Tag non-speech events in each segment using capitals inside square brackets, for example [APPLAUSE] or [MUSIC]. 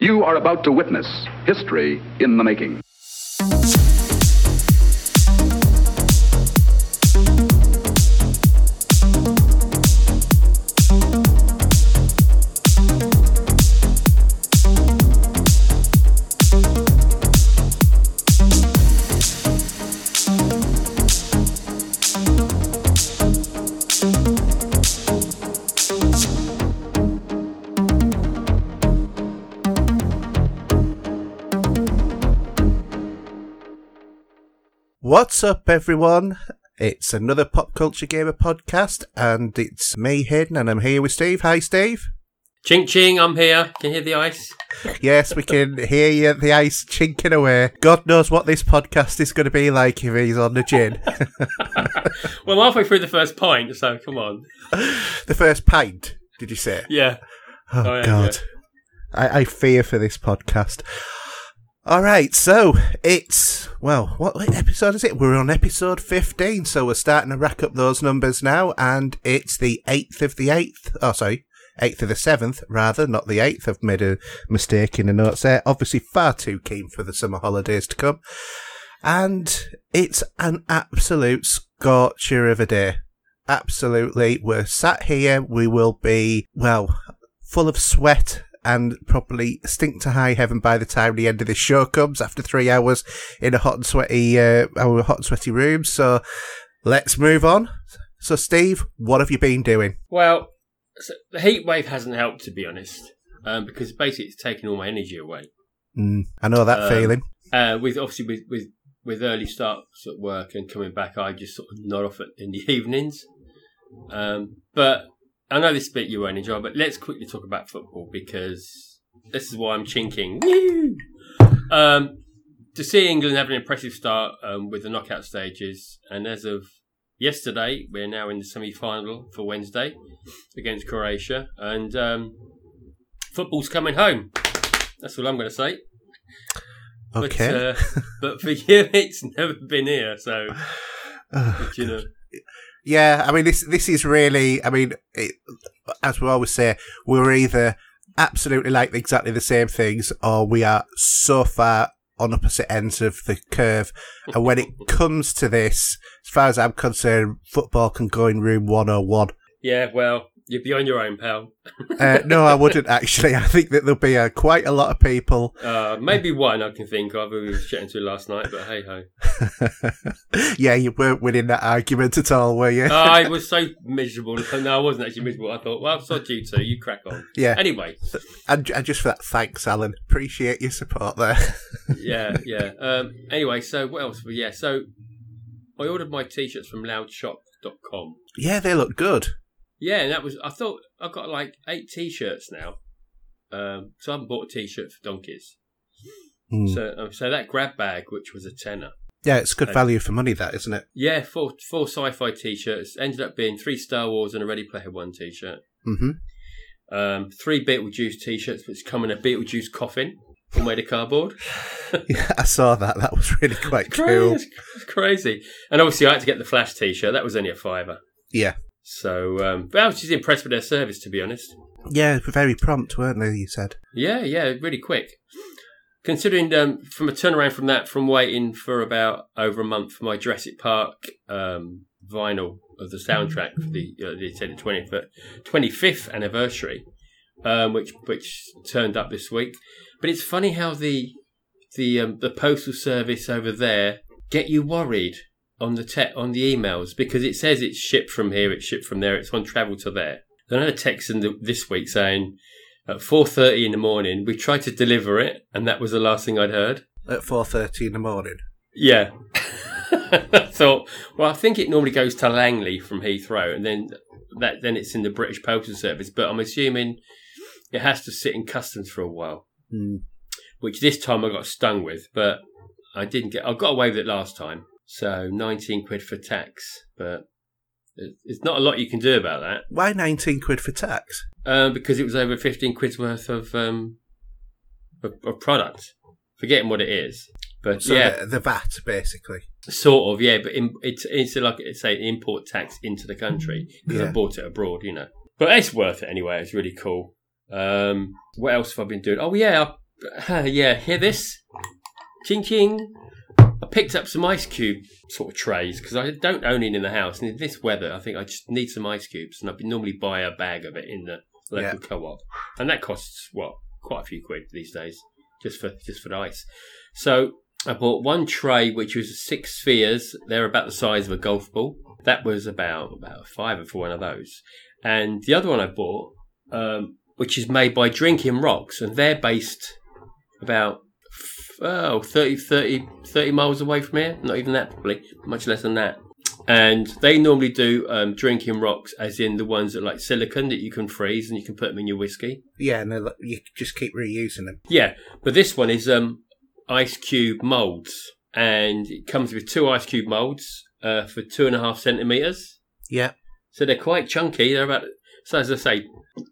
You are about to witness history in the making. What's up, everyone? It's another Pop Culture Gamer podcast, and it's me, Hayden, and I'm here with Steve. Hi, Steve. Ching ching, I'm here. Can you hear the ice? Yes, we can hear you, the ice chinking away. God knows what this podcast is going to be like if he's on the gin. [LAUGHS] Well, I'm halfway through the first pint, so come on. the first pint, did you say? Yeah. Oh, Oh, yeah, God. I, I fear for this podcast. All right, so it's, well, what episode is it? We're on episode 15, so we're starting to rack up those numbers now, and it's the 8th of the 8th. Oh, sorry. 8th of the 7th, rather, not the 8th. I've made a mistake in the notes there. Obviously, far too keen for the summer holidays to come. And it's an absolute scorcher of a day. Absolutely. We're sat here. We will be, well, full of sweat and probably stink to high heaven by the time the end of this show comes after three hours in a hot and sweaty, uh, our hot and sweaty room. So let's move on. So, Steve, what have you been doing? Well, so the heat wave hasn't helped, to be honest, um, because basically it's taken all my energy away. Mm, I know that Um, feeling. Uh, with obviously with, with with early starts at work and coming back, I just sort of nod off in the [LAUGHS] evenings. Um, but I know this bit you won't enjoy, but let's quickly talk about football because this is why I'm chinking. [LAUGHS] Um, to see England have an impressive start um, with the knockout stages, and as of yesterday, we're now in the semi-final for Wednesday against Croatia, and um, football's coming home. That's all I'm going to say. Okay. But, uh, [LAUGHS] but for you, it's never been here. So, [SIGHS] Oh, you know, Yeah, I mean this this is really. I mean, it, as we always say, we're either absolutely like exactly the same things, or we are so far on opposite ends of the curve. And when it [LAUGHS] comes to this, as far as I'm concerned, football can go in room one hundred one. yeah. Well, you'd be on your own, pal. Uh, no, I wouldn't actually. I think that there'll be uh, quite a lot of people. Uh, maybe one I can think of who we were chatting to last night. But hey ho, [LAUGHS] yeah, you weren't winning that argument at all, were you? I was [LAUGHS] so miserable. No, I wasn't actually miserable. I thought, well, sod you two, you crack on. yeah, Anyway, and, and just for that, thanks, Alan. Appreciate your support there. [LAUGHS] yeah, yeah. Um, anyway, so what else? Yeah, so I ordered my t-shirts from loudshop.com. yeah, they look good. Yeah, and that was I thought I've got like eight t-shirts now. Um, so I haven't bought a t-shirt for donkeys. Hmm. So, um, so that grab bag, which was a tenner, Yeah, it's good value for money, that isn't it? yeah, four four sci-fi t-shirts ended up being three Star Wars and a Ready Player One t-shirt, Mm-hmm. um, three Beetlejuice t-shirts, which come in a Beetlejuice coffin, all made of cardboard. Yeah, I saw that. That was really quite [LAUGHS] cool. Crazy, it's crazy. And obviously, I had to get the Flash t-shirt. That was only a fiver. Yeah, So, um, but I was just impressed with their service, to be honest. yeah, very prompt, weren't they? You said. Yeah, yeah, really quick. Considering um, from a turnaround from that, from waiting for about over a month for my Jurassic Park um, vinyl of the soundtrack for the uh, the twentieth, twenty fifth anniversary, um, which which turned up this week. But it's funny how the the um, the postal service over there get you worried on the te- on the emails because it says it's shipped from here, it's shipped from there, it's on travel to there. Then I had a text in the, this week saying at 4.30 in the morning, we tried to deliver it, and that was the last thing I'd heard. At four thirty in the morning. Yeah. [LAUGHS] I thought, well, I think it normally goes to Langley from Heathrow, and then that then it's in the British Postal Service. But I'm assuming it has to sit in customs for a while, Mm. which this time I got stung with, but I didn't get. I got away with it last time, so 19 quid for tax, but it's not a lot you can do about that. Why nineteen quid for tax? Um, because it was over 15 quid's worth of um, of, of product. Forgetting what it is, but So yeah, the, the VAT, basically. sort of yeah. But in, it's it's like it's say import tax into the country because Yeah. I bought it abroad, you know. But it's worth it anyway. It's really cool. Um, what else have I been doing? Oh yeah, Uh, yeah, hear this? Ching ching. I picked up some ice cube sort of trays because I don't own it in the house. And in this weather, I think I just need some ice cubes. And I normally buy a bag of it in the local Yeah. co-op, and that costs what quite a few quid these days just for just for the ice. So I bought one tray, which was six spheres. They're about the size of a golf ball. That was about about five for one of those. And the other one I bought, um, which is made by Drinking Rocks, and they're based about oh, 30, 30, 30 miles away from here. Not even that, probably. Much less than that. And they normally do um, drinking rocks, as in the ones that like silicon that you can freeze and you can put them in your whiskey. Yeah, and they'll- you just keep reusing them. Yeah, but this one is um, ice cube molds, and it comes with two ice cube molds uh, for two and a half centimeters. Yeah. So they're quite chunky. They're about, so as I say,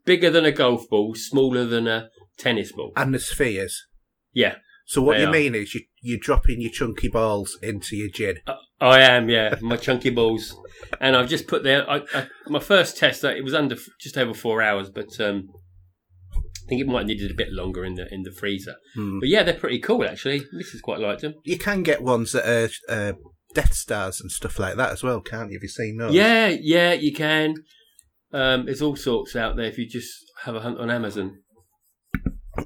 bigger than a golf ball, smaller than a tennis ball. And the spheres. Yeah, So what They you are. mean is you, you're dropping your chunky balls into your gin. I am. Yeah, my chunky balls, and I've just put there. I, I, my first test, uh, it was under just over four hours, but um, I think it might have needed a bit longer in the in the freezer. Hmm. But yeah, they're pretty cool actually. This is quite liked them. You can get ones that are uh, Death Stars and stuff like that as well, can't you? Have you seen those? Yeah, yeah, you can. Um, there's all sorts out there if you just have a hunt on Amazon.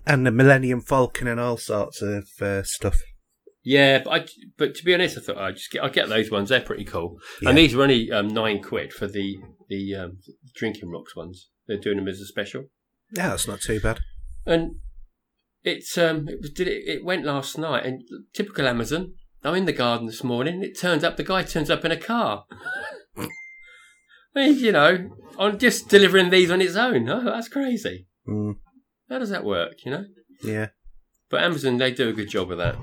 And the Millennium Falcon and all sorts of uh, stuff. Yeah, but I, but to be honest, I thought I just get I get those ones. They're pretty cool. Yeah. And these are only um, nine quid for the the um, drinking rocks ones. They're doing them as a special. Yeah, that's not too bad. And it's um it was did it it went last night and typical Amazon. I'm in the garden this morning. It turns up the guy turns up in a car. [LAUGHS] I mean, you know, I'm just delivering these on its own. Oh, that's crazy. Mm, How does that work? You know. yeah. But Amazon, they do a good job of that,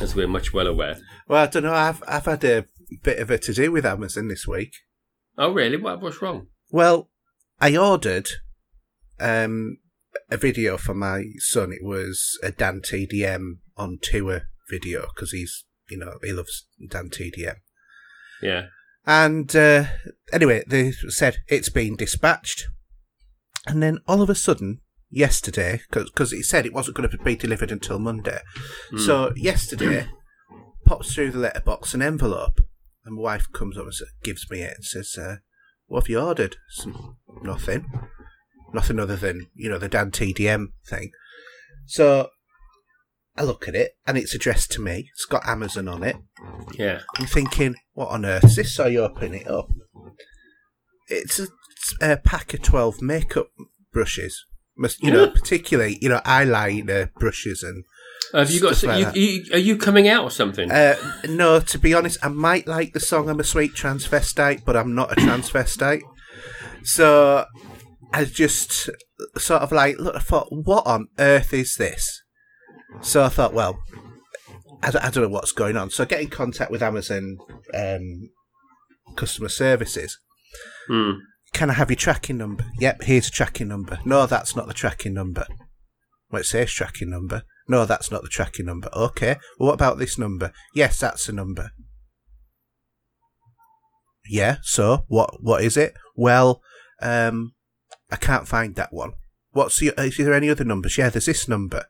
as we're much well aware. Well, I don't know. I've I've had a bit of a to do with Amazon this week. Oh, really? What, what's wrong? Well, I ordered um, a video for my son. It was a Dan TDM on tour video because he's, you know, he loves Dan TDM. Yeah. And uh, anyway, they said it's been dispatched. And then all of a sudden, yesterday, because it said it wasn't going to be delivered until Monday. So yesterday, pops through the letterbox an envelope. And my wife comes up and sa- gives me it and says, uh, What have you ordered? Some, nothing. Nothing other than, you know, the Dan TDM thing. So I look at it and it's addressed to me. It's got Amazon on it. Yeah. I'm thinking, what on earth is this? So you open it up. It's a, a pack of 12 makeup brushes. Must- You know, particularly, you know, eyeliner brushes and. Have you got? Like you, are you coming out or something? Uh, no, to be honest, I might like the song I'm a Sweet Transvestite, but I'm not a transvestite. So I just sort of like, look, I thought, what on earth is this? So I thought, well, I don't, I don't know what's going on. So I get in contact with Amazon um, customer services. Hmm. Can I have your tracking number? Yep, here's a tracking number. No, that's not the tracking number. Well, it says tracking number. No, that's not the tracking number. Okay. Well, what about this number? Yes, that's the number. Yeah. So what? What is it? Well, um, I can't find that one. What's the? Is there any other numbers? Yeah, there's this number.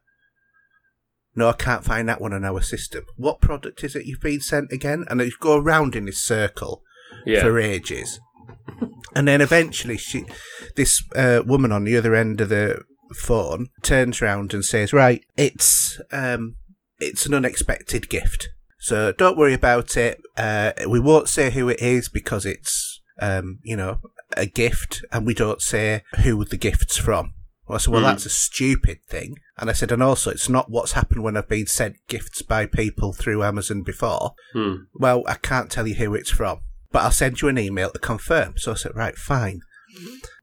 No, I can't find that one on our system. What product is it you've been sent again? And you go around in this circle Yeah. for ages. And then eventually, she, this uh, woman on the other end of the phone turns round and says, "Right, it's um, it's an unexpected gift, so don't worry about it. Uh, we won't say who it is because it's um, you know, a gift, and we don't say who the gift's from." Well, I said, "Well, Mm. that's a stupid thing." And I said, "And also, it's not what's happened when I've been sent gifts by people through Amazon before." Hmm. well, I can't tell you who it's from, but I'll send you an email to confirm. So I said, right, fine.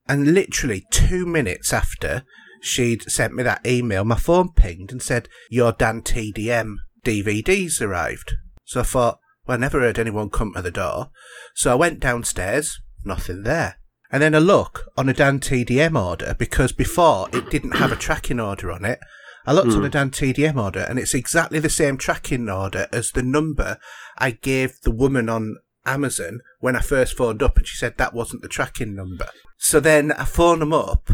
And literally two minutes after she'd sent me that email, my phone pinged and said, your Dan TDM DVD's arrived. So I thought, well, I never heard anyone come to the door. So I went downstairs, nothing there. And then I look on a Dan TDM order because before it didn't have a tracking order on it. I looked on a hmm. Dan TDM order and it's exactly the same tracking order as the number I gave the woman on Amazon when I first phoned up and she said that wasn't the tracking number. So then I phoned them up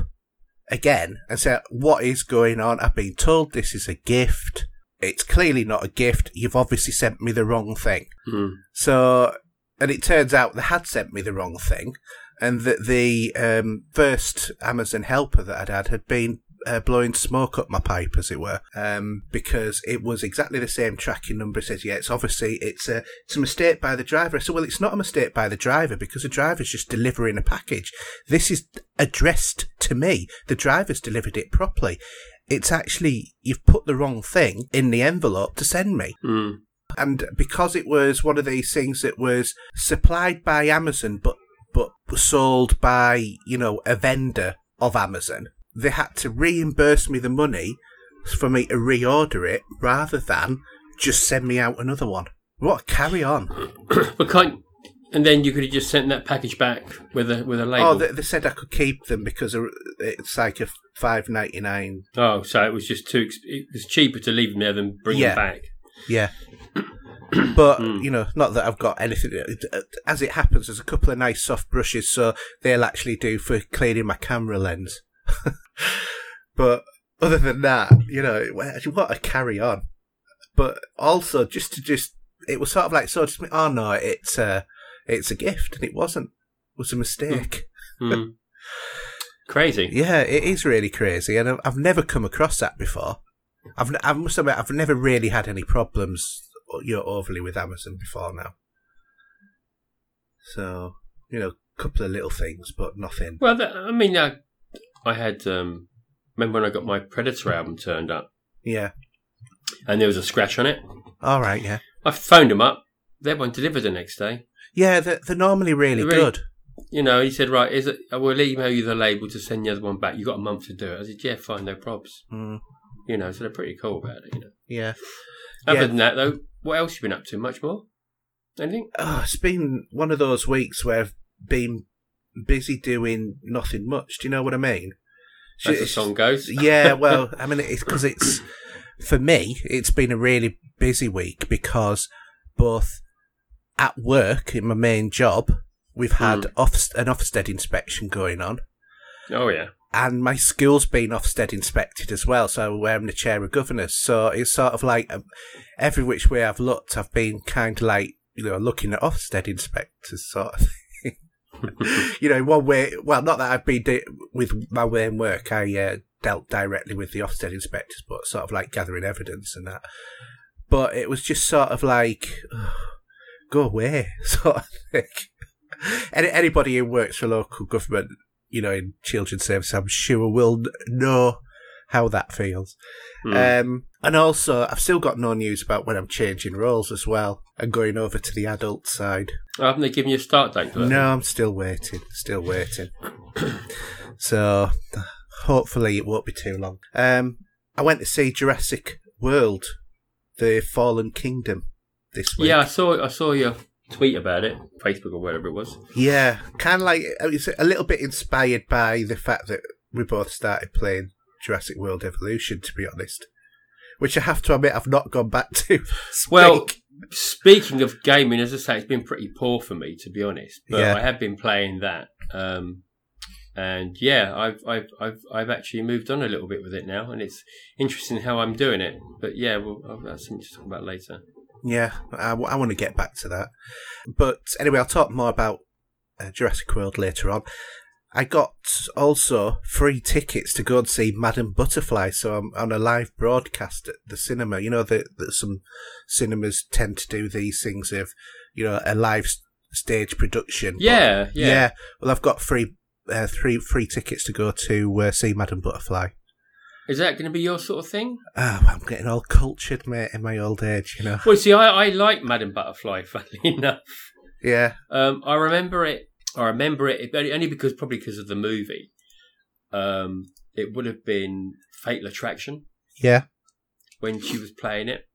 again and say, What is going on? I've been told this is a gift. It's clearly not a gift. You've obviously sent me the wrong thing. Mm. So, and it turns out they had sent me the wrong thing, and that the um, first Amazon helper that I'd had had been uh, blowing smoke up my pipe, as it were, um, because it was exactly the same tracking number. It says, yeah, it's obviously it's a it's a mistake by the driver. So well, it's not a mistake by the driver because the driver's just delivering a package. This is addressed to me. The driver's delivered it properly. It's actually you've put the wrong thing in the envelope to send me. Mm. And because it was one of these things that was supplied by Amazon, but but sold by you know a vendor of Amazon, they had to reimburse me the money for me to reorder it rather than just send me out another one. What carry on! [CLEARS THROAT] But can't. And then you could have just sent that package back with a with a label. Oh, they, they said I could keep them because it's like a five ninety nine. Oh, so it was just too. It was cheaper to leave them there than bring Yeah. them back. Yeah. [CLEARS THROAT] But Hmm. you know, not that I've got anything. As it happens, there's a couple of nice soft brushes, so they'll actually do for cleaning my camera lens. [LAUGHS] but other than that, you know, what a carry on. But also, just to just, it was sort of like so. Just oh no, it's a, it's a gift, and it wasn't. It was a mistake. Hmm. Crazy. Yeah, it is really crazy, and I've, never come across that before. I've, I must admit, I've never really had any problems, you know, overly with Amazon before now. So, you know, a couple of little things, but nothing. Well, I mean, uh, I had. Um, remember when I got my Predator album turned up, Yeah. and there was a scratch on it. All right. Yeah. I phoned them up. They weren't delivered the next day. Yeah, they're, they're normally really, They're really- good. You know, he said, "Right, is it? I will email you the label to send the other one back. You got a month to do it." I said, "Yeah, fine, no probs." Mm, You know, so they're pretty cool about it. You know. yeah. Other Yeah. than that, though, what else you been up to? Much more? Anything? Oh, it's been one of those weeks where I've been busy doing nothing much. Do you know what I mean? As the song goes. yeah, [LAUGHS] well, I mean, it's because it's for me. It's been a really busy week because both at work in my main job, we've had off, an Ofsted inspection going on, Oh yeah. and my school's been Ofsted inspected as well. So I'm the chair of governors. So it's sort of like um, every which way I've looked, I've been kind of like you know looking at Ofsted inspectors sort of thing. [LAUGHS] you know, one way, well, not that I've been de- with my main work. I uh, dealt directly with the Ofsted inspectors, but sort of like gathering evidence and that. But it was just sort of like, [SIGHS] go away, [LAUGHS] sort of thing. Any, anybody who works for local government, you know, in children's service, I'm sure will know how that feels. Hmm. Um, and also, I've still got no news about when I'm changing roles as well and going over to the adult side. Oh, haven't they given you a start date? No, I'm still waiting. Still waiting. so hopefully it won't be too long. Um, I went to see Jurassic World, The Fallen Kingdom this week. Yeah, I saw I saw your tweet about it, Facebook or whatever it was. Yeah, kind of like it's a little bit inspired by the fact that we both started playing Jurassic World Evolution. To be honest, which I have to admit I've not gone back to. [LAUGHS] Well, speaking of gaming, as I say, it's been pretty poor for me to be honest. But Yeah. I have been playing that, um, and yeah, I've I've I've I've actually moved on a little bit with it now, and it's interesting how I'm doing it. But yeah, well, I've- that's something to talk about later. Yeah, I, want to get back to that. But anyway, I'll talk more about uh, Jurassic World later on. I got also free tickets to go and see Madame Butterfly, so I'm on a live broadcast at the cinema. You know that that some cinemas tend to do these things of, you know, a live stage production. but- Yeah, yeah. Well, I've got free uh, three free tickets to go to uh, see Madame Butterfly. Is that going to be your sort of thing? Ah, I'm getting all cultured, mate, in my old age. You know. Well, see, I, I like Madame Butterfly, [LAUGHS] funnily enough. Yeah. Um, I remember it. I remember it only because probably because of the movie. Um, it would have been Fatal Attraction Yeah. when she was playing it,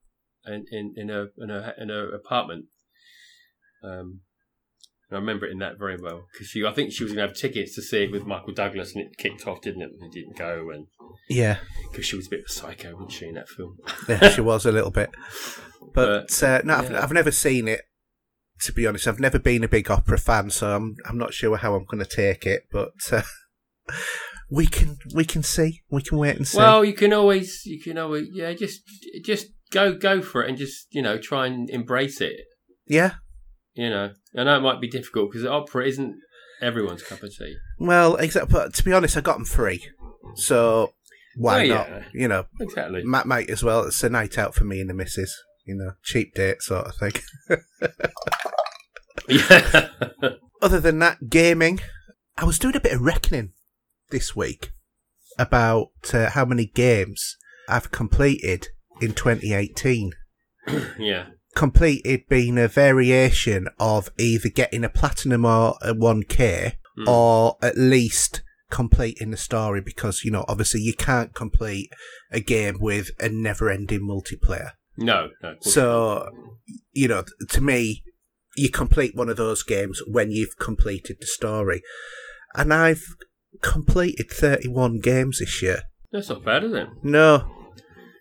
in in in her in her, in her apartment. Um, and I remember it in that very well because she, I think she was going to have tickets to see it with Michael Douglas, and it kicked off, didn't it? And it didn't go, and Yeah. because she was a bit of a psycho, wasn't she, in that film? Yeah, she was a little bit. [LAUGHS] But, But, uh, no, I've, yeah. I've never seen it. To be honest, I've never been a big opera fan, so I'm I'm not sure how I'm going to take it. But uh, [LAUGHS] we can we can see. We can wait and see. Well, you can always, you can always, yeah, just just go go for it and just you know try and embrace it. yeah. You know, I know it might be difficult because opera isn't everyone's cup of tea. Well, exactly. But to be honest, I got them free, so why Oh, not? You know, Exactly. Matt might as well. It's a night out for me and the missus. You know, cheap date sort of thing. [LAUGHS] Yeah. Other than that, gaming. I was doing a bit of reckoning this week about uh, how many games I've completed in 2018. [CLEARS THROAT] yeah. Completed being a variation of either getting a platinum or a 1K, Mm. or at least completing the story because, you know, obviously you can't complete a game with a never ending multiplayer. No. No. So, you know, to me, you complete one of those games when you've completed the story. And I've completed 31 games this year. That's not bad, is it? No.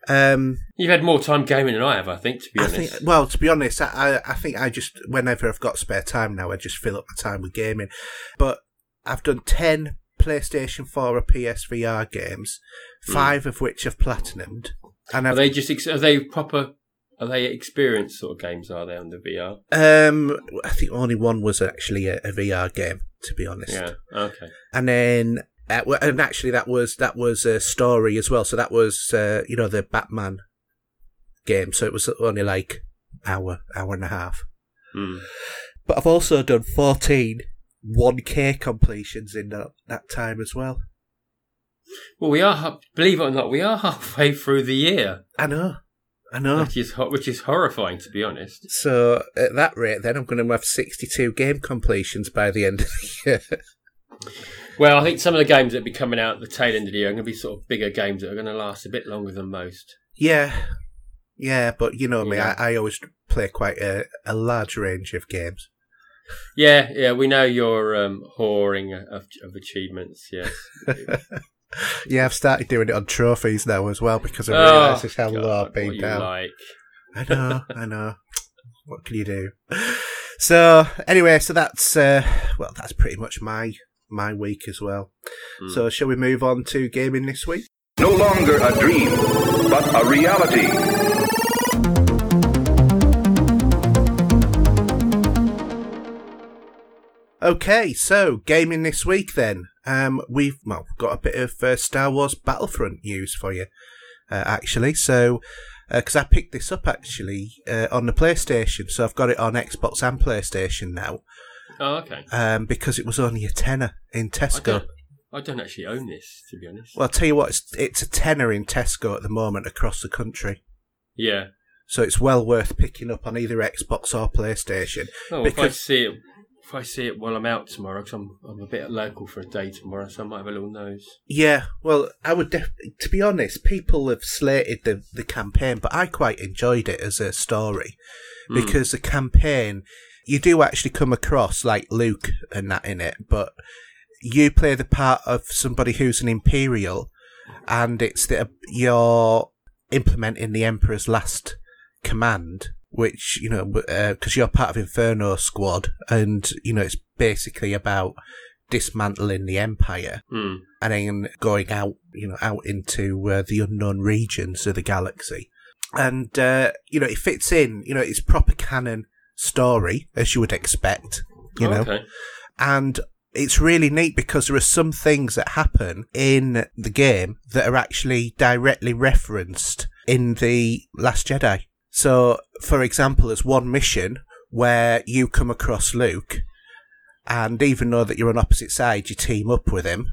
Um, You've had more time gaming than I have, I think, to be I honest. think, well, to be honest, I, I I think I just, whenever I've got spare time now, I just fill up my time with gaming. But I've done 10 PlayStation 4 or PSVR games, five of which I've platinumed. And are I've they just ex- are they proper? Are they experienced sort of games? Are they on the VR? Um, I think only one was actually a, a VR game, to be honest. Yeah. Okay. And then, uh, and actually, that was that was a story as well. So that was, uh, you know, the Batman game. So it was only like hour, hour and a half. Hmm. But I've also done 14 1K completions in that, that time as well. Well, we are. Believe it or not, we are halfway through the year, I know, I know. which is which is horrifying to be honest. So at that rate, then I'm going to have 62 game completions by the end of the year. [LAUGHS] Well, I think some of the games that will be coming out at the tail end of the year are going to be sort of bigger games that are going to last a bit longer than most. Yeah, yeah, but you know me. I, I always play quite a, a large range of games. Yeah, yeah, we know you're um, whoring of, of achievements. Yes. [LAUGHS] yeah, I've started doing it on trophies now as well because I Oh, realise just how low God, I've been what down. like. I know, I know. What can you do? So anyway, so that's uh, well, that's pretty much my my week as well. Hmm. So shall we move on to gaming this week? No longer a dream, but a reality. Okay, so gaming this week then. Um, we've well got a bit of uh, Star Wars Battlefront news for you, uh, actually. So, because I picked this up actually uh, on the PlayStation, so I've got it on Xbox and PlayStation now. Oh, okay. Um, because it was only a tenner in I Tesco. don't, I don't actually own this, to be honest. Well, I'll tell you what, it's, it's a tenner in Tesco at the moment across the country. yeah. So it's well worth picking up on either Xbox or PlayStation. Oh, if I see it, if I see it while I'm out tomorrow, because I'm I'm a bit local for a day tomorrow, so I might have a little nose. Yeah, well, I would. Def- to be honest, people have slated the the campaign, but I quite enjoyed it as a story Hmm. because the campaign you do actually come across like Luke and that in it, but you play the part of somebody who's an Imperial, and it's that you're implementing the Emperor's last command, which you know because you're part of Inferno Squad, and you know it's basically about dismantling the Empire Hmm. and then going out, you know, out into uh, the unknown regions of the galaxy. And, uh, you know, it fits in, you know, it's proper canon story, as you would expect, you know, okay. and it's really neat because there are some things that happen in the game that are actually directly referenced in the Last Jedi. So, for example, there's one mission where you come across Luke, and even though that you're on opposite sides, you team up with him,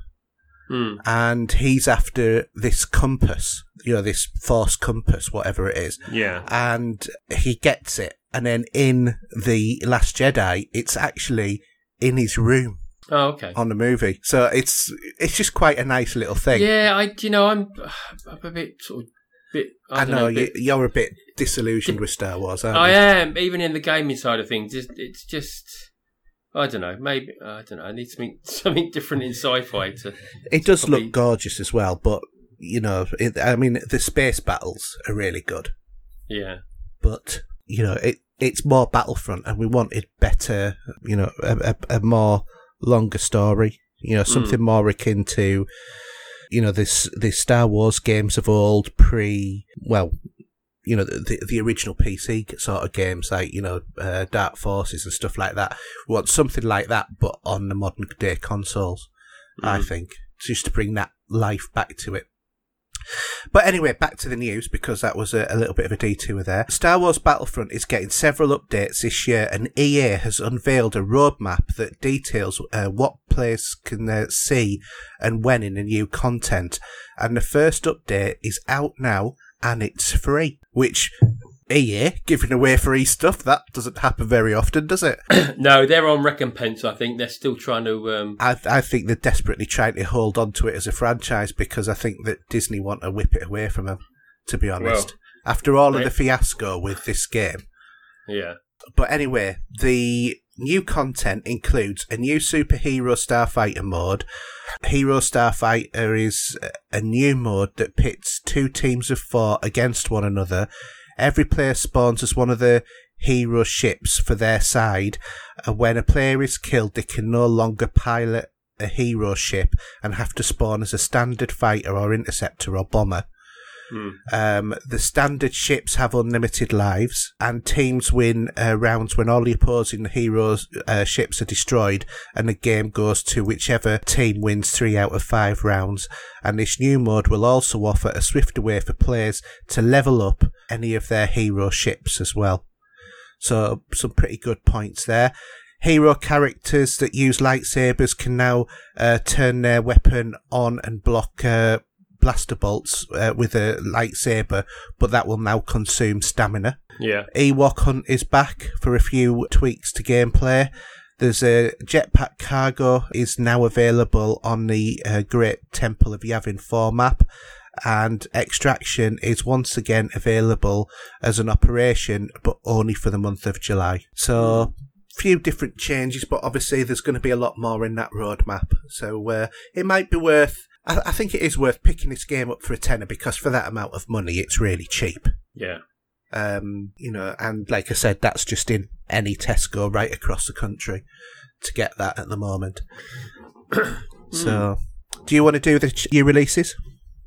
Hmm. and he's after this compass, you know, this force compass, whatever it is, Yeah. and he gets it. And then in the Last Jedi, it's actually in his room Oh, okay. on the movie. So it's it's just quite a nice little thing. Yeah, I. You know, I'm. [SIGHS] I'm a bit sort of bit. I, I know, know. bit- you, you're a bit disillusioned with Star Wars, aren't I you? am even in the gaming side of things. It's, it's just. I don't know. Maybe I don't know. I need something [LAUGHS] something different in sci-fi to. It does probably- look gorgeous as well, but you know, it, I mean, the space battles are really good. Yeah. but you know it it's more Battlefront, and we wanted better, you know, a, a, a more longer story. You know, hmm. something more akin to, you know, this the Star Wars games of old, pre, well, you know, the the original PC sort of games like you know, uh, Dark Forces and stuff like that. We want something like that, but on the modern day consoles. I think just to bring that life back to it. But anyway, back to the news because that was a, a, little bit of a detour there. Star Wars Battlefront is getting several updates this year, and EA has unveiled a roadmap that details uh, what players can uh, see and when in the new content. And the first update is out now, and it's free, which EA giving away free stuff. That doesn't happen very often, does it? [COUGHS] no, they're on recompense. I think they're still trying to. Um... I, I think they're desperately trying to hold on to it as a franchise because I think that Disney want to whip it away from them. To be honest, well, after all of the fiasco with this game. Yeah. But anyway, the new content includes a new superhero starfighter mode. Hero Starfighter is a new mode that pits two teams of four against one another Every player spawns as one of the hero ships for their side, and when a player is killed, they can no longer pilot a hero ship and have to spawn as a standard fighter or interceptor or bomber. Mm. Um, the standard ships have unlimited lives, and teams win uh, rounds when all the opposing heroes' uh, ships are destroyed, and the game goes to whichever team wins three out of five rounds. And this new mode will also offer a swifter way for players to level up any of their hero ships as well. So, some pretty good points there hero characters that use lightsabers can now uh, turn their weapon on and block uh, blaster bolts uh, with a lightsaber, but that will now consume stamina. Yeah. Ewok Hunt is back for a few tweaks to gameplay. There's a jetpack cargo is now available on the uh, Great Temple of Yavin 4 map, and extraction is once again available as an operation, but only for the month of July. So few different changes, but obviously there's going to be a lot more in that roadmap. So uh, it might be worth I, I think it is worth picking this game up for a tenner because for that amount of money, it's really cheap. Yeah. Um, you know, and like I said, that's just in any Tesco right across the country to get that at the moment. [COUGHS] so, do you want to do the ch- new releases?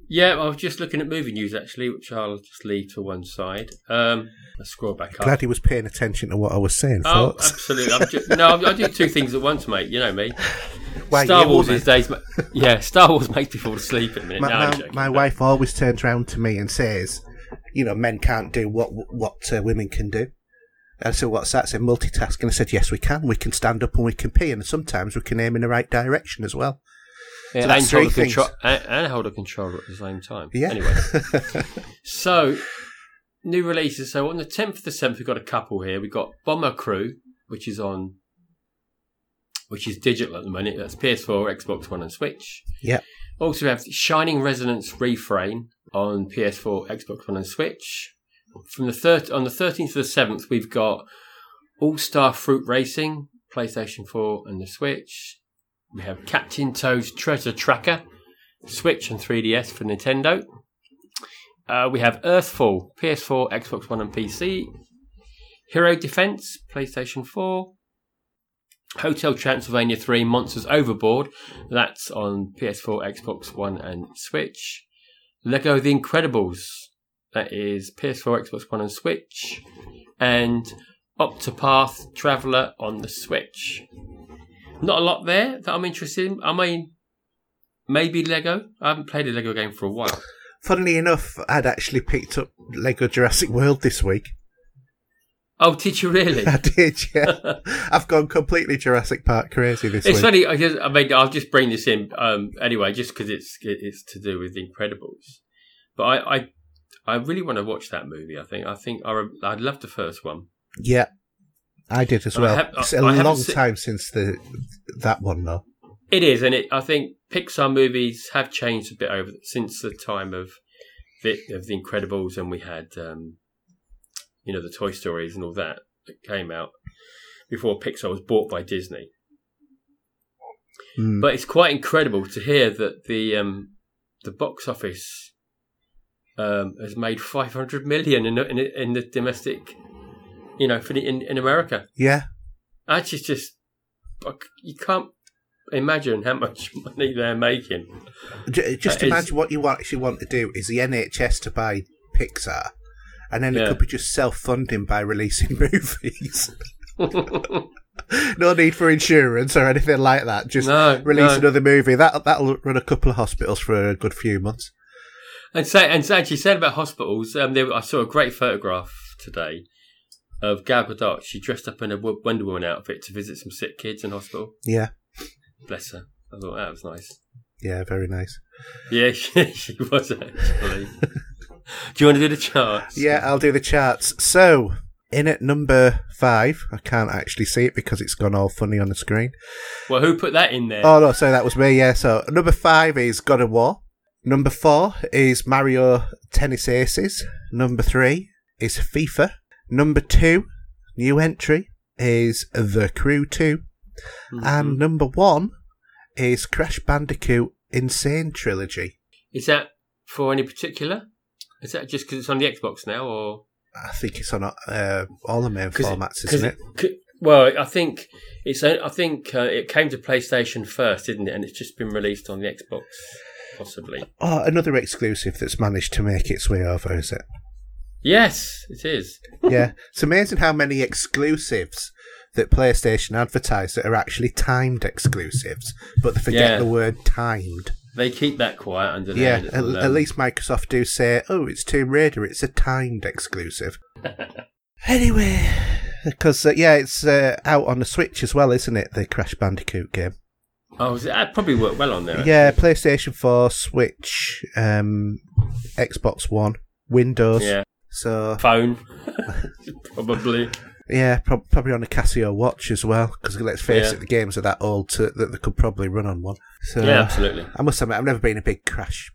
Yeah, I was just looking at movie news actually, which I'll just leave to one side. Um, let's scroll back up. Glad he was paying attention to what I was saying. Oh, folks. absolutely. Just, no, I do two things at once, mate. You know me. [LAUGHS] Why, Star Wars these days, [LAUGHS] yeah, Star Wars makes me fall asleep in a minute. My, no, my, my wife always turns around to me and says, "You know, men can't do what what uh, women can do." And so what's that? Say multitask. And I said, yes, we can. We can stand up and we can pee, and sometimes we can aim in the right direction as well. Yeah, so and, hold control, and, and, hold a controller at the same time. Yeah. Anyway, [LAUGHS] so new releases. So on the tenth of the 7th, we've got a couple here. We've got Bomber Crew, which is on which is digital at the moment. That's PS4, Xbox One, and Switch. Yeah. Also, we have Shining Resonance Refrain on PS4, Xbox One, and Switch. From the third on the thirteenth to the seventh, we've got All Star Fruit Racing, PlayStation 4, and the Switch. We have Captain Toad's Treasure Tracker, Switch and 3DS for Nintendo. Uh, we have Earthfall, PS4, Xbox One, and PC. Hero Defense, PlayStation 4. Hotel Transylvania 3 Monsters Overboard. That's on PS4, Xbox One, and Switch. Lego The Incredibles. That is PS4, Xbox One, and Switch. And Octopath Traveler on the Switch. Not a lot there that I'm interested in. I mean, maybe Lego. I haven't played a Lego game for a while. Funnily enough, I'd actually picked up Lego Jurassic World this week. Oh, did you really? [LAUGHS] I did, yeah. [LAUGHS] I've gone completely Jurassic Park crazy this week. it's week. funny. I, just, I mean, I'll just bring this in um, anyway, just because it's it's to do with The Incredibles. But I, I, I really want to watch that movie. I think I think I, I'd love the first one. Yeah, I did as well. Have, it's a I long time since the that one, though. It is, and it. I think Pixar movies have changed a bit over since the time of the, of the Incredibles, and we had. Um, you know, the Toy Stories and all that that came out before Pixar was bought by Disney. Mm. But it's quite incredible to hear that the um, the box office um, has made 500 million in, in, in the domestic, you know, for the, in, in America. Yeah. That's just, just you can't imagine how much [LAUGHS] money they're making. Just That is- imagine what you actually want to do is the NHS to buy Pixar, and then it could be just self-funding by releasing [LAUGHS] movies. no need for insurance or anything like that. Just No, release no. another movie. That that'll run a couple of hospitals for a good few months. And say, and actually said about hospitals. Um, there, I saw a great photograph today of Gal Gadot. She dressed up in a Wonder Woman outfit to visit some sick kids in hospital. Yeah, Bless her. I thought that was nice. yeah, very nice. Yeah, [LAUGHS] she, she was actually. do you want to do the charts? Yeah, I'll do the charts. So, in at number five, I can't actually see it because it's gone all funny on the screen. Well, who put that in there? Oh no, so that was me. Yeah. So number five is God of War. Number four is Mario Tennis Aces. Number three is FIFA. Number two, new entry, is The Crew 2. Mhm. And number one is Crash Bandicoot N. Sane Trilogy. Is that for any particular? Is that just because it's on the Xbox now, or I think it's on uh, all the main it- formats, 'cause isn't it? well, I think it's. I think uh, it came to PlayStation first, didn't it? And it's just been released on the Xbox, possibly. Oh, another exclusive that's managed to make its way over, is it? Yes, it is. yeah, it's amazing how many exclusives that PlayStation advertise that are actually timed exclusives, but they forget Yeah. the word timed. They keep that quiet under Yeah, their at, at um, least Microsoft do say, "Oh, it's Tomb Raider. It's a timed exclusive." [LAUGHS] anyway, because uh, yeah, it's uh, out on the Switch as well, isn't it? The Crash Bandicoot game. Oh, it- that probably worked well on there. Yeah, PlayStation Four, Switch, um, Xbox One, Windows. Yeah. So Phone, [LAUGHS] probably. Yeah, prob probably on a Casio watch as well. Because let's face Yeah. it, the games are that old to, that they could probably run on one. So Yeah, absolutely. I must admit, I've never been a big Crash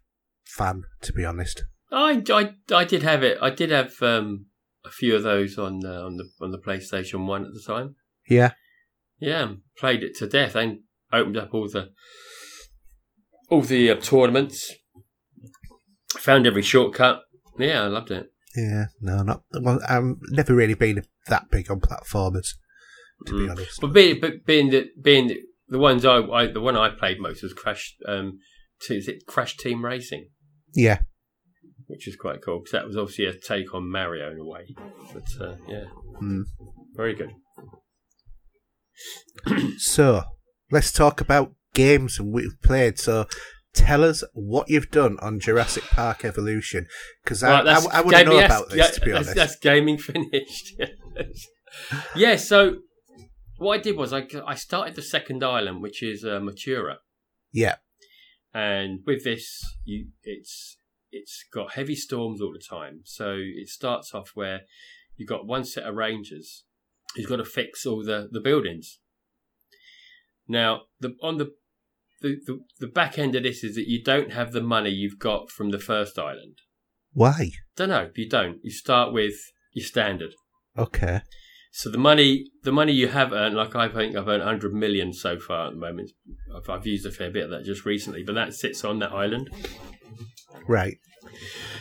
fan, to be honest. I, I, I did have it. I did have um, a few of those on uh, on the on the PlayStation One at the time. Yeah, Yeah, played it to death and opened up all the all the uh, tournaments. Found every shortcut. Yeah, I loved it. Yeah, no, not well. I've never really been that big on platformers, to be Mm. honest. But being, but being the being the, the ones I, I the one I played most was Crash. Um, t- is it Crash Team Racing, Yeah, which is quite cool because that was obviously a take on Mario in a way. But uh, yeah, Mm. very good. So let's talk about games and we've played. So. Tell us what you've done on Jurassic Park Evolution, because I, Right, that's I, I to know about this. yeah, to be that's, honest, that's gaming finished. [LAUGHS] Yeah. So what I did was I I started the second island, which is uh, Muerta, yeah, and with this, you it's it's got heavy storms all the time. So it starts off where you've got one set of rangers who's got to fix all the the buildings. Now the on the the, the, the back end of this is that you don't have the money you've got from the first island. why? Don't know. You don't. You start with your standard. Okay, So the money, the money you have earned, like I think I've earned 100 million so far at the moment. I've, I've used a fair bit of that just recently, but that sits on that island. right.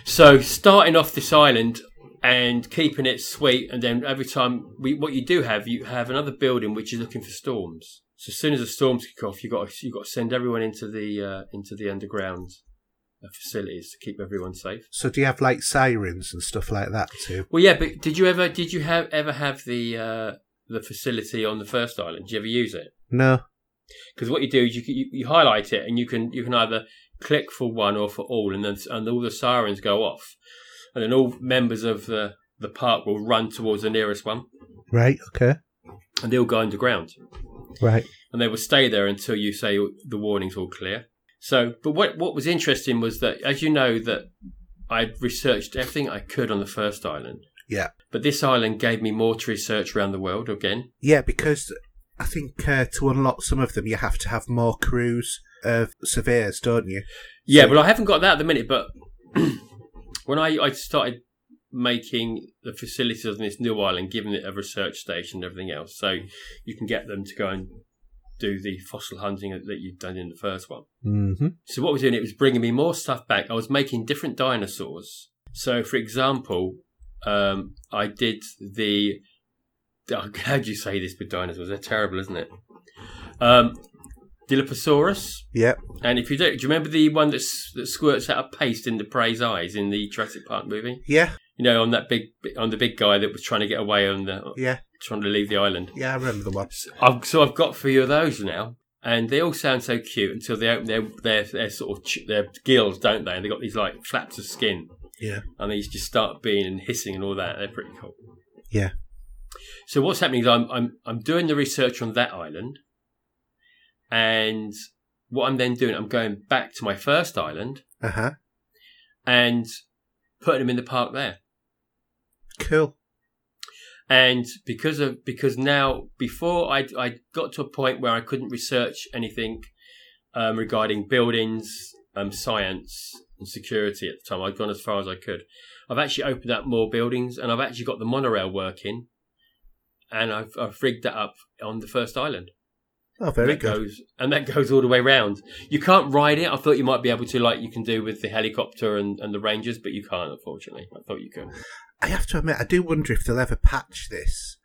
So starting off this island and keeping it sweet, and then every time we, what you do have, you have another building which is looking for storms. So as soon as the storms kick off, you got to, you got to send everyone into the uh, into the underground uh, facilities to keep everyone safe. So do you have like sirens and stuff like that too? Well, yeah, but did you ever did you have ever have the uh, the facility on the first island? Did you ever use it? No. Because what you do is you, you you highlight it and you can you can either click for one or for all, and then and all the sirens go off, and then all members of the the park will run towards the nearest one, Right. Okay. and they'll go underground, Right. and they will stay there until you say the warning's all clear. So, but what what was interesting was that, as you know, that I researched everything I could on the first island. Yeah. But this island gave me more to research around the world again. Yeah, because I think uh, to unlock some of them, you have to have more crews of surveyors, don't you? Yeah, So- well, I haven't got that at the minute, but [CLEARS THROAT] when I, I started making the facilities on this new island, giving it a research station and everything else, so you can get them to go and do the fossil hunting that you've done in the first one. Mm-hmm. So what we're doing, it was bringing me more stuff back. I was making different dinosaurs. So, for example, um, I did the. [LAUGHS] How do you say this with dinosaurs? They're terrible, isn't it? Um, Dilophosaurus. Yep. And if you do, do you remember the one that's, that squirts out a paste into Prey's eyes in the Jurassic Park movie? Yeah. You know, on that big, on the big guy that was trying to get away on the, Yeah. trying to leave the island. Yeah, I remember the one. I've, so I've got few of those now, and they all sound so cute until they open their their, their sort of ch- their gills, don't they? And they got these like flaps of skin, Yeah. and these just start being and hissing and all that. They're pretty cool. Yeah. So what's happening is I'm I'm I'm doing the research on that island, and what I'm then doing, I'm going back to my first island Uh huh. and putting them in the park there. Cool. and because of because now before I I got to a point where I couldn't research anything um, regarding buildings, um, science, and security at the time. I'd gone as far as I could. I've actually opened up more buildings, and I've actually got the monorail working, and I've I've rigged that up on the first island. Oh, very that good. goes and that goes all the way round. You can't ride it. I thought you might be able to, like you can do with the helicopter and, and the Rangers, but you can't, unfortunately. I thought you could. I have to admit, I do wonder if they'll ever patch this,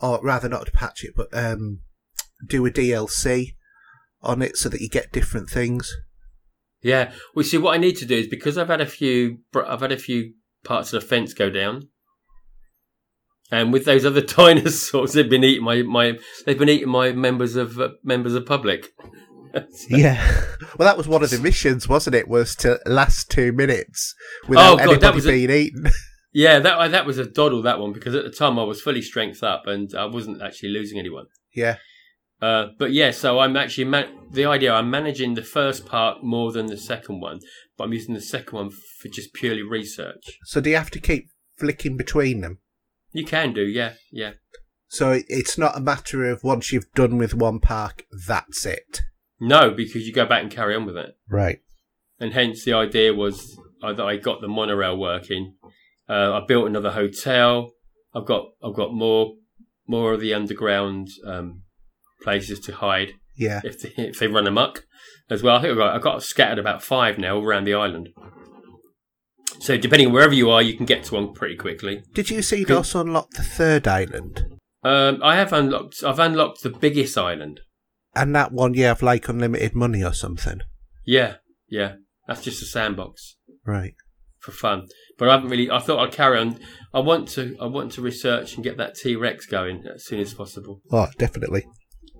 or rather, not patch it, but um, do a DLC on it so that you get different things. Yeah. Well, see, what I need to do is because I've had a few, I've had a few parts of the fence go down, and with those other [LAUGHS] dinosaurs, they've been eating my, my they've been eating my members of uh, members of public. [LAUGHS] Yeah. Well, that was one of the missions, wasn't it? Was to last two minutes without Oh, God, anybody was a- being eaten. [LAUGHS] yeah, that that was a doddle that one because at the time I was fully strength up and I wasn't actually losing anyone. yeah. Uh, but yeah, so I'm actually man- the idea. I'm managing the first part more than the second one, but I'm using the second one for just purely research. So do you have to keep flicking between them? You can do, yeah, yeah. So it's not a matter of once you've done with one park, that's it. No, because you go back and carry on with it. Right. and hence the idea was uh, that I got the monorail working. Uh, I built another hotel. I've got I've got more more of the underground um, places to hide Yeah. if they, if they run amok as well. I think I've got, I've got scattered about five now around the island. So depending on wherever you are, you can get to one pretty quickly. Did you see you'd also unlock the third island? Um, I have unlocked. I've unlocked the biggest island. And that one, you have like unlimited money or something. Yeah, yeah. That's just a sandbox. Right. For fun. But I haven't really. I thought I'd carry on. I want to. I want to research and get that T Rex going as soon as possible. Oh, definitely.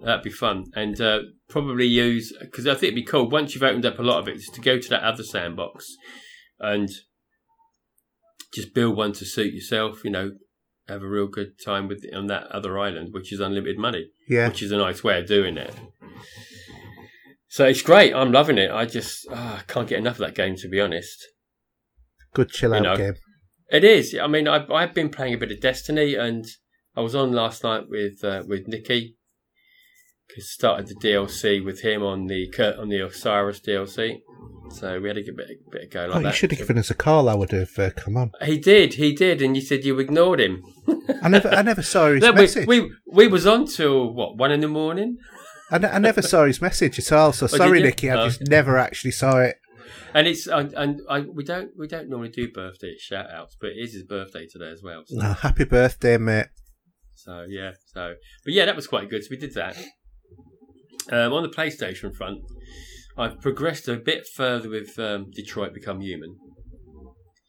That'd be fun, and uh, probably use because I think it'd be cool once you've opened up a lot of it, to go to that other sandbox and just build one to suit yourself. You know, have a real good time with on that other island, which is unlimited money, Yeah. which is a nice way of doing it. So it's great. I'm loving it. I just I can't get enough of that game, to be honest. Good chill out You know. game. It is. I mean, I've, I've been playing a bit of Destiny, and I was on last night with uh, with Nicky. Cause started the DLC with him on the on the Osiris DLC, so we had a bit, bit of go like Oh, you that. should have given us a call. I would have uh, come on. He did, he did, and you said you ignored him. I never, I never saw his [LAUGHS] No, message. we we was on till what one in the morning, I, n- I never saw his message at all. So did sorry, Nikki. I Oh. just never actually saw it. And it's and, and I, we don't we don't normally do birthday shout outs, but it is his birthday today as well. So, happy birthday, mate. so yeah, so but yeah, that was quite good. So we did that. Um, on the PlayStation front, I've progressed a bit further with um, Detroit Become Human.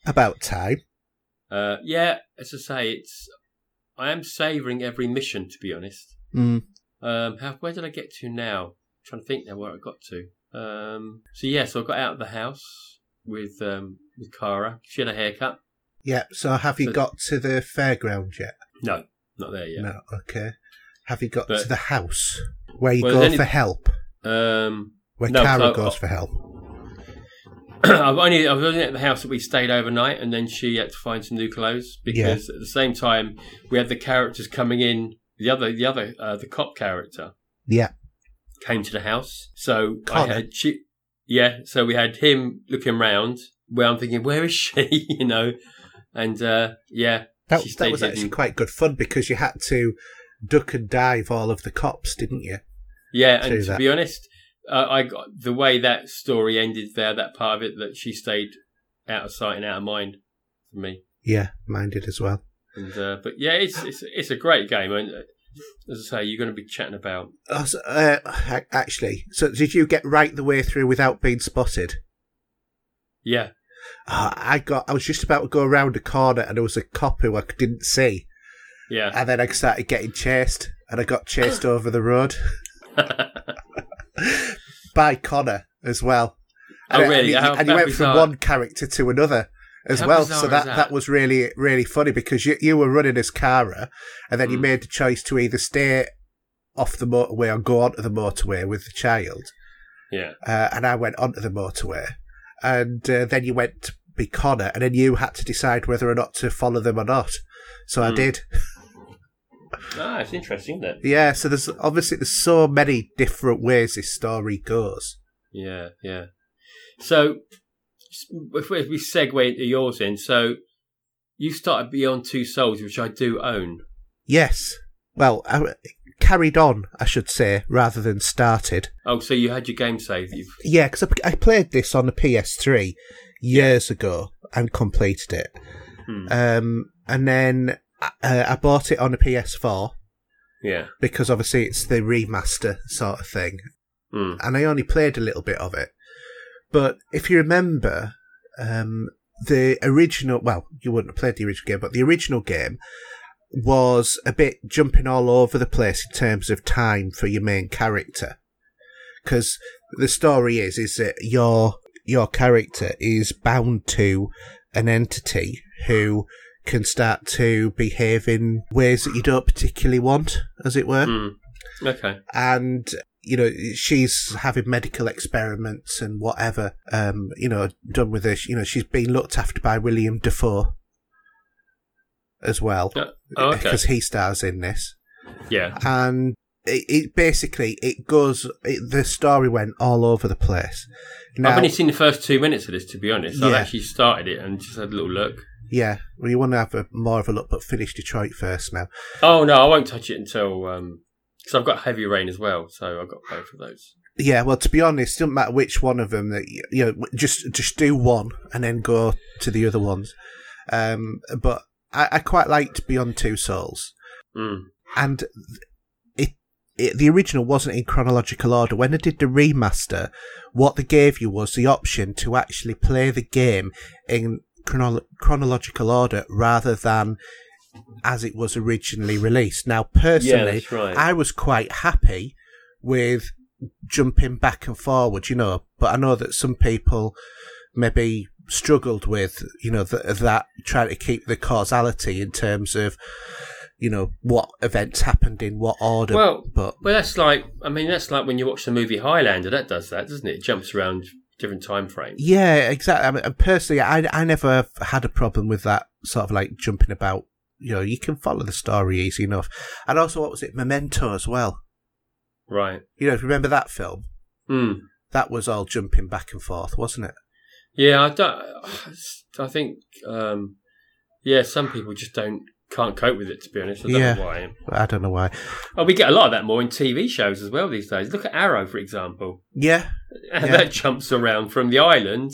About time. Uh, yeah, as I say, it's I am savouring every mission to be honest. Mm. Um, how, where did I get to now? trying to think now where I got to. Um, so yeah, so I got out of the house with um, with Kara. She had a haircut. Yeah. So have you So- got to the fairground yet? No, not there yet. No. Okay. Have you got But- to the house where you Well, go only- for help? Um, Where No, Kara so- goes for help. [CLEARS THROAT] I've only I've only at the house that we stayed overnight, and then she had to find some new clothes because at the same time we had the characters coming in. The other, the other, uh, the cop character Yeah. Came to the house, so Connor. I had she, yeah. So we had him looking round. Where I'm thinking, where is she? [LAUGHS] you know, and uh, yeah, That, that was actually quite good fun because you had to duck and dive all of the cops, didn't you? Yeah, and to that. be honest, uh, I got the way that story ended there. That part of it that she stayed out of sight and out of mind for me. Yeah, mine did as well. And uh, but yeah, it's it's it's a great game, and uh, as I say, you're going to be chatting about. Uh, so, uh, actually, so did you get right the way through without being spotted? Yeah. Uh, I got. I was just about to go around a corner, and there was a cop who I didn't see, Yeah. and then I started getting chased, and I got chased [LAUGHS] over the road by Connor as well. Oh, And, really? And, How- he, and how went from one character to another as How well. So that, that? that was really really funny because you you were running as Kara, and then you Mm. made the choice to either stay off the motorway or go onto the motorway with the child. yeah. uh, and I went onto the motorway, and uh, then you went to be Connor, and then you had to decide whether or not to follow them or not. So I Hmm. did. [LAUGHS] Ah, it's interesting, isn't? Yeah. So there's obviously there's so many different ways this story goes. Yeah, yeah. So, if we, segue into yours in, so you started Beyond Two Souls, which I do own. Yes. Well, I, carried on, I should say, rather than started. Oh, so you had your game saved. You've, Yeah, because I, I played this on the PS3 years ago and completed it. hmm, Um, and then uh, I bought it on the PS4 yeah. because obviously it's the remaster sort of thing. Hmm. and I only played a little bit of it. But if you remember, um, the original, well, you wouldn't have played the original game, but the original game was a bit jumping all over the place in terms of time for your main character. Because the story is, is that your, your character is bound to an entity who can start to behave in ways that you don't particularly want, as it were Hmm. Okay. and you know she's having medical experiments and whatever um you know done with her you know she's being looked after by William Dafoe as well Uh, oh, okay. because he stars in this Yeah. and it, it basically it goes it, the story went all over the place now I've only seen the first two minutes of this, to be honest. I've actually started it and just had a little look. yeah well you want to have a more of a look but finish Detroit first now Oh no, I won't touch it until because I've got Heavy Rain as well, so I've got both of those. Yeah, well, to be honest, it doesn't matter which one of them that you, know. Just just do one and then go to the other ones. Um, but I, I quite liked Beyond Two Souls, Mm. and it, it the original wasn't in chronological order. When I did the remaster, what they gave you was the option to actually play the game in chrono- chronological order rather than as it was originally released. Now, personally, that's right. I was quite happy with jumping back and forward, you know, but I know that some people maybe struggled with, you know, th- that trying to keep the causality in terms of, you know, what events happened in what order. Well, but Well, that's like I mean that's like when you watch the movie Highlander. That does that, doesn't it? It jumps around different time frames. yeah, exactly. I mean, personally, I I never had a problem with that sort of like jumping about. You know, you can follow the story easy enough. And also, what was it, Memento as well? Right. You know, if you remember that film, Hmm. that was all jumping back and forth, wasn't it? Yeah, I don't. I think. Um, yeah, some people just don't can't cope with it. To be honest, I don't Yeah. know why. I don't know why. Oh, we get a lot of that more in TV shows as well these days. Look at Arrow, for example. Yeah, And Yeah. that jumps around from the island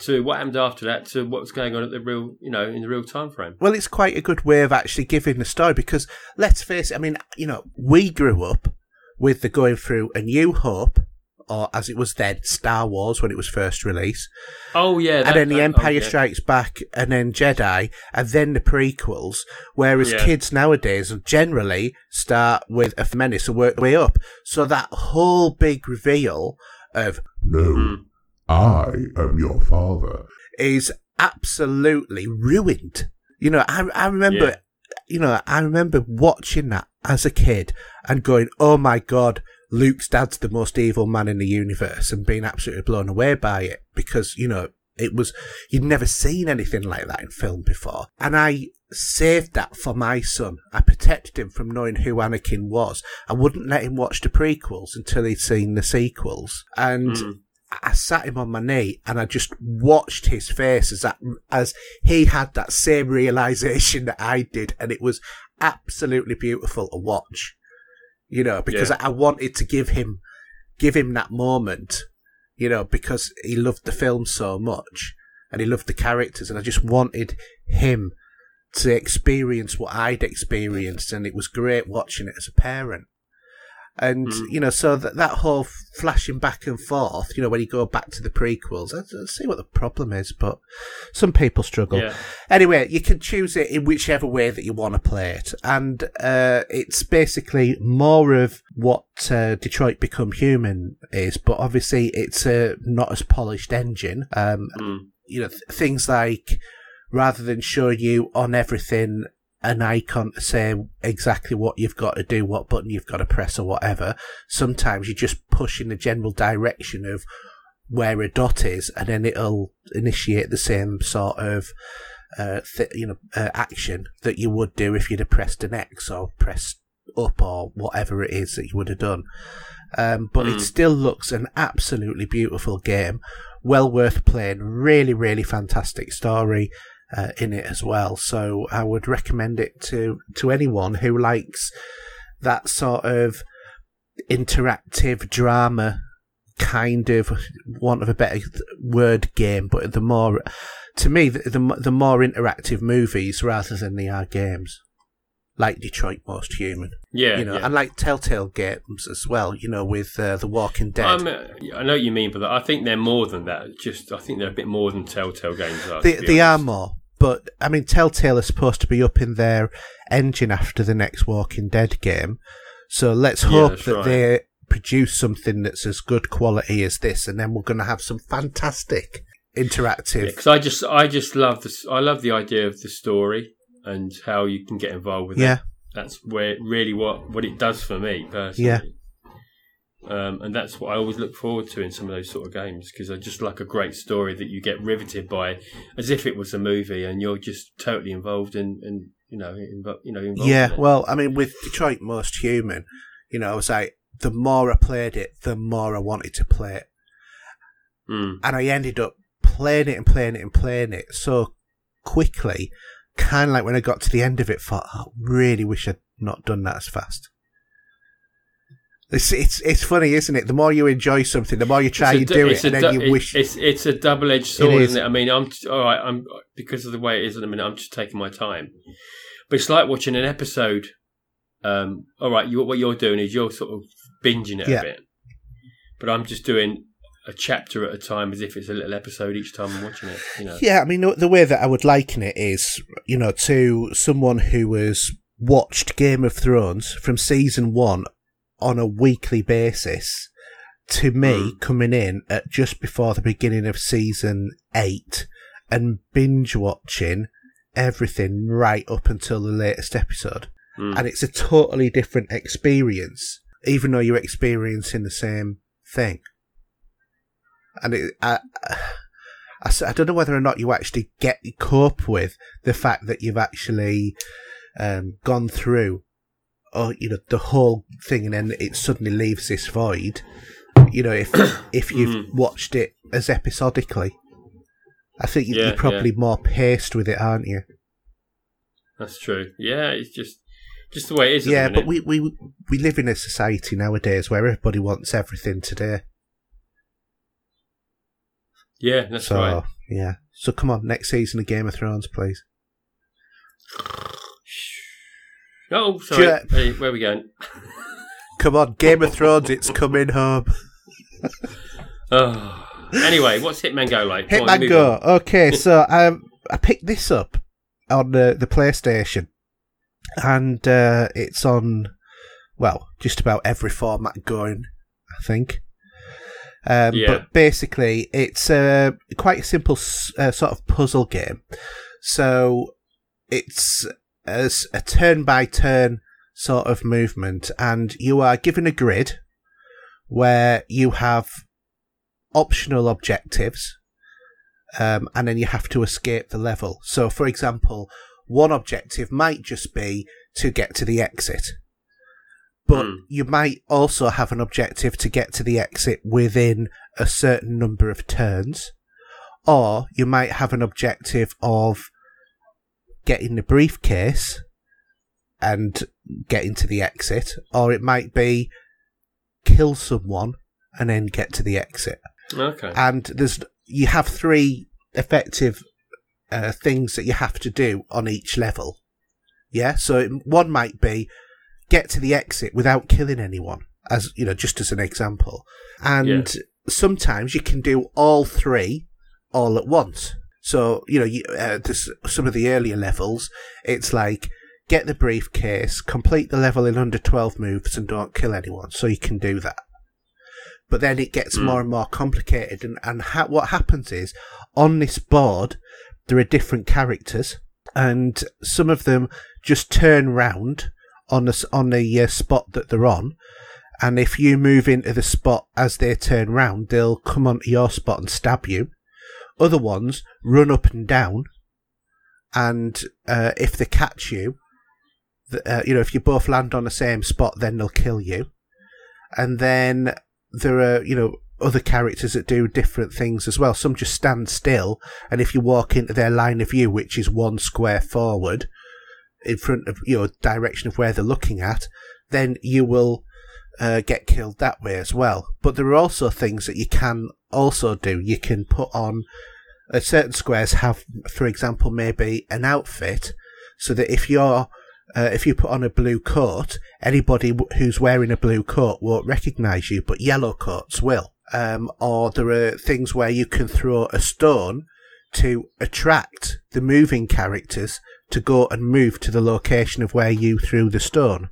to what happened after that to what's going on at the real, you know, in the real time frame. Well, it's quite a good way of actually giving the story because let's face it, I mean, you know, we grew up with the going through A New Hope, or as it was then, Star Wars when it was first released, Oh yeah, that- and then The that- Empire oh, yeah. Strikes Back, and then Jedi, and then the prequels. Whereas Yeah. kids nowadays generally start with a menace and work their way up. So that whole big reveal of No, Mm. I am your father. is absolutely ruined. You know, I I remember, Yeah. you know, I remember watching that as a kid and going, "Oh my god, Luke's dad's the most evil man in the universe," and being absolutely blown away by it because you know it was you'd never seen anything like that in film before, and I saved that for my son. I protected him from knowing who Anakin was. I wouldn't let him watch the prequels until he'd seen the sequels, and. Mm. I sat him on my knee and I just watched his face as that as he had that same realization that I did, and it was absolutely beautiful to watch. You know, because Yeah. I wanted to give him give him that moment. You know, because he loved the film so much and he loved the characters, and I just wanted him to experience what I'd experienced, and it was great watching it as a parent. And Mm. you know, so that that whole flashing back and forth, you know, when you go back to the prequels, I, I see what the problem is, but some people struggle. Yeah. Anyway, you can choose it in whichever way that you want to play it, and uh, it's basically more of what uh, Detroit Become Human is, but obviously it's a not as polished engine. Um, Mm. you know, th- things like rather than show you on everything an icon to say exactly what you've got to do, what button you've got to press or whatever, sometimes you just push in the general direction of where a dot is and then it'll initiate the same sort of uh, th- you know uh, action that you would do if you'd have pressed an X or pressed up or whatever it is that you would have done. Um, but it Mm. still looks an absolutely beautiful game, well worth playing. Really, really fantastic story uh, in it as well. So I would recommend it to to anyone who likes that sort of interactive drama kind of want of a better word game, but the more to me the the, the more interactive movies rather than they are games. Like Detroit Most Human, Yeah. you know, yeah. and like Telltale games as well. You know, with uh, The Walking Dead. Um, I know what you mean, but I think they're more than that. Just I think they're a bit more than Telltale games are. They, they are more, but I mean, Telltale is supposed to be up in their engine after the next Walking Dead game, so let's hope that's that right. they produce something that's as good quality as this, and then we're going to have some fantastic interactive. because I just I just love this. I love the idea of the story and how you can get involved with Yeah. it. That's where really what what it does for me personally. Yeah. Um, and that's what I always look forward to in some of those sort of games because I just like a great story that you get riveted by, as if it was a movie, and you're just totally involved in, in you know, invo- you know, involved Yeah, well, I mean, with Detroit Most Human, you know, I was like, the more I played it, the more I wanted to play it. Mm. And I ended up playing it and playing it and playing it so quickly, kind of like when I got to the end of it, thought, I really wish I'd not done that as fast. It's, it's it's funny, isn't it? The more you enjoy something, the more you try It's a and du- do it, and then du- you wish. it's it's a double edged sword, is. is. not it? I mean, I'm all right. I'm because of the way it is at the minute. I'm just taking my time, but it's like watching an episode. Um, all right, you, what you're doing is you're sort of binging it Yeah. a bit, but I'm just doing a chapter at a time as if it's a little episode each time I'm watching it. You know, Yeah, I mean, the- the way that I would liken it is, you know, to someone who has watched Game of Thrones from season one on a weekly basis to me coming in at just before the beginning of season eight and binge watching everything right up until the latest episode. Mm. And it's a totally different experience, even though you're experiencing the same thing. And it, I, [SIGHS] I, I don't know whether or not you actually get cope with the fact that you've actually um, gone through, or you know, the whole thing, and then it suddenly leaves this void. You know, if [COUGHS] if you've Mhm. watched it as episodically, I think Yeah, you're probably more paced with it, aren't you? that's true. Yeah, it's just just the way it is. Yeah, but we, we we live in a society nowadays where everybody wants everything today. yeah, that's so right. yeah. So come on, next season of Game of Thrones, please. Oh, sorry. Hey, where are we going? Come on, Game of Thrones, it's coming home. Oh. Anyway, what's Hitman Go like? On, Hitman Go. on. Okay, so [LAUGHS] um, I picked this up on the, the PlayStation, and uh, it's on, well, just about every format going, I think. Um, Yeah. But basically, it's uh, quite a simple s- uh, sort of puzzle game. So it's as a turn by turn sort of movement, and you are given a grid where you have optional objectives, um, and then you have to escape the level. So, for example, one objective might just be to get to the exit, but Hmm. you might also have an objective to get to the exit within a certain number of turns, or you might have an objective of getting the briefcase and getting to the exit, or it might be kill someone and then get to the exit Okay. and there's you have three effective uh, things that you have to do on each level. Yeah, so it- one might be get to the exit without killing anyone, as you know, just as an example. And sometimes you can do all three all at once. So you know, you, uh, there's some of the earlier levels. It's like get the briefcase, complete the level in under twelve moves, and don't kill anyone. So you can do that. But then it gets Hmm. more and more complicated, and and ha- what happens is on this board there are different characters, and some of them just turn round on the on the uh, spot that they're on, and if you move into the spot as they turn round, they'll come onto your spot and stab you. Other ones run up and down, and uh, if they catch you, uh, you know if you both land on the same spot, then they'll kill you. And then there are you know other characters that do different things as well. Some just stand still, and if you walk into their line of view, which is one square forward, in front of your know direction of where they're looking at, then you will uh, get killed that way as well. But there are also things that you can also do. You can put on uh, certain squares have, for example, maybe an outfit, so that if you're uh, if you put on a blue coat, anybody who's wearing a blue coat won't recognise you, but yellow coats will. Um, or there are things where you can throw a stone to attract the moving characters to go and move to the location of where you threw the stone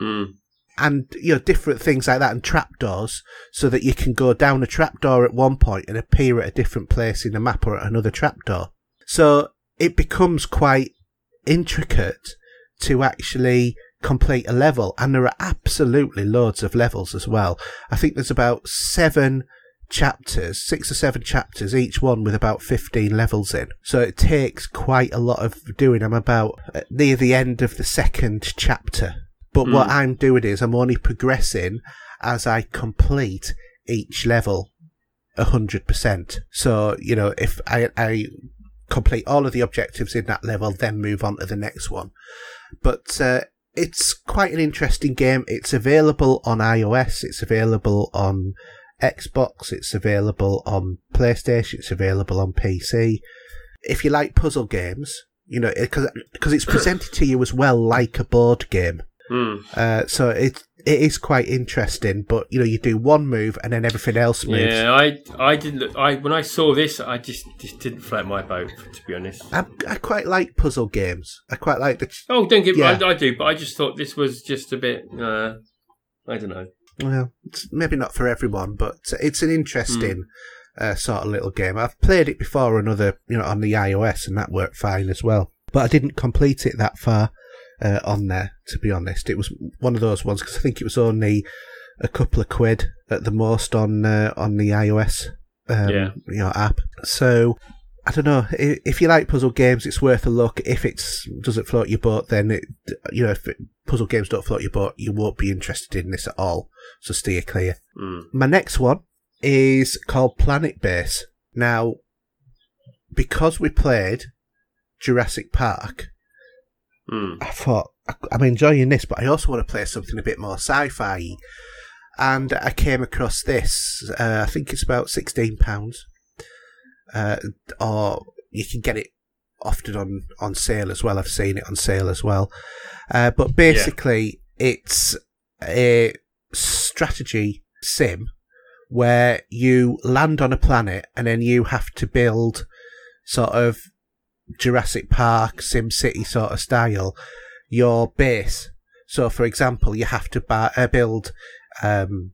Mm. And you know different things like that and trapdoors so that you can go down a trapdoor at one point and appear at a different place in the map or at another trapdoor. So it becomes quite intricate to actually complete a level and there are absolutely loads of levels as well. I think there's about seven chapters six or seven chapters each one with about 15 levels in. So it takes quite a lot of doing. I'm about uh, near the end of the second chapter but what Mm. I'm doing is I'm only progressing as I complete each level a hundred percent. So you know, if I, I complete all of the objectives in that level, then move on to the next one. But uh, it's quite an interesting game. It's available on iOS. It's available on Xbox. It's available on PlayStation. It's available on PC. If you like puzzle games, you know, because because it's presented to you as well like a board game. Mm. Uh, so it it is quite interesting, but you know you do one move and then everything else moves. Yeah, I I didn't. I when I saw this, I just just didn't float my boat. To be honest. I, I quite like puzzle games. I quite like the. Oh, don't get. Yeah. I, I do, but I just thought this was just a bit. Uh, I don't know. Well, it's maybe not for everyone, but it's an interesting uh, sort of little game. I've played it before on other, you know, on the iOS, and that worked fine as well. But I didn't complete it that far uh, on there, to be honest. It was one of those ones because I think it was only a couple of quid at the most on uh, on the iOS um, Yeah. you know, app. So I don't know if you like puzzle games, it's worth a look. If it doesn't float your boat, then it, you know if it, puzzle games don't float your boat, you won't be interested in this at all. So steer clear. Mm. My next one is called Planet Base. Now, because we played Jurassic Park, Mm. I thought I'm enjoying this, but I also want to play something a bit more sci-fi. And I came across this. Uh, I think it's about sixteen pounds, uh, or you can get it often on on sale as well. I've seen it on sale as well. Uh, but basically, it's a strategy sim where you land on a planet and then you have to build sort of Jurassic Park, Sim City sort of style, your base. So, for example, you have to buy, uh, build um,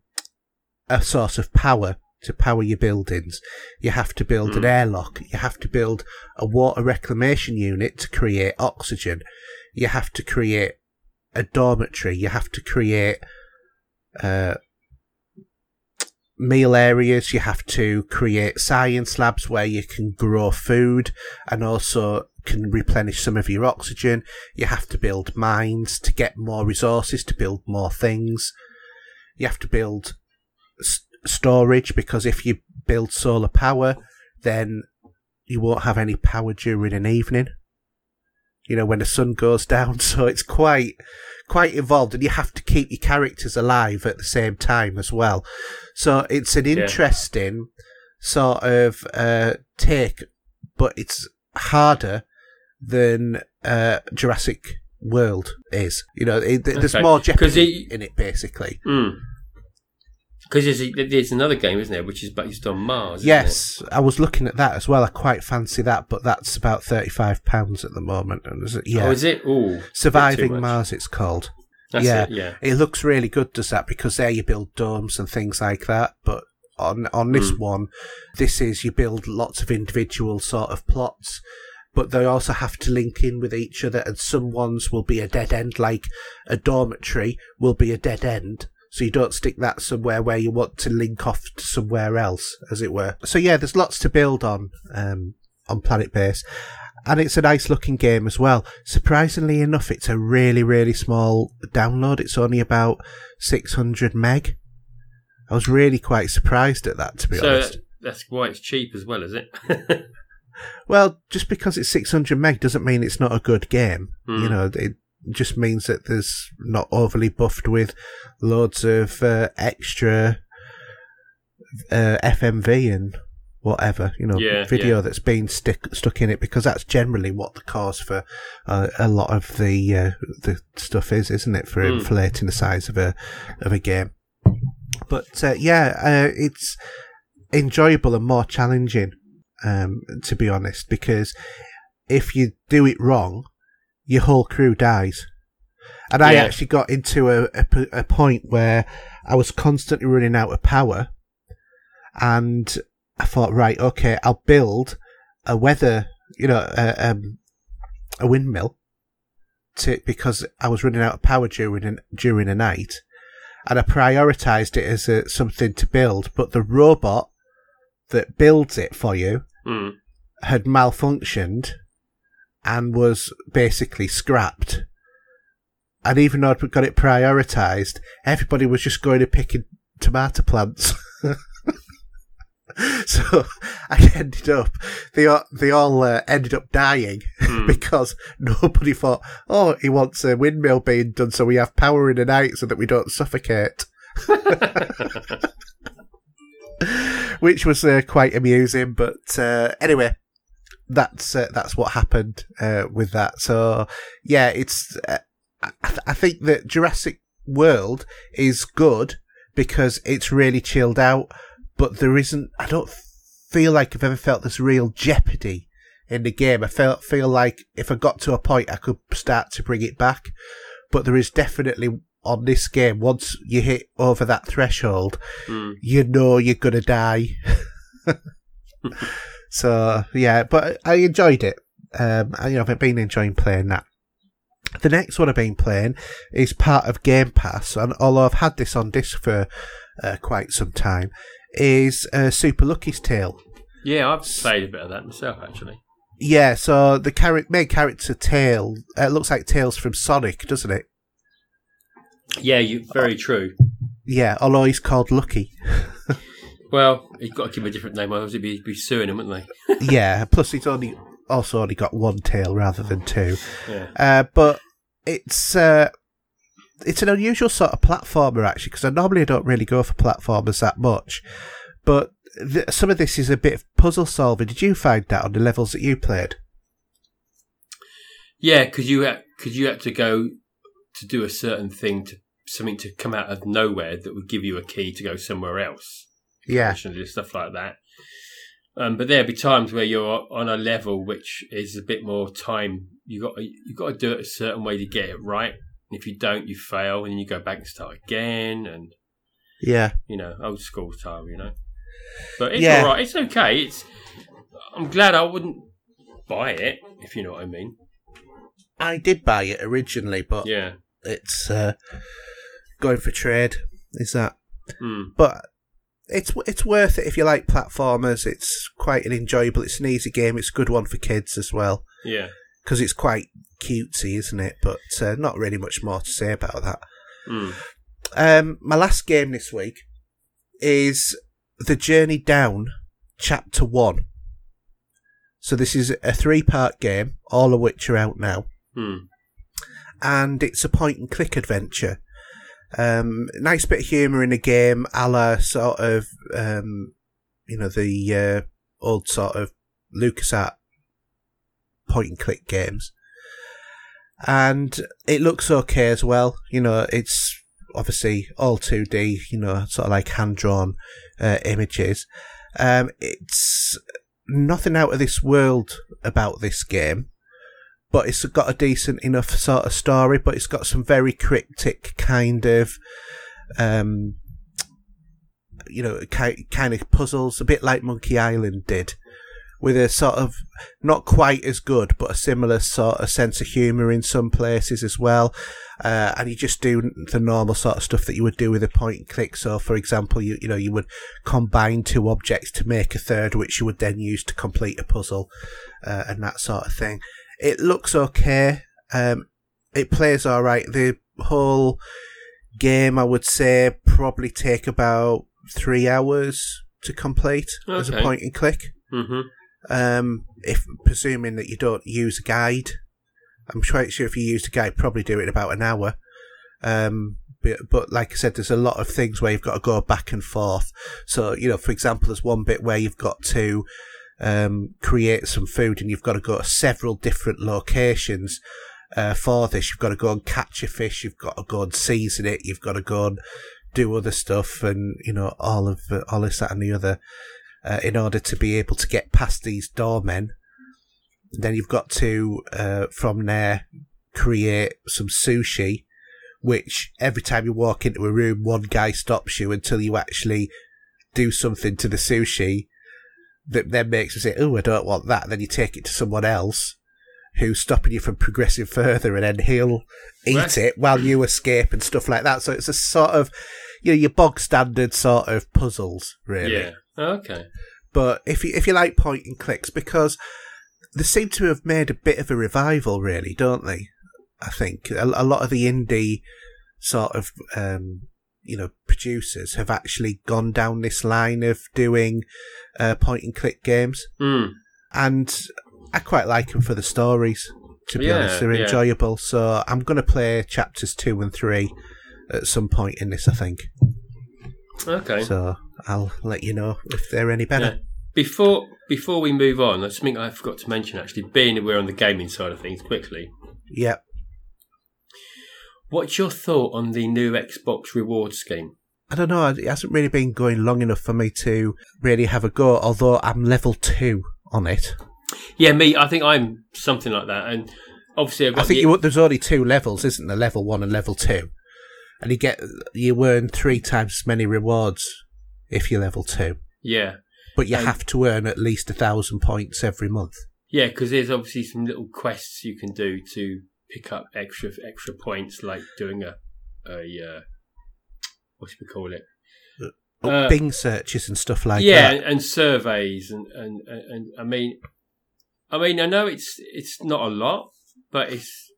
a source of power to power your buildings. You have to build an airlock. You have to build a water reclamation unit to create oxygen. You have to create a dormitory. You have to create uh, meal areas. You have to create science labs where you can grow food and also can replenish some of your oxygen. You have to build mines to get more resources to build more things. You have to build s- storage because if you build solar power, then you won't have any power during an evening. You know, when the sun goes [LAUGHS] down. So it's quite, quite involved and you have to keep your characters alive at the same time as well. So it's an Yeah. interesting sort of uh, take, but it's harder than uh, Jurassic World is. You know, it, there's Okay. more jeopardy it- in it, basically. Because there's, there's another game, isn't there, which is based on Mars. Yes, I was looking at that as well. I quite fancy that, but that's about thirty-five pounds at the moment. And is it, yeah, Oh, is it? Oh, Surviving Mars, it's called. That's yeah, it, yeah. it looks really good. Does that because there you build domes and things like that, but. On on this Mm. one, this is you build lots of individual sort of plots, but they also have to link in with each other. And some ones will be a dead end, like a dormitory will be a dead end. So you don't stick that somewhere where you want to link off to somewhere else, as it were. So yeah, there's lots to build on um, on Planet Base, and it's a nice looking game as well. Surprisingly enough, it's a really really small download. It's only about 600 meg. I was really quite surprised at that, to be So honest. that, that's why it's cheap as well, is it? [LAUGHS] Well, just because it's 600 meg doesn't mean it's not a good game. Hmm. You know, it just means that there's not overly buffed with loads of uh, extra uh, FMV and whatever, you know, Yeah, video yeah. that's been stick, stuck in it because that's generally what the cause for uh, a lot of the uh, the stuff is, isn't it? For Hmm. inflating the size of a of a game. But uh, yeah, uh, it's enjoyable and more challenging, um, to be honest, because if you do it wrong, your whole crew dies. And I Yeah. actually got into a a point where I was constantly running out of power, and I thought, right, okay, I'll build a weather, you know, a, um, a windmill, to because I was running out of power during an, during a night, and I prioritized it as a, something to build. But the robot that builds it for you Hmm. had malfunctioned and was basically scrapped. And even though I'd got it prioritized, everybody was just going to picking tomato plants. [LAUGHS] so I ended up, they all, they all uh, ended up dying Hmm. [LAUGHS] because nobody thought, oh, he wants a windmill being done so we have power in the night so that we don't suffocate. [LAUGHS] Which was uh, quite amusing, but uh, anyway, that's uh, that's what happened uh, with that. So yeah, it's uh, I, th- I think that Jurassic World is good because it's really chilled out, but there isn't. I don't feel like I've ever felt this real jeopardy in the game. I felt feel like if I got to a point, I could start to bring it back, but there is definitely on this game once you hit over that threshold, Hmm. you know you're gonna die. [LAUGHS] so yeah, but I enjoyed it. Um, I, you know, I've been enjoying playing that. The next one I've been playing is part of Game Pass, and although I've had this on disc for uh, quite some time, is uh, Super Lucky's Tale. Yeah, I've played a bit of that myself, actually. Yeah, so the char- main character Tail uh, looks like Tails from Sonic, doesn't it? Yeah, you very true. Yeah, although he's called Lucky. [LAUGHS] Well, he's got to give him a different name, otherwise they'd be, be suing him, wouldn't they? yeah, plus he's only also only got one tail rather than two. Yeah. Uh, but it's uh, it's an unusual sort of platformer actually, because I normally don't really go for platformers that much. But th- some of this is a bit of puzzle solving. Did you find that on the levels that you played? Yeah, because you had, cause you had to go to do a certain thing to something to come out of nowhere that would give you a key to go somewhere else. Yeah, stuff like that. Um, but there'll be times where you're on a level which is a bit more time. You got you got to do it a certain way to get it right. And if you don't, you fail, and you go back and start again. And yeah, you know, old school style, you know. But it's Yeah. all right. It's okay. It's. I'm glad I wouldn't buy it, if you know what I mean. I did buy it originally, but Yeah. it's uh, going for trade. Is that? Hmm. but it's it's worth it if you like platformers. It's quite an enjoyable. It's an easy game. It's a good one for kids as well Yeah. Because it's quite cutesy, isn't it? But uh, not really much more to say about that. Hmm. Um, my last game this week is The Journey Down, Chapter One. So this is a three-part game, all of which are out now Hmm. and it's a point and click adventure. Um, nice bit of humour in the game, a la sort of, um, you know, the uh, old sort of LucasArts point and click games. And it looks okay as well. You know, it's obviously all 2D, you know, sort of like hand drawn uh, images. Um, it's nothing out of this world about this game, but it's got a decent enough sort of story, but it's got some very cryptic kind of, um, you know, ki- kind of puzzles, a bit like Monkey Island did with a sort of not quite as good, but a similar sort of sense of humour in some places as well. Uh, and you just do the normal sort of stuff that you would do with a point and click. So, for example, you you know you would combine two objects to make a third, which you would then use to complete a puzzle, uh, and that sort of thing. It looks okay. Um, it plays all right. The whole game, I would say, probably take about three hours to complete as a point and click. hmm Um, if presuming that you don't use a guide, I'm quite sure if you use a guide, probably do it in about an hour. Um, but, but like I said, there's a lot of things where you've got to go back and forth. So you know, for example, there's one bit where you've got to um, create some food, and you've got to go to several different locations. Uh, for this, you've got to go and catch a fish. You've got to go and season it. You've got to go and do other stuff, and you know all of all this that and the other uh, in order to be able to get past these doormen. Then you've got to, uh, from there, create some sushi, which every time you walk into a room, one guy stops you until you actually do something to the sushi that then makes you say, oh, I don't want that. Then you take it to someone else who's stopping you from progressing further, and then he'll eat Right. it while you escape and stuff like that. So it's a sort of, you know, your bog standard sort of puzzles, really Yeah. Okay. but if you if you like point and clicks, because they seem to have made a bit of a revival, really, don't they? I think a, a lot of the indie sort of um, you know producers have actually gone down this line of doing uh, point and click games, Mm. and I quite like them for the stories. To be Yeah, honest, they're yeah. enjoyable. So I'm going to play chapters two and three at some point in this. I think. Okay. So I'll let you know if they're any better. Yeah. Before before we move on, there's something I forgot to mention actually. Being that we're on the gaming side of things, quickly, Yep. what's your thought on the new Xbox reward scheme? I don't know. It hasn't really been going long enough for me to really have a go. Although I'm level two on it. Yeah, me. I think I'm something like that, and obviously I've got I think the- you, there's only two levels, isn't there? Level one and level two, and you get you earn three times as many rewards if you're level two, yeah, but you Um, have to earn at least a thousand points every month. yeah, because there's obviously some little quests you can do to pick up extra extra points, like doing a a uh, what should we call it? Oh, Uh, Bing searches and stuff like yeah, that. Yeah, and surveys, and, and and and I mean, I mean, I know it's it's not a lot, but it's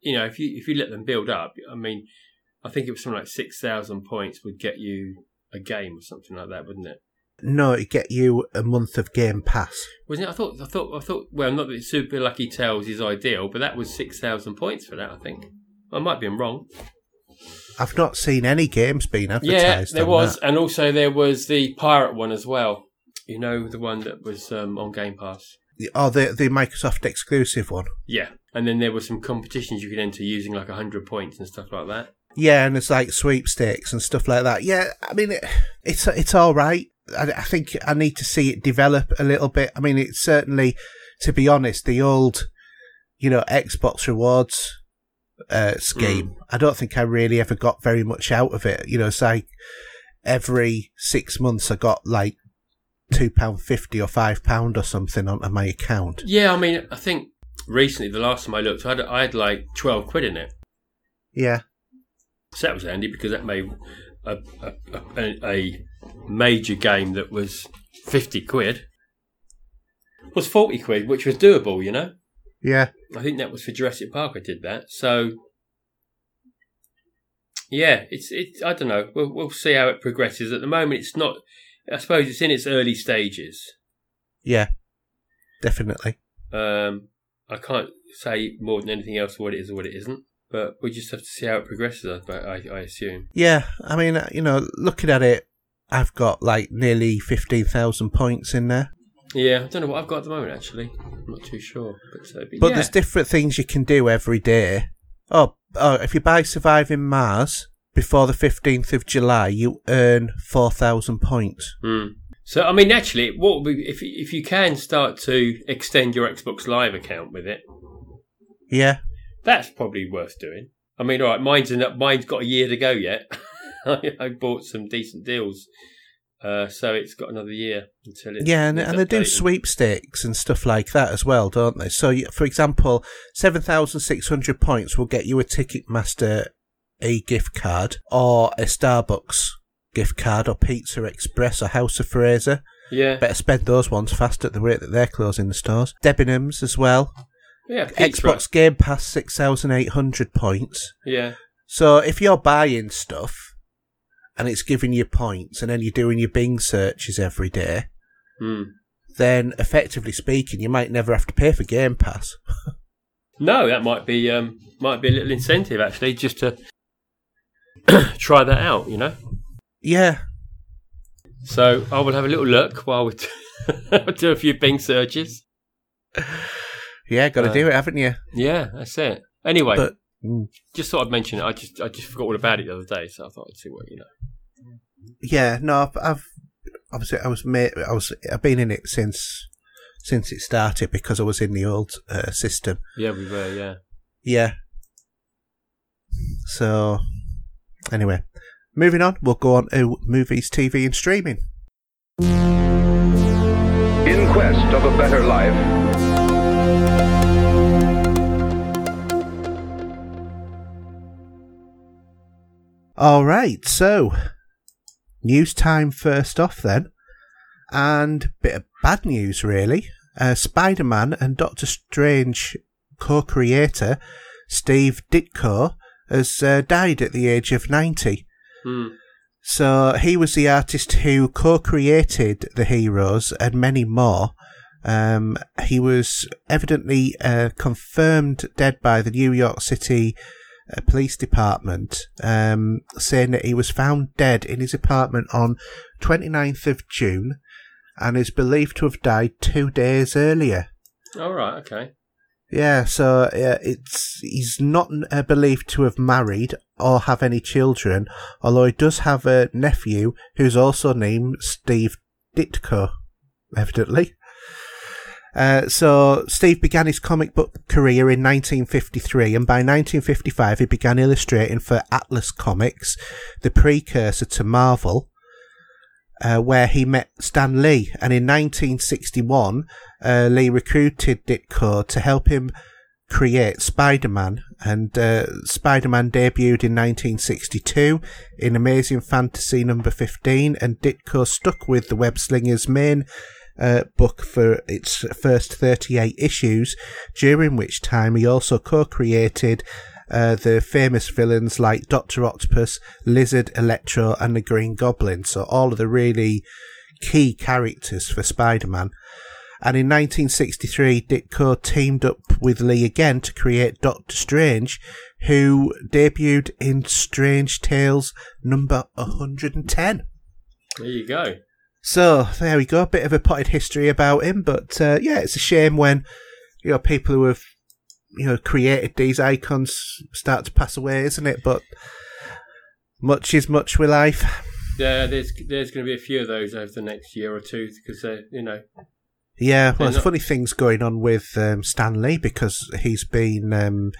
you know if you if you let them build up, I mean, I think it was something like six thousand points would get you a game or something like that, wouldn't it? No, it get you a month of Game Pass. Wasn't it? I thought I thought I thought well, not that Super Lucky Tales is ideal, but that was six thousand points for that. I think I might be wrong. I've not seen any games being advertised. Yeah, there was, that. and also there was the pirate one as well. You know, the one that was um, on Game Pass. Oh, the the Microsoft exclusive one. Yeah, and then there were some competitions you could enter using like hundred points and stuff like that. Yeah, and it's like sweepstakes and stuff like that. Yeah, I mean, it, it's it's all right. I, I think I need to see it develop a little bit. I mean, it's certainly, to be honest, the old, you know, Xbox rewards uh, scheme. I don't think I really ever got very much out of it. You know, it's like every six months I got like two pound fifty or five pound or something onto my account. Yeah, I mean, I think recently the last time I looked, I had, I had like twelve quid in it. Yeah, So that was handy because that made a, a, a, major game that was fifty quid was forty quid, which was doable. You know. yeah. I think that was for Jurassic Park. I did that. So, yeah, it's it. I don't know. We'll we'll see how it progresses. At the moment, it's not. I suppose it's in its early stages. Yeah, definitely. Um, I can't say more than anything else what it is or what it isn't. But we just have to see how it progresses. I, I, I assume. Yeah, I mean, uh, you know, looking at it, I've got like nearly 15,000 points in there. Yeah, I don't know what I've got at the moment. Actually, I'm not too sure. But, uh, but, yeah. there's different things you can do every day. Oh, oh, if you buy Surviving Mars before the 15th of July, you earn 4,000 points. Hmm. So I mean, actually, what be, if if you can start to extend your Xbox Live account with it, Yeah. That's probably worth doing. I mean, all right, mine's in, mine's got a year to go yet. [LAUGHS] I, bought some decent deals, uh, so it's got another year until it. Yeah, and, and they do sweepstakes and stuff like that as well, don't they? So, for example, 7,600 points will get you a Ticketmaster a gift card or a Starbucks gift card or Pizza Express or House of Fraser. Yeah, Better spend those ones fast at the rate that they're closing the stores. Debenhams as well. Yeah. Xbox Game Pass, 6,800 points. Yeah, So if you're buying stuff and it's giving you points and then you're doing your Bing searches every day, Hmm. then effectively speaking, you might never have to pay for Game Pass. [LAUGHS] No, that might be um, might be a little incentive actually, just to [COUGHS] try that out. You know. Yeah, So I will have a little look while we do, [LAUGHS] do a few Bing searches. Yeah, got to Uh, do it, haven't you? Yeah, that's it. Anyway, But mm, just thought I'd mention it. I just I just forgot all about it the other day, so I thought I'd see what you know. yeah, no, I've, I've obviously I was made, I was I've been in it since since it started because I was in the old uh, system. Yeah, we were. Yeah. Yeah. So anyway, moving on, we'll go on to movies, TV, and streaming. In quest of a better life, All right, so news time first off then, and bit of bad news really. Uh, Spider-Man and Doctor Strange co-creator Steve Ditko has uh, died at the age of ninety. Hmm. So he was the artist who co-created the heroes and many more. Um, he was evidently uh, confirmed dead by the New York City uh, Police Department, um, saying that he was found dead in his apartment on 29th of June and is believed to have died two days earlier. All right. Okay. Yeah, so uh, it's he's not uh, believed to have married or have any children, although he does have a nephew who's also named Steve Ditko, evidently. Uh, so Steve began his comic book career in 1953, and by 1955 he began illustrating for Atlas Comics, the precursor to Marvel. Uh, where he met Stan Lee, and in 1961, uh, Lee recruited Ditko to help him create Spider-Man, and uh, Spider-Man debuted in 1962 in Amazing Fantasy number 15, and Ditko stuck with the Web Slingers main uh, book for its first 38 issues, during which time he also co-created uh, the famous villains like Doctor Octopus, Lizard, Electro, and the Green Goblin. So all of the really key characters for Spider-Man. And in 1963, Ditko teamed up with Lee again to create Doctor Strange, who debuted in Strange Tales number 110. There you go. So there we go, a bit of a potted history about him, but uh, yeah, it's a shame when you know people who have you know created these icons start to pass away, isn't it? But much is much with life. Yeah, there's there's going to be a few of those over the next year or two because uh, you know. Yeah, well, there's not- funny things going on with um, Stan Lee because he's been um,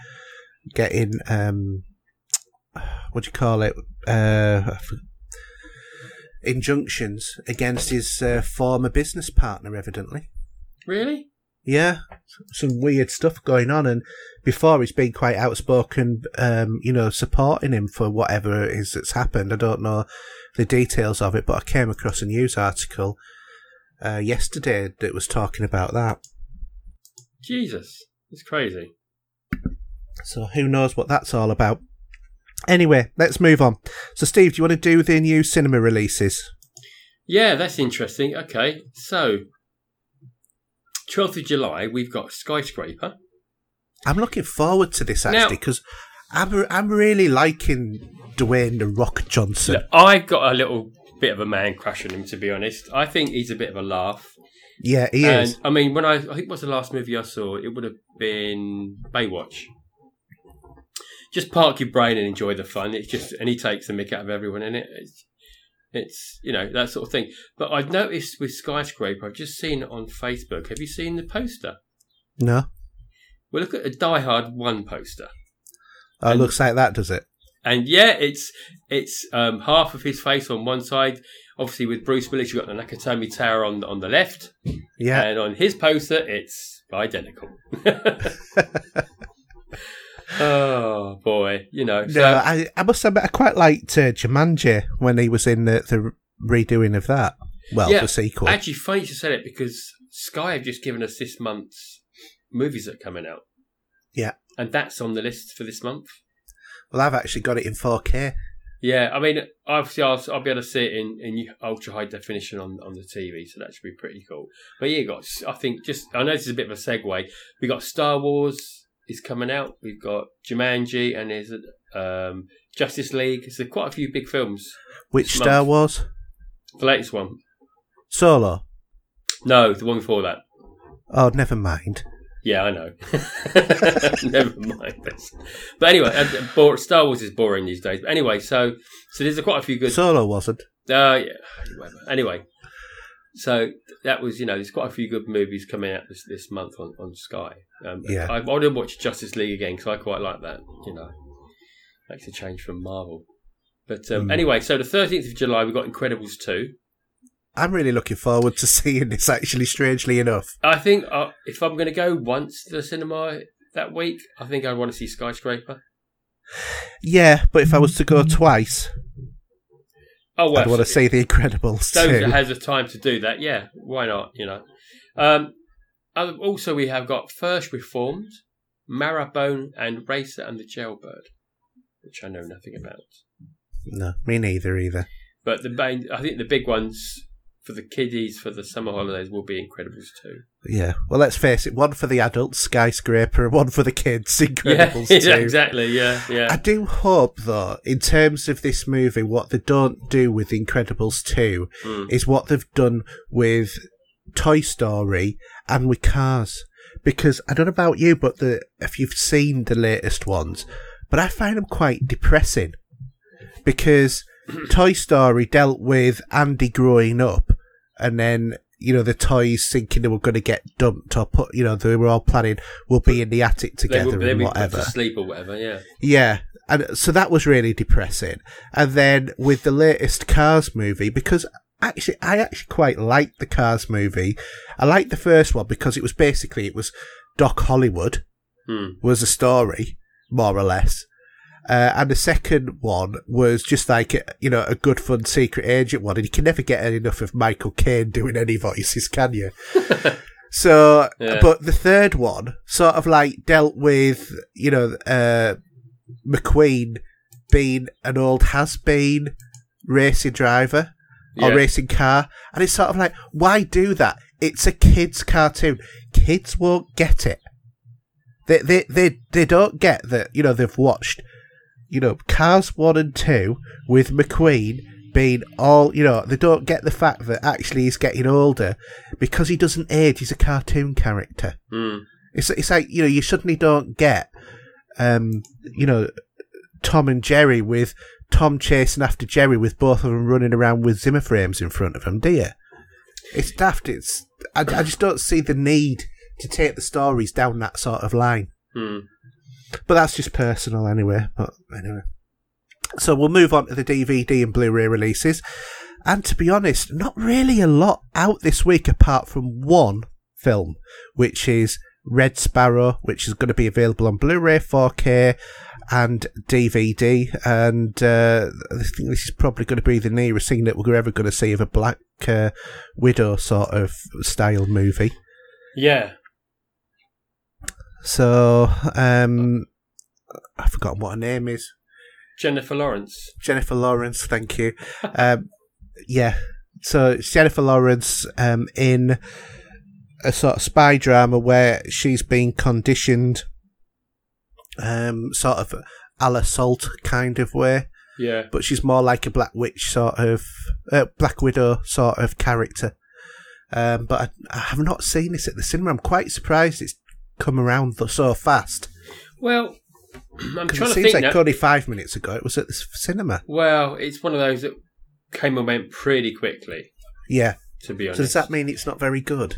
getting um, what do you call it? Uh, injunctions against his uh, former business partner, evidently. Really? Yeah, some weird stuff going on, and before he's been quite outspoken, um, you know, supporting him for whatever it is that's happened. I don't know the details of it, but I came across a news article uh, yesterday that was talking about that. Jesus, it's crazy. So who knows what that's all about? Anyway, let's move on. So, Steve, do you want to do the new cinema releases? Yeah, that's interesting. Okay, so 12th of July, we've got Skyscraper. I'm looking forward to this actually because I'm I'm really liking Dwayne the Rock Johnson. Look, I've got a little bit of a man crush on him, to be honest. I think he's a bit of a laugh. Yeah, he and is. I mean, when I I think what's the last movie I saw? It would have been Baywatch. Just park your brain and enjoy the fun. It's just and he takes the mick out of everyone in it. It's, it's you know that sort of thing. But I've noticed with Skyscraper, I've just seen it on Facebook. Have you seen the poster? No, Well, look at the Die Hard one poster. oh, it And- looks like that, does it? And yeah, it's it's um, half of his face on one side. Obviously, with Bruce Willis, you've got the Nakatomi Tower on on the left, Yeah, and on his poster, it's identical. [LAUGHS] [LAUGHS] oh boy, you know. So, no, I, I must admit, I quite liked uh, Jumanji when he was in the, the redoing of that. Well, Yeah, the sequel. actually, funny you said it because Sky have just given us this month's movies that are coming out. Yeah. and that's on the list for this month. well, I've actually got it in 4K. Yeah, I mean, obviously, I'll, I'll be able to see it in, in ultra high definition on, on the TV, so that should be pretty cool. But yeah, you got, I think, just, I know this is a bit of a segue. We got Star Wars is coming out. We've got Jumanji and there's um, Justice League. So quite a few big films. Which Star month. Wars? The latest one. Solo. No, the one before that. Oh, never mind. Yeah, I know. [LAUGHS] Never mind. But anyway, uh, Star Wars is boring these days. But anyway, so so there's quite a few good. Solo wasn't. Uh, yeah. Anyway, so that was you know there's quite a few good movies coming out this this month on on Sky. Um, Yeah. I, I want to watch Justice League again because I quite like that. You know, makes a change from Marvel. But um, Mm. anyway, so the 13th of July we've got Incredibles two. I'm really looking forward to [LAUGHS] seeing this, actually, strangely enough. I think uh, if I'm going to go once to the cinema that week, I think I want to see Skyscraper. Yeah, but if I was to go twice, Oh well, I'd want to see The Incredibles those too. that has the time to do that, yeah, why not? You know. Um, also, we have got First Reformed, Marrowbone, and Racer and the Jailbird, which I know nothing about. No, me neither either. But the main, I think the big ones for the kiddies for the summer holidays will be Incredibles too. Yeah. Well, let's face it, one for the adults, Skyscraper, and one for the kids, [LAUGHS] Incredibles [LAUGHS] yeah, 2. exactly. Yeah, yeah. I do hope, though, in terms of this movie, what they don't do with Incredibles 2 Mm. is what they've done with Toy Story and with Cars. Because I don't know about you, but the if you've seen the latest ones, but I find them quite depressing. Because [CLEARS THROAT] Toy Story dealt with Andy growing up, and then you know the toys thinking they were going to get dumped or put. You know they were all planning we'll be in the attic They together will, they'll and be put whatever. sleep or whatever. Yeah. Yeah. And so that was really depressing. And then with the latest Cars movie, because actually, I actually quite liked the Cars movie. I liked the first one because it was basically, it was Doc Hollywood Hmm. was a story, more or less. Uh, and the second one was just like, you know, a good fun secret agent one. And you can never get enough of Michael Caine doing any voices, can you? [LAUGHS] so, Yeah. but the third one sort of like dealt with, you know, uh, McQueen being an old has been racing driver or Yeah. racing car. And it's sort of like, why do that? It's a kid's cartoon. Kids won't get it. They, they, they, they don't get that, you know, they've watched, you know, Cars 1 and 2 with McQueen being all, you know, they don't get the fact that actually he's getting older because he doesn't age, he's a cartoon character. Hmm. It's, it's like, you know, you suddenly don't get, um, you know, Tom and Jerry with Tom chasing after Jerry with both of them running around with Zimmer frames in front of them, do you? It's daft. It's I, I just don't see the need to take the stories down that sort of line. Hmm. But that's just personal anyway. But anyway. So we'll move on to the DVD and Blu-ray releases. And to be honest, not really a lot out this week apart from one film, which is Red Sparrow, which is going to be available on Blu-ray, 4K, and DVD. And uh, I think this is probably going to be the nearest thing that we're ever going to see of a Black uh, Widow sort of style movie. Yeah. So, um, I've forgotten what her name is. Jennifer Lawrence. Jennifer Lawrence, thank you. Um, yeah, so it's Jennifer Lawrence um, in a sort of spy drama where she's been conditioned, um, sort of a la Salt kind of way, Yeah. but she's more like a Black Witch sort of, uh, Black Widow sort of character. Um, but I, I have not seen this at the cinema. I'm quite surprised it's come around so fast. Well, [CLEARS THROAT] I'm trying it to seems think like now. only five minutes ago it was at the cinema. Well, it's one of those that came and went pretty quickly. Yeah. To be honest. So does that mean it's not very good?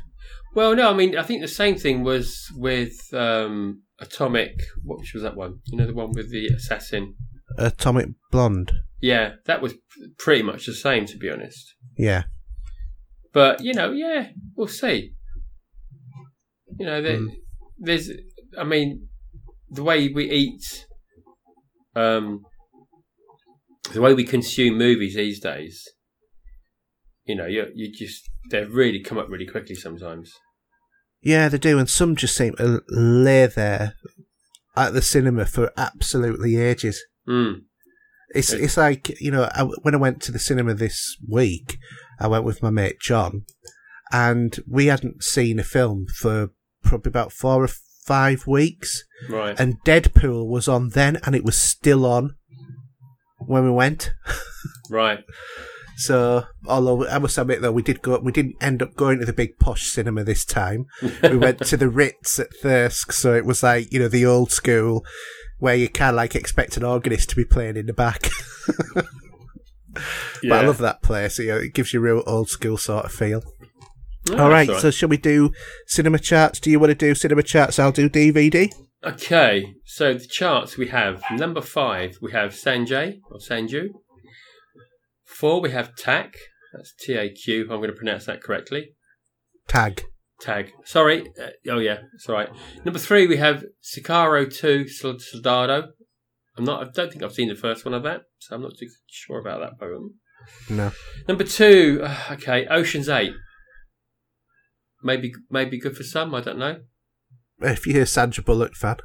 Well, no, I mean, I think the same thing was with um, Atomic. What was that one? You know, the one with the assassin. Atomic Blonde. Yeah, that was pretty much the same, to be honest. Yeah. But you know, yeah, we'll see. You know, there, Mm. There's, I mean, the way we eat, um, the way we consume movies these days. You know, you you just they've really come up really quickly sometimes. Yeah, they do, and some just seem to lay there at the cinema for absolutely ages. Mm. It's it's like you know I, when I went to the cinema this week, I went with my mate John, and we hadn't seen a film for probably about four or five weeks, Right. and Deadpool was on then, and it was still on when we went. [LAUGHS] right. So, although I must admit though, we did go, we didn't end up going to the big posh cinema this time. we [LAUGHS] went to the Ritz at Thirsk, so it was like you know the old school where you kind of like expect an organist to be playing in the back. Yeah. [LAUGHS] But I love that place. You know, it gives you a real old school sort of feel. All right, so shall we do cinema charts? Do you want to do cinema charts? I'll do DVD. Okay, so the charts we have number five, we have Sanjay or Sanju. Four, we have Tak. That's T A Q. I'm going to pronounce that correctly. Tag. Tag. Sorry. Uh, oh yeah, it's all right. Number three, we have Sicario Two Soldado. I'm not. I don't think I've seen the first one of that, so I'm not too sure about that poem. No. Number two, uh, okay, Ocean's Eight. Maybe, maybe good for some. I don't know. If you're a Sandra Bullock fan,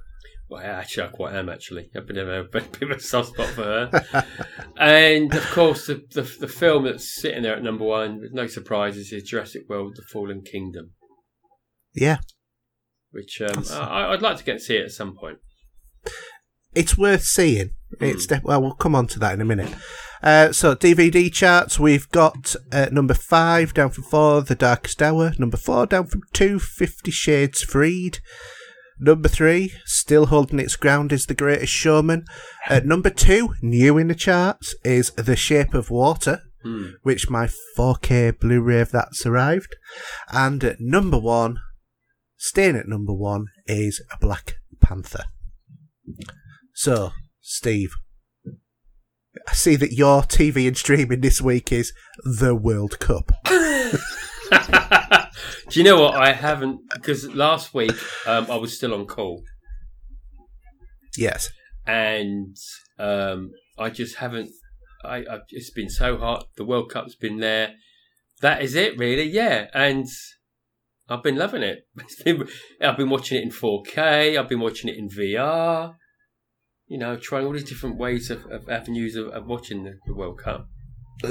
Well, actually, I quite am. Actually, I've been a bit of a soft spot for her. and of course, the, the the film that's sitting there at number one, with no surprises, is Jurassic World: The Fallen Kingdom, yeah, which um, I, I'd like to get to see it at some point. it's worth seeing. Hmm. It's def- well, we'll come on to that in a minute. Uh, so DVD charts, we've got uh, number five down from four, The Darkest Hour. Number four down from two, Fifty Shades Freed. Number three, still holding its ground, is The Greatest Showman. At number two, new in the charts, is The Shape of Water, Hmm. which my 4K Blu-ray of that's arrived. And at number one, staying at number one, is Black Panther. So, Steve, I see that your TV and streaming this week is the World Cup. [LAUGHS] Do you know what? I haven't because last week um, I was still on call, Yes. and um, I just haven't. I, I it's been so hot. The World Cup's been there. That is it, really. Yeah, and I've been loving it. [LAUGHS] It's been, I've been watching it in 4K. I've been watching it in VR. You know, trying all these different ways of, of avenues of, of watching the, the World Cup.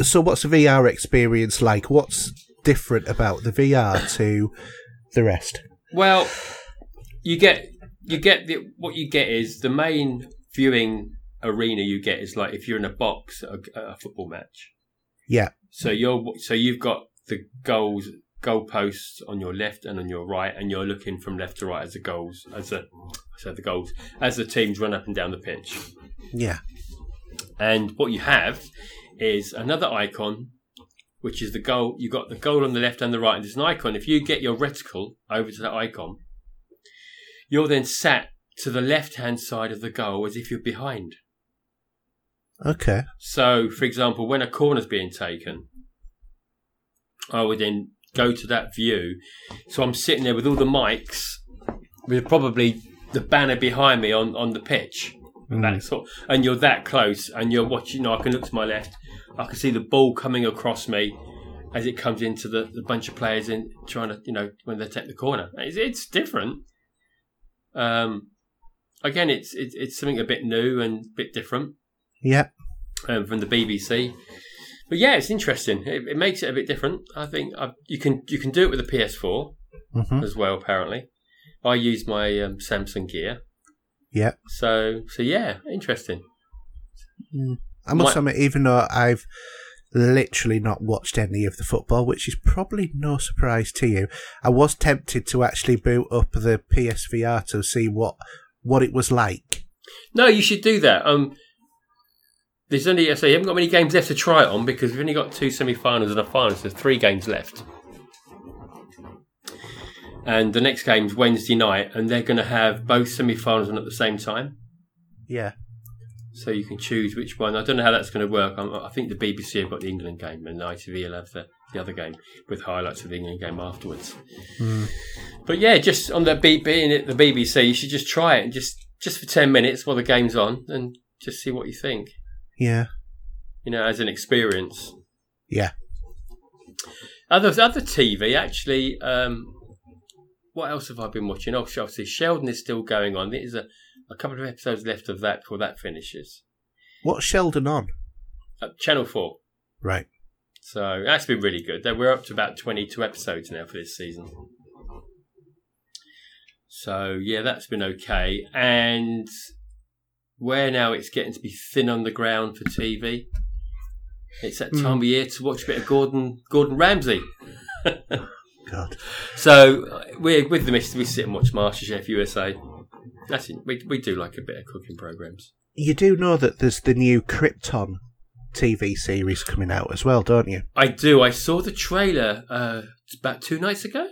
So, what's the VR experience like? What's different about the VR to the rest? Well, you get you get the what you get is the main viewing arena you get is like if you're in a box at a, at a football match. Yeah. So you're so you've got the goals goalposts on your left and on your right, and you're looking from left to right as the goals as the so the goals as the teams run up and down the pitch. Yeah. And what you have is another icon, which is the goal. You've got the goal on the left and the right, and there's an icon. If you get your reticle over to that icon, you're then sat to the left hand side of the goal as if you're behind. Okay. So, for example, when a corner's being taken, I would then go to that view. So I'm sitting there with all the mics, with probably the banner behind me on, on the pitch. That sort, and you're that close, and you're watching. You know, I can look to my left. I can see the ball coming across me as it comes into the, the bunch of players in trying to, you know, when they take the corner. It's, it's different. Um, again, it's, it's it's something a bit new and a bit different Yeah. um, from the BBC. But yeah, it's interesting. It, it makes it a bit different. I think i you can you can do it with a PS4 hmm as well. Apparently, I use my um, Samsung Gear. Yeah. So so yeah, interesting. I must Might- admit, even though I've literally not watched any of the football, which is probably no surprise to you. I was tempted to actually boot up the PSVR to see what what it was like. No, you should do that. Um, there's only say you haven't got many games left to try it on because we've only got two semi-finals and a final, so three games left. And the next game's Wednesday night, and they're going to have both semi-finals on at the same time, Yeah. so you can choose which one. I don't know how that's going to work. I'm, I think the BBC have got the England game, and ITV will have the, the other game with highlights of the England game afterwards. Hmm. But yeah, just on the being the BBC, you should just try it and just just for ten minutes while the game's on, and just see what you think. Yeah. You know, as an experience. Yeah. Other other TV actually. Um, what else have I been watching? Oh, obviously Sheldon is still going on. There's a, a couple of episodes left of that before that finishes. What's Sheldon on? Uh, Channel Four. Right. So that's been really good. We're up to about 22 episodes now for this season. So yeah, that's been okay. And where now it's getting to be thin on the ground for TV. It's that time of year to watch a bit of Gordon Gordon Ramsay. [LAUGHS] God. So we're with the missus. We sit and watch MasterChef USA. That's it. We we do like a bit of cooking programs. You do know that there's the new Krypton TV series coming out as well, don't you? I do. I saw the trailer uh, about two nights ago.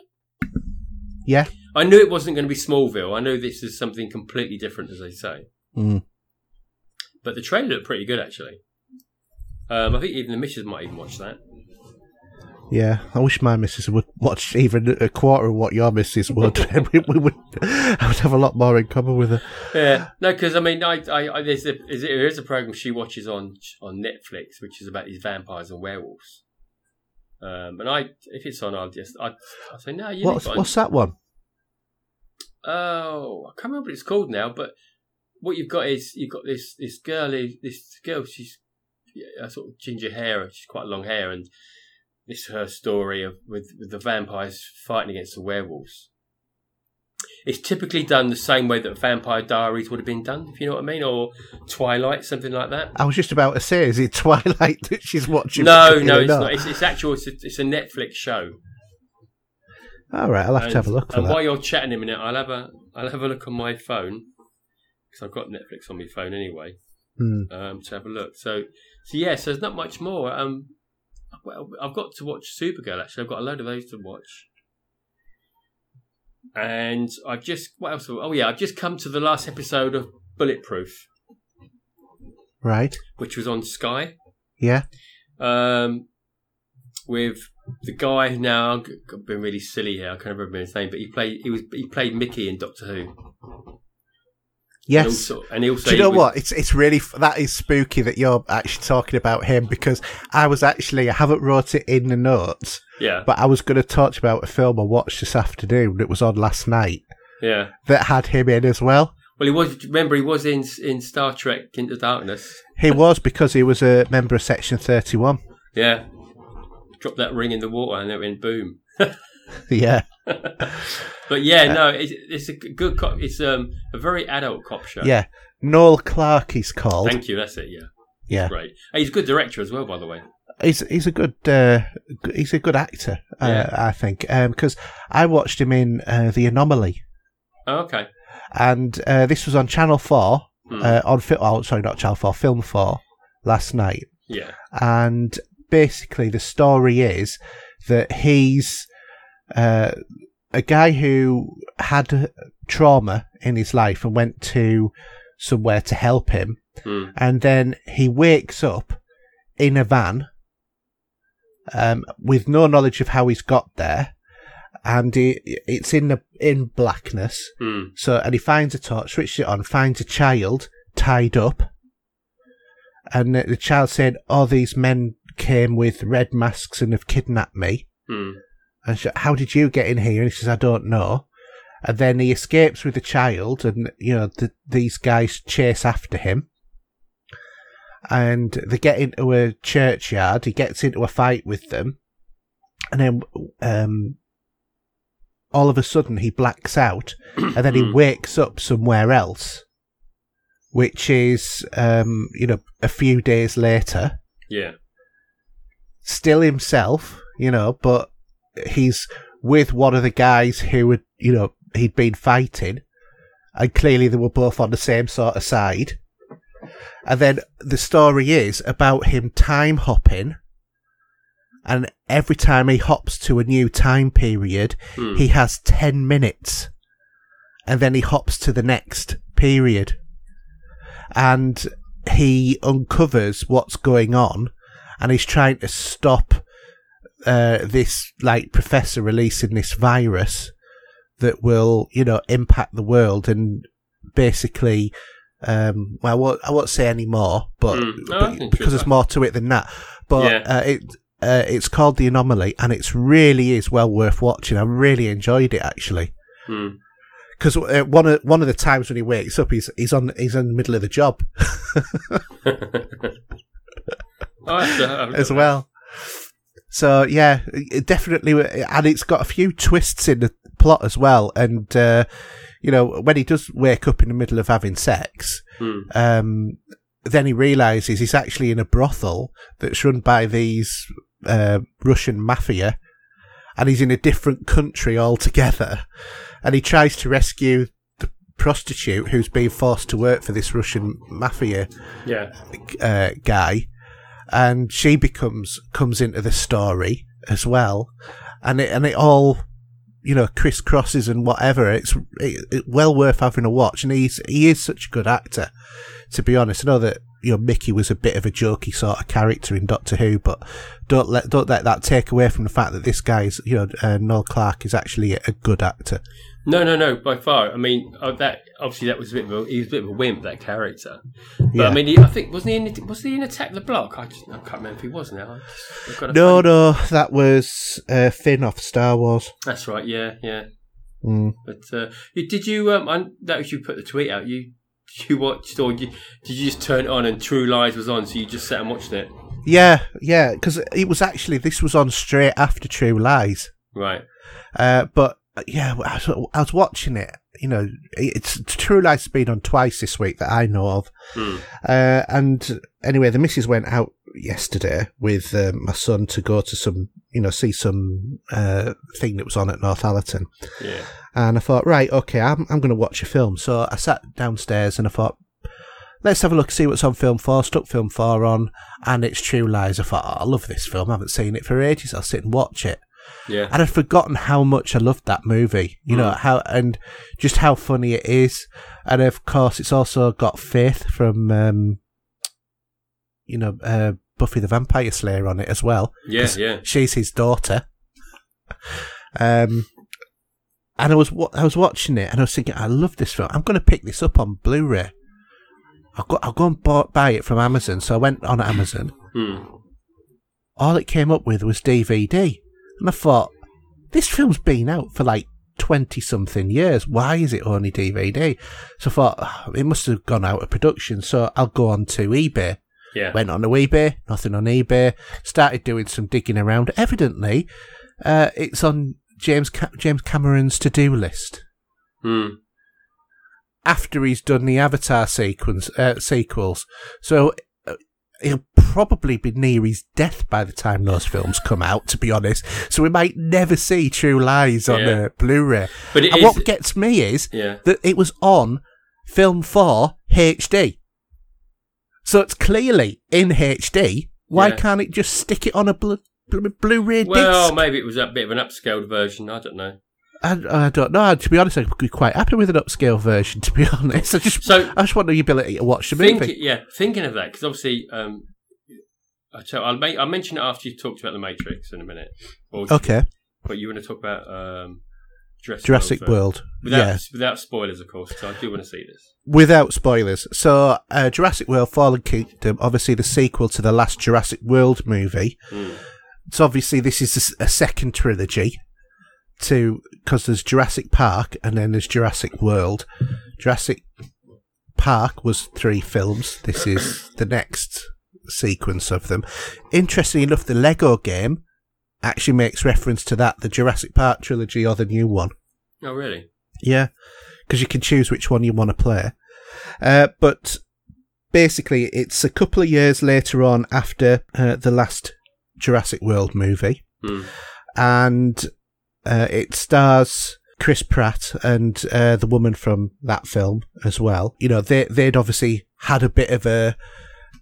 Yeah. I knew it wasn't going to be Smallville. I know this is something completely different, as they say. Mm. But the trailer looked pretty good, actually. Um, I think even the missus might even watch that. Yeah, I wish my missus would watch even a quarter of what your missus would. [LAUGHS] we, would, I would have a lot more in common with her. Yeah, no, because I mean, I, I, I there's a is- there is a program she watches on on Netflix, which is about these vampires and werewolves. Um, and I, if it's on, I'll just I I say no. You What's what's that one? Oh, I can't remember what it's called now, but what you've got is you've got this this girl, who- this girl. She's yeah, sort of ginger hair. She's quite long hair, and this her story of with with the vampires fighting against the werewolves. It's typically done the same way that Vampire Diaries would have been done, if you know what I mean, or Twilight, something like that. I was just about to say, is it Twilight [LAUGHS] that she's watching? No, no, it's not. It's, it's actual. It's a, it's a Netflix show. All right, I'll have and, to have a look for and that. while you're chatting a minute, I'll have a I'll have a look on my phone because I've got Netflix on my phone anyway. Hmm. Um, to have a look. So, so yeah. So there's not much more. Um, well, I've got to watch Supergirl. Actually, I've got a load of those to watch. And I've just what else? Oh yeah, I've just come to the last episode of Bulletproof, Right? which was on Sky. Yeah. um, with the guy now. I've been really silly here. I can't remember his name, but he played. He was. He played Mickey in Doctor Who. And Yes. also, and he also. Do you know was- what? It's it's really that is spooky that you're actually talking about him because I was actually I haven't wrote it in the notes, Yeah, but I was going to talk about a film I watched this afternoon It was on last night yeah. that had him in as well. Well, he was. Remember, he was in in Star Trek Into Darkness. He was because he was a member of Section Thirty One. Yeah. Drop that ring in the water, and it went boom. [LAUGHS] [LAUGHS] Yeah. But yeah, no, it's, it's a good cop. It's um a very adult cop show. Yeah. Noel Clarke he's called. Thank you. That's it. Yeah. yeah. Great. He's a good director as well, by the way. He's he's a good uh, he's a good actor, uh, I think, because I watched him in uh, The Anomaly, Oh, okay. and uh, this was on Channel Four Hmm. uh, on fi- oh sorry not Channel Four Film Four last night, Yeah. and basically the story is that he's uh, a guy who had trauma in his life and went to somewhere to help him, Hmm. and then he wakes up in a van um, with no knowledge of how he's got there, and he, it's in the in blackness. Hmm. So, and he finds a torch, switches it on, finds a child tied up, and the, child said, "Oh, these men came with red masks and have kidnapped me." Hmm. And she, how did you get in here? And he says, I don't know. And then he escapes with the child, and you know the, these guys chase after him. And they get into a churchyard. He gets into a fight with them, and then um, all of a sudden he blacks out, [CLEARS THROAT] and then he wakes up somewhere else, which is um, you know a few days later Yeah. still himself, you know, but he's with one of the guys who had, you know, he'd been fighting, and clearly they were both on the same sort of side. And then the story is about him time hopping, and every time he hops to a new time period, Hmm. he has 10 minutes, and then he hops to the next period. And he uncovers what's going on, and he's trying to stop uh, this like professor releasing this virus that will, you know, impact the world and basically, um, well, I won't, I won't say any more, but. Oh, but because there's more to it than that. But Yeah. uh, it uh, it's called the Anomaly, and it's really is well worth watching. I really enjoyed it actually. Hmm. Because uh, one of one of the times when he wakes up, he's he's on he's in the middle of the job [LAUGHS] Oh, [LAUGHS] as well. So yeah, it definitely, and it's got a few twists in the plot as well. And uh, you know, when he does wake up in the middle of having sex, Hmm. um, then he realizes he's actually in a brothel that's run by these uh, Russian mafia, and he's in a different country altogether. And he tries to rescue the prostitute who's being forced to work for this Russian mafia Yeah. uh, guy, and she becomes comes into the story as well, and it and it all you know crisscrosses and whatever. It's it, it well worth having a watch, and he's he is such a good actor. To be honest, I know that you know Mickey was a bit of a jokey sort of character in Doctor Who, but don't let don't let that take away from the fact that this guy's you know uh, Noel Clarke is actually a good actor. No, no, no. By far, I mean uh, that. Obviously, that was a bit of a. He was a bit of a wimp, that character. But Yeah. I mean, he, I think wasn't he in? Was he in Attack the Block? I just I can't remember if he was now. I just, I've got a No, funny- no, that was uh, Finn off Star Wars. That's right. Yeah, yeah. Mm. But uh, you- did you? Um, I, that was you put the tweet out. You [LAUGHS] you watched or you, did you just turn it on and True Lies was on, so you just sat and watched it? Yeah, yeah, because it was actually this was on straight after True Lies. Right. Uh, but yeah, I was, I was watching it. You know, it's True Lies has been on twice this week that I know of. Hmm. Uh, and anyway, the missus went out yesterday with uh, my son to go to some, you know, see some uh, thing that was on at Northallerton. Yeah. And I thought, right, okay, I'm I'm going to watch a film. So I sat downstairs and I thought, let's have a look, see what's on film four. Stuck film four on, and it's True Lies. I thought, oh, I love this film. I haven't seen it for ages. I'll sit and watch it. Yeah. And I'd forgotten how much I loved that movie. You know Mm. how and just how funny it is. And of course, it's also got Faith from, um, you know, uh, Buffy the Vampire Slayer on it as well. Yeah. Yeah. She's his daughter. Um, and I was wa- I was watching it and I was thinking, I love this film. I'm going to pick this up on Blu-ray. I'll go I'll go and buy, buy it from Amazon. So I went on Amazon. Hmm. All it came up with was DVD, and I thought, this film's been out for like twenty something years. Why is it only DVD? So I thought "Ah, it must have gone out of production. So I'll go on to eBay. Yeah. Went on to eBay, nothing on eBay. Started doing some digging around. Evidently, uh, it's on James Ca- James Cameron's to do list Hmm. after he's done the Avatar sequence uh, sequels. So he'll probably be near his death by the time those films come out. To be honest, so we might never see True Lies on Yeah. uh, Blu-ray. But it and is. what gets me is yeah. that it was on Film Four HD. So it's clearly in HD. Why Yeah. can't it just stick it on a blu- blu- Blu-ray Well, disc? maybe it was a bit of an upscaled version. I don't know. I, I don't know. To be honest, I'd be quite happy with an upscale version. [LAUGHS] To be honest, I just So I just want the ability to watch the think, movie. yeah, thinking of that because obviously, um, I tell, I'll, make, I'll mention it after you talked about the Matrix in a minute. Okay, But you want to talk about um, Jurassic, Jurassic World, World. Without, yeah, without spoilers, of course. So I do want to see this. without spoilers. So, uh, Jurassic World: Fallen Kingdom, obviously the sequel to the last Jurassic World movie. Mm. So obviously this is a second trilogy to because there's Jurassic Park and then there's Jurassic World. Jurassic Park was three films. This is the next sequence of them. Interestingly enough, the Lego game actually makes reference to that, the Jurassic Park trilogy or the new one. Oh, really? Yeah, because you can choose which one you want to play. Uh, but basically, it's a couple of years later on after uh, the last Jurassic World movie, Hmm. and uh, it stars Chris Pratt and uh, the woman from that film as well. You know, they they'd obviously had a bit of a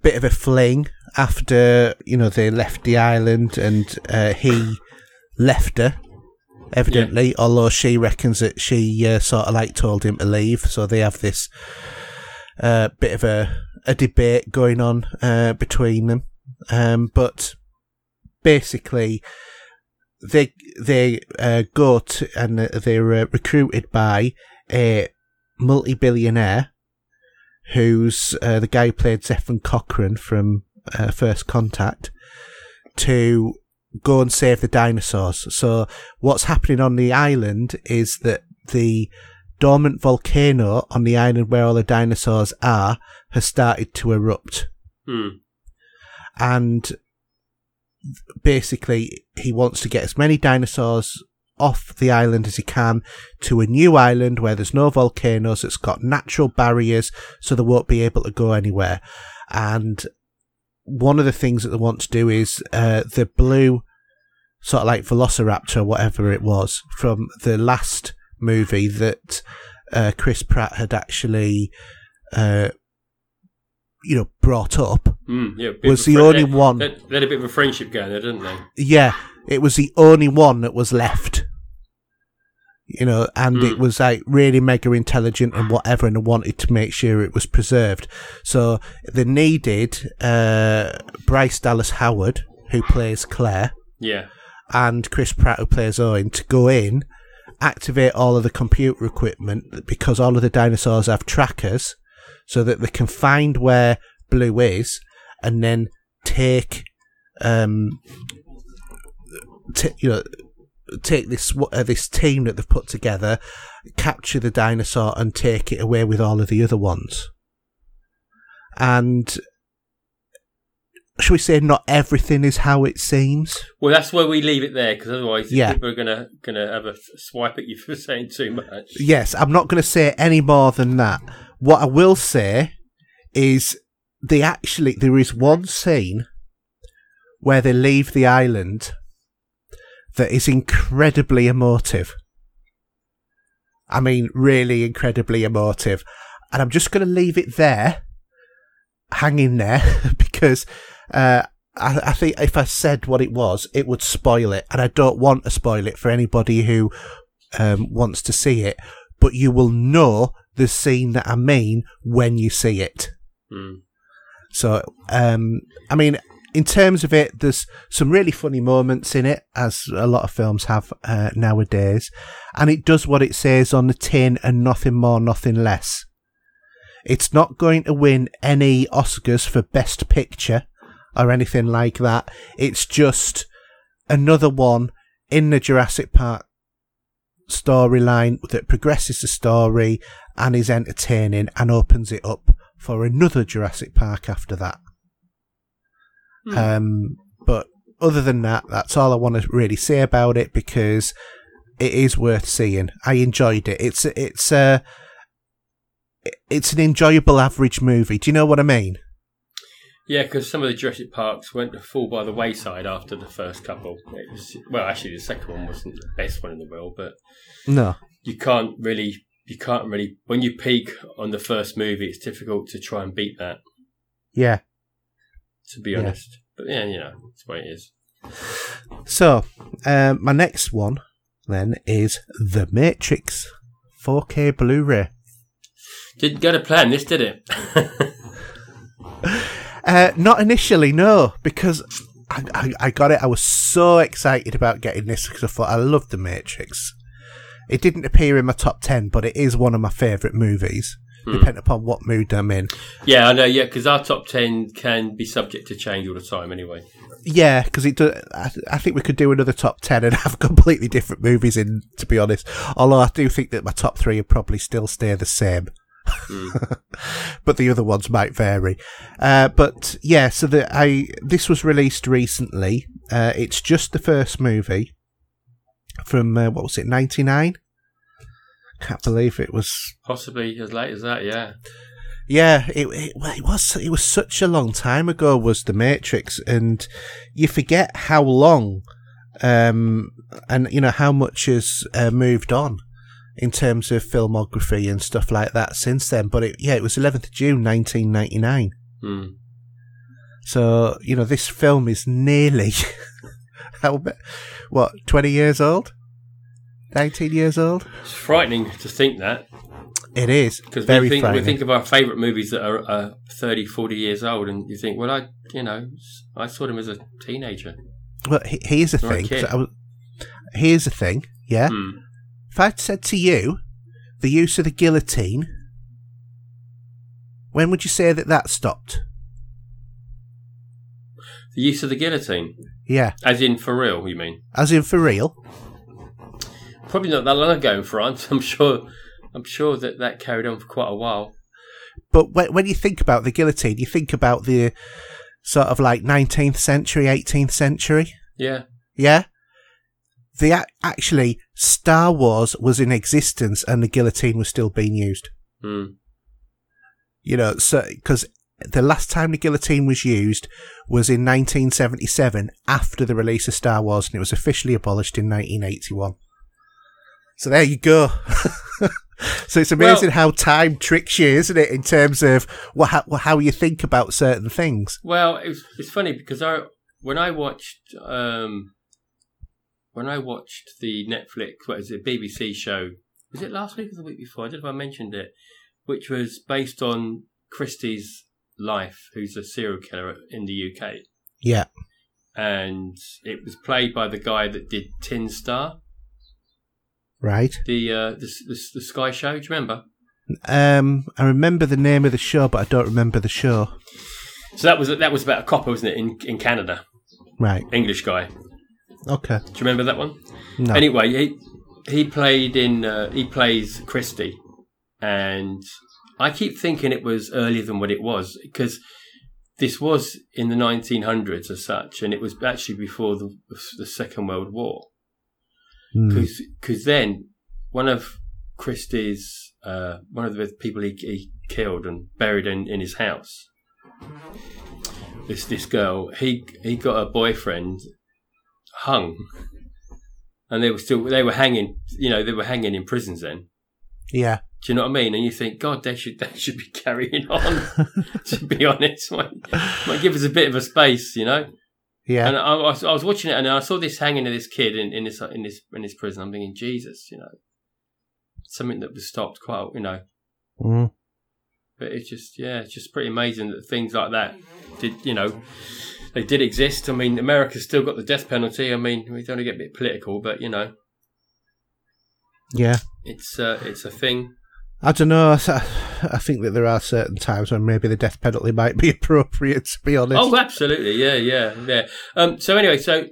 bit of a fling after you know they left the island, and uh, he left her. Evidently, although she reckons that she uh, sort of like told him to leave, so they have this uh, bit of a a debate going on uh, between them. Um, but basically, they they uh, go to and they're uh, recruited by a multi-billionaire who's uh, the guy who played Zefram Cochrane from uh, First Contact to go and save the dinosaurs. So what's happening on the island is that the dormant volcano on the island where all the dinosaurs are has started to erupt Hmm. and basically he wants to get as many dinosaurs off the island as he can to a new island where there's no volcanoes it's got natural barriers so they won't be able to go anywhere. And one of the things that they want to do is uh, the blue sort of like velociraptor whatever it was from the last movie that uh, chris pratt had actually uh, you know brought up Hmm. Yeah, was the fri- only they- one They, they had a bit of a friendship going there, didn't they? yeah, it was the only one that was left. You know, and it Mm. was like really mega intelligent and whatever, and wanted to make sure it was preserved. So they needed uh, Bryce Dallas Howard, who plays Claire, Yeah. and Chris Pratt, who plays Owen, to go in, activate all of the computer equipment because all of the dinosaurs have trackers, so that they can find where Blue is, and then take, um, t- you know, take this uh, this team that they've put together, capture the dinosaur, and take it away with all of the other ones. And should we say not everything is how it seems? Well, that's where we leave it there because otherwise Yeah. people are gonna gonna have a swipe at you [LAUGHS] for saying too much. Yes, I'm not going to say any more than that. What I will say is they actually there is one scene where they leave the island that is incredibly emotive. I mean, really incredibly emotive. And I'm just going to leave it there, hanging there, [LAUGHS] because uh, I, I think if I said what it was, it would spoil it. And I don't want to spoil it for anybody who um, wants to see it. But you will know the scene that I mean when you see it. Hmm. So, um, I mean, in terms of it, there's some really funny moments in it, as a lot of films have uh, nowadays, and it does what it says on the tin and nothing more, nothing less. It's not going to win any Oscars for Best Picture or anything like that. It's just another one in the Jurassic Park storyline that progresses the story and is entertaining and opens it up for another Jurassic Park after that. Hmm. Um, but other than that, that's all I want to really say about it because it is worth seeing. I enjoyed it. It's it's a it's an enjoyable average movie. Do you know what I mean? Yeah, because some of the Jurassic Parks went to fall by the wayside after the first couple. Was, well, actually, the second one wasn't the best one in the world, but No. you can't really, you can't really. When you peak on the first movie, it's difficult to try and beat that. Yeah. To be Yeah. honest, but yeah, you know, it's the way it is. So, um, my next one then is The Matrix 4K Blu-ray. Didn't go to plan this, did it? [LAUGHS] Uh, not initially, no, because I, I, I got it. I was so excited about getting this because I thought I loved The Matrix. It didn't appear in my top 10, but it is one of my favourite movies, depending upon what mood I'm in. yeah, I know. Yeah, because our top ten can be subject to change all the time, anyway. Yeah, because it. Do, I, I think we could do another top ten and [LAUGHS] have completely different movies in. To be honest, although I do think that my top three would probably still stay the same, [LAUGHS] but the other ones might vary. Uh, but yeah, so the I this was released recently. Uh, it's just the first movie from uh, what was it, ninety nine? Can't believe it was Possibly as late as that. Yeah. Yeah, it, it well, it was it was such a long time ago was the Matrix, and you forget how long, um, and you know how much has uh, moved on in terms of filmography and stuff like that since then. But it, yeah, it was 11th of June 1999. Hmm. So you know this film is nearly [LAUGHS] how what 20 years old, 19 years old. It's frightening to think that It is because we think we think of our favourite movies that are uh, 30, 40 years old, and you think, well, I you know I saw them as a teenager. well, here's the Or a thing. I was- here's the thing. Yeah. Hmm. If I'd said to you the use of the guillotine, when would you say that that stopped? The use of the guillotine, Yeah, as in for real, you mean? as in for real. Probably not that long ago in France. [LAUGHS] I'm sure. I'm sure that that carried on for quite a while. But when, when you think about the guillotine, you think about the sort of like 19th century, 18th century. Yeah. Yeah. The actually Star Wars was in existence and the guillotine was still being used. Hmm. You know, so because the last time the guillotine was used was in 1977 after the release of Star Wars, and it was officially abolished in 1981. So there you go. [LAUGHS] so it's amazing Well- how time tricks you, isn't it, in terms of what, how, how you think about certain things. Well, it's it's funny because I when I watched um when I watched the Netflix what is it BBC show was it last week or the week before I don't know if I mentioned it which was based on Christie's life who's a serial killer in the UK Yeah. and it was played by the guy that did Tin Star Right. the uh the, the, the Sky show do you remember Um, I remember the name of the show, but I don't remember the show. so that was that was about a copper wasn't it in in Canada Right. English guy Okay. do you remember that one No. Anyway, he he played in uh, he plays Christie, and I keep thinking it was earlier than what it was because this was in the 1900s as such, and it was actually before the the Second World War. Hmm. Because then one of Christie's uh, one of the people he, he killed and buried in, in his house. This this girl he he got a boyfriend hung. And they were still they were hanging you know they were hanging in prisons then. Yeah. do you know what I mean? And you think God they should they should be [LAUGHS] carrying on [LAUGHS] to be honest. [LAUGHS] Might, might give us a bit of a space you know? Yeah. and I, I, was, I was watching it and I saw this hanging of this kid in, in this in this in this prison. I'm thinking Jesus you know something that was stopped quite you know. Mm. but it's just yeah it's just pretty amazing that things like that did you know they did exist I mean America's still got the death penalty I mean we don't want to get a bit political but you know Yeah. it's uh, it's a thing I don't know. I, I think that there are certain times when maybe the death penalty might be [LAUGHS] appropriate, to be honest. oh absolutely yeah yeah yeah um so anyway so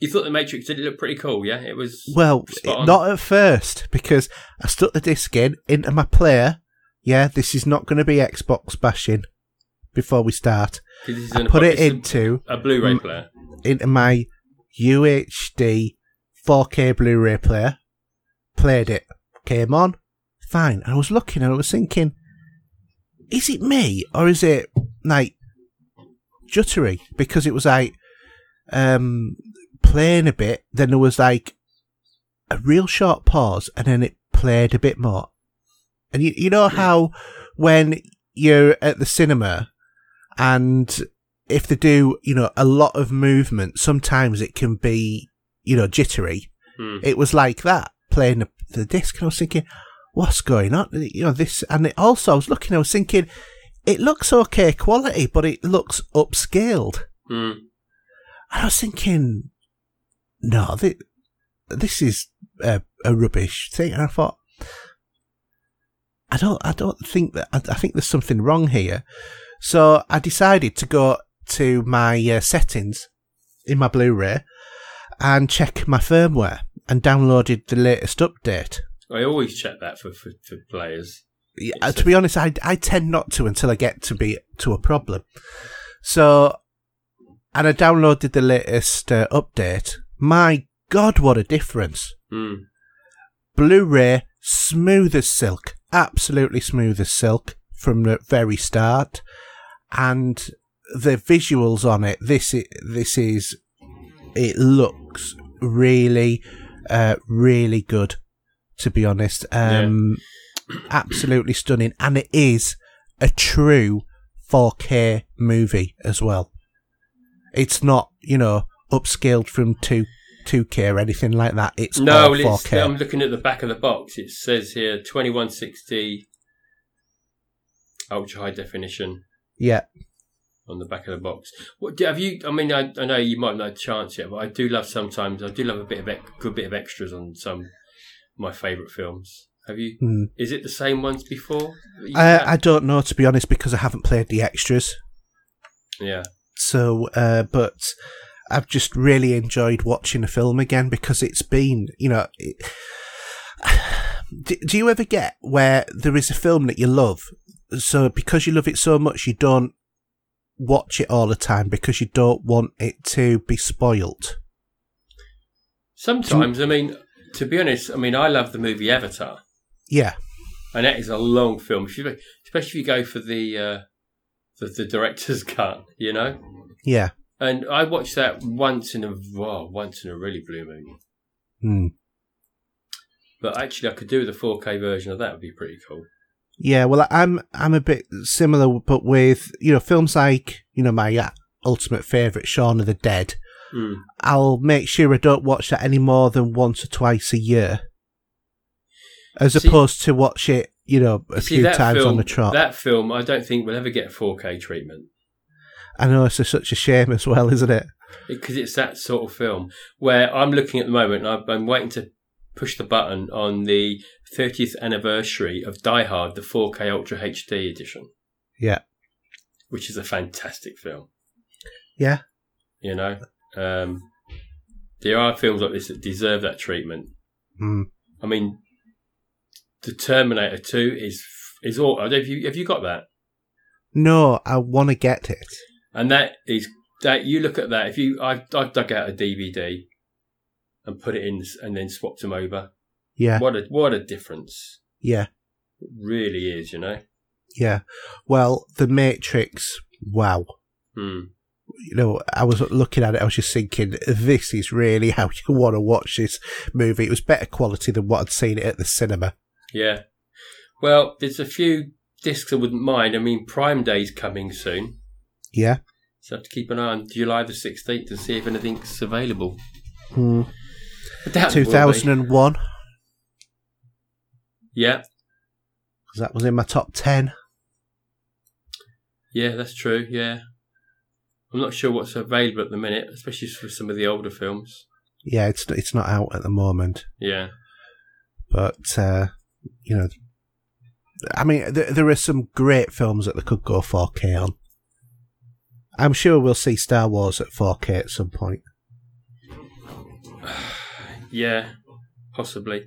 you thought the Matrix did it look pretty cool yeah it was well, not at first, because I stuck the disc in into my player. Yeah, this is not going to be Xbox bashing before we start. I put it a- into a Blu-ray player into my UHD 4K Blu-ray player. Played it. Came on. Fine. And I was looking and I was thinking, is it me or is it like juttery? Because it was like um playing a bit, then there was like a real short pause and then it played a bit more. And you you know how when you're at the cinema and if they do, you know, a lot of movement, sometimes it can be, you know, jittery. Hmm. It was like that playing the, the disc, and I was thinking, what's going on? You know, this, and it also, I was looking, I was thinking, it looks okay quality, but it looks upscaled. Mm. And I was thinking, no, this, this is a, a rubbish thing. And I thought, I don't, I don't think that, I, I think there's something wrong here. So I decided to go to my uh, settings in my Blu-ray and check my firmware and downloaded the latest update. I always check that for for, for players Yeah, to be honest, I, I tend not to until I get to be to a problem. So, and I downloaded the latest uh, update. My God, what a difference! mm. Blu-ray, smooth as silk, absolutely smooth as silk. from the very start, and the visuals on it. This i this is it looks really, uh, really good. To be honest, um, absolutely stunning, and it is a true 4K movie as well. It's not, you know, upscaled from two 2K or anything like that. It's No, it's, 4K. I'm looking at the back of the box. It says here 2160 ultra high definition yeah, on the back of the box. What have you? I mean, I, I know you might not have a chance yet, but I do love sometimes. I do love a bit of good bit of extras on some my favourite films. Have you? Hmm. Is it the same ones before? I. I don't know to be honest because I haven't played the extras. yeah. So, uh, but I've just really enjoyed watching the film again because it's been, you know. It, [SIGHS] do, do you ever get where there is a film that you love, so because you love it so much, you don't watch it all the time because you don't want it to be spoilt? Sometimes, I mean, to be honest, I mean, I love the movie Avatar, Yeah, and that is a long film. Especially if you go for the uh, the, the director's [LAUGHS] cut, you know. yeah. And I watched that once in a well, once in a really blue moon. Hmm. But actually, I could do the 4K version of that. Would be pretty cool. Yeah, well, I'm I'm a bit similar, but with you know films like you know my uh, ultimate favorite, Shaun of the Dead. Mm. I'll make sure I don't watch that any more than once or twice a year, as See- opposed to watch it you know a See, few times film, on the trot. That film, I don't think will ever get 4K treatment I know it's a, such a shame as well, isn't it? because it's that sort of film where I'm looking at the moment. and I've been waiting to push the button on the 30th anniversary of Die Hard, the 4K Ultra HD edition, Yeah, which is a fantastic film. yeah, You know, um, there are films like this that deserve that treatment. mm. I mean, the Terminator Two is is all. I don't know if you have you got that, No, I want to get it. and that is that you look at that. If you, I've, I've dug out a DVD and put it in, and then swapped them over. Yeah, What a what a difference! yeah, It really is, you know. yeah. Well, The Matrix. Wow. Hmm. you know, I was looking at it, I was just thinking, this is really how [LAUGHS] you want to watch this movie. It was better quality than what I'd seen it at the cinema. Yeah. Well, there's a few discs I wouldn't mind. I mean, Prime Day's coming soon, Yeah. so I have to keep an eye on July the sixteenth to see if anything's available. Hmm. I doubt there will be. 2001, 'cause Yeah, Cause that was in my top 10. yeah, that's true. Yeah, I'm not sure what's available at the minute, especially for some of the older films. Yeah, it's it's not out at the moment, Yeah, but, uh, you know, I mean, th- there are some great films that they could go 4K on. I'm sure we'll see Star Wars at 4K at some point. [SIGHS] yeah, possibly.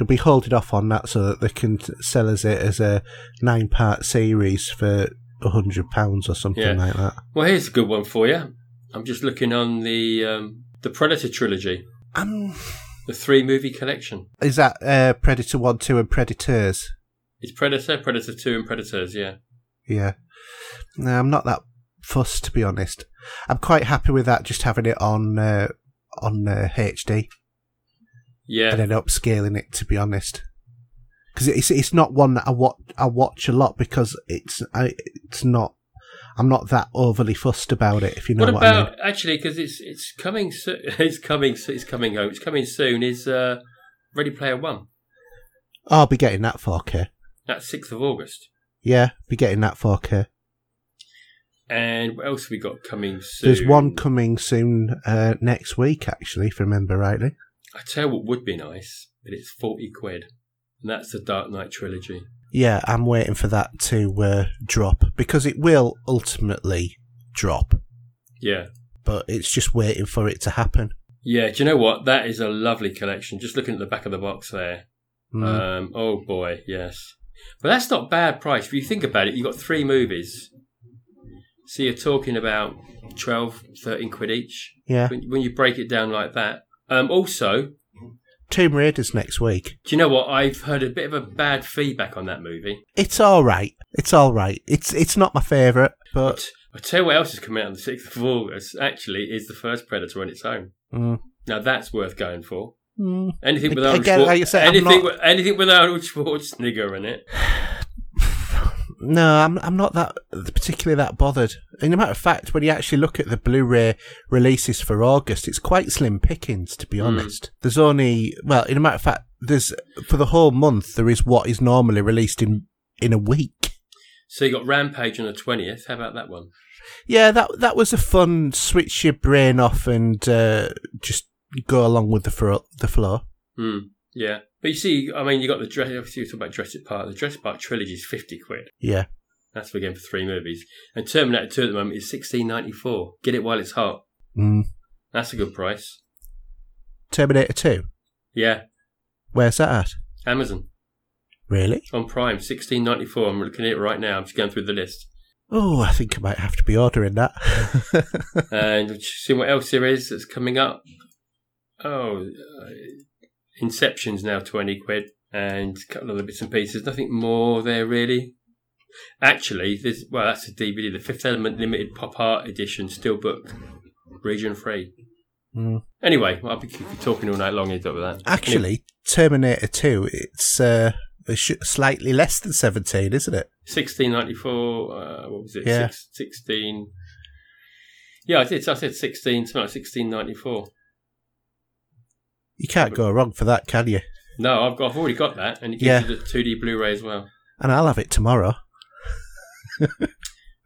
They'll be holding off on that so that they can sell us it as a nine part series for a hundred pounds or something Yeah. like that. Well, here's a good one for you. I'm just looking on the um, the Predator trilogy, Um, the three movie collection. is that uh, Predator One, Two, and Predators? It's Predator, Predator Two, and Predators. Yeah, Yeah. No, I'm not that fussed to be honest. I'm quite happy with that. Just having it on uh, on uh, HD yeah. and then upscaling it. To be honest, because it's it's not one that I watch I watch a lot because it's I, it's not. I'm not that overly fussed about it. If you know what what, I mean. about actually? Because it's it's coming. So, [LAUGHS] it's coming. It's coming home. It's coming soon. Is uh, Ready Player One? I'll be getting that 4K. That's sixth of August. Yeah, be getting that 4K. And what else have we got coming soon? There's one coming soon uh, next week, actually, if I remember rightly. I tell you what would be nice, but it's forty quid, and that's the Dark Knight trilogy. Yeah, I'm waiting for that to uh, drop because it will ultimately drop, Yeah, but it's just waiting for it to happen. yeah. Do you know what? That is a lovely collection. Just looking at the back of the box there. Mm. Um, oh boy, yes. But that's not bad price. If you think about it, you've got three movies. So you're talking about 12, 13 quid each. yeah, when, when you break it down like that. Um, also, Tomb Raider's next week. Do you know what? I've heard a bit of a bad feedback on that movie. It's all right. It's all right. It's it's not my favourite, but I tell you what else is coming out on the 6th of August, actually, is the first Predator on its own. mm, Now that's worth going for. mm, Anything with Again, Arnold like you anything, not- with, anything with Arnold Schwarzenegger in it. [SIGHS] [SIGHS] [SIGHS] no, I'm I'm not that particularly that bothered. In a matter of fact, when you actually look at the Blu-ray releases for August, it's quite slim pickings. To be Hmm. honest, there's only well, in a matter of fact, there's for the whole month there is what is normally released in in a week. So you got Rampage on the 20th. How about that one? Yeah, that that was a fun switch your brain off and uh, just go along with the fro- the flow. Hmm. Yeah. But you see, I mean, you got the dress. Obviously, you talk about Jurassic Park. The Jurassic Park trilogy is 50 quid. Yeah, That's for going for three movies. And Terminator 2 at the moment is 16.94. Get it while it's hot. mm. That's a good price. Terminator Two. Yeah. Where's that at? Amazon Really? on Prime, 16.94. I'm looking at it right now. I'm just going through the list. Oh, I think I might have to be ordering that. [LAUGHS] and see what else there is that's coming up. Oh, uh, Inception's now 20 quid. And a couple of other bits and pieces. Nothing more there, really. Actually, there's, well, that's a DVD. The Fifth Element Limited Pop Art Edition, still booked. Region free. Mm. Anyway, I'll be talking all night long. With that. Actually, Terminator Two. It's uh, slightly less than seventeen, isn't it? sixteen ninety four. Uh, what was it? Yeah. Six, Sixteen. Yeah, I did. I said sixteen. Something like sixteen ninety four. You can't go wrong for that, can you? No, I've got. I've already got that, and it gives Yeah. you the two D Blu-ray as well. And I'll have it tomorrow.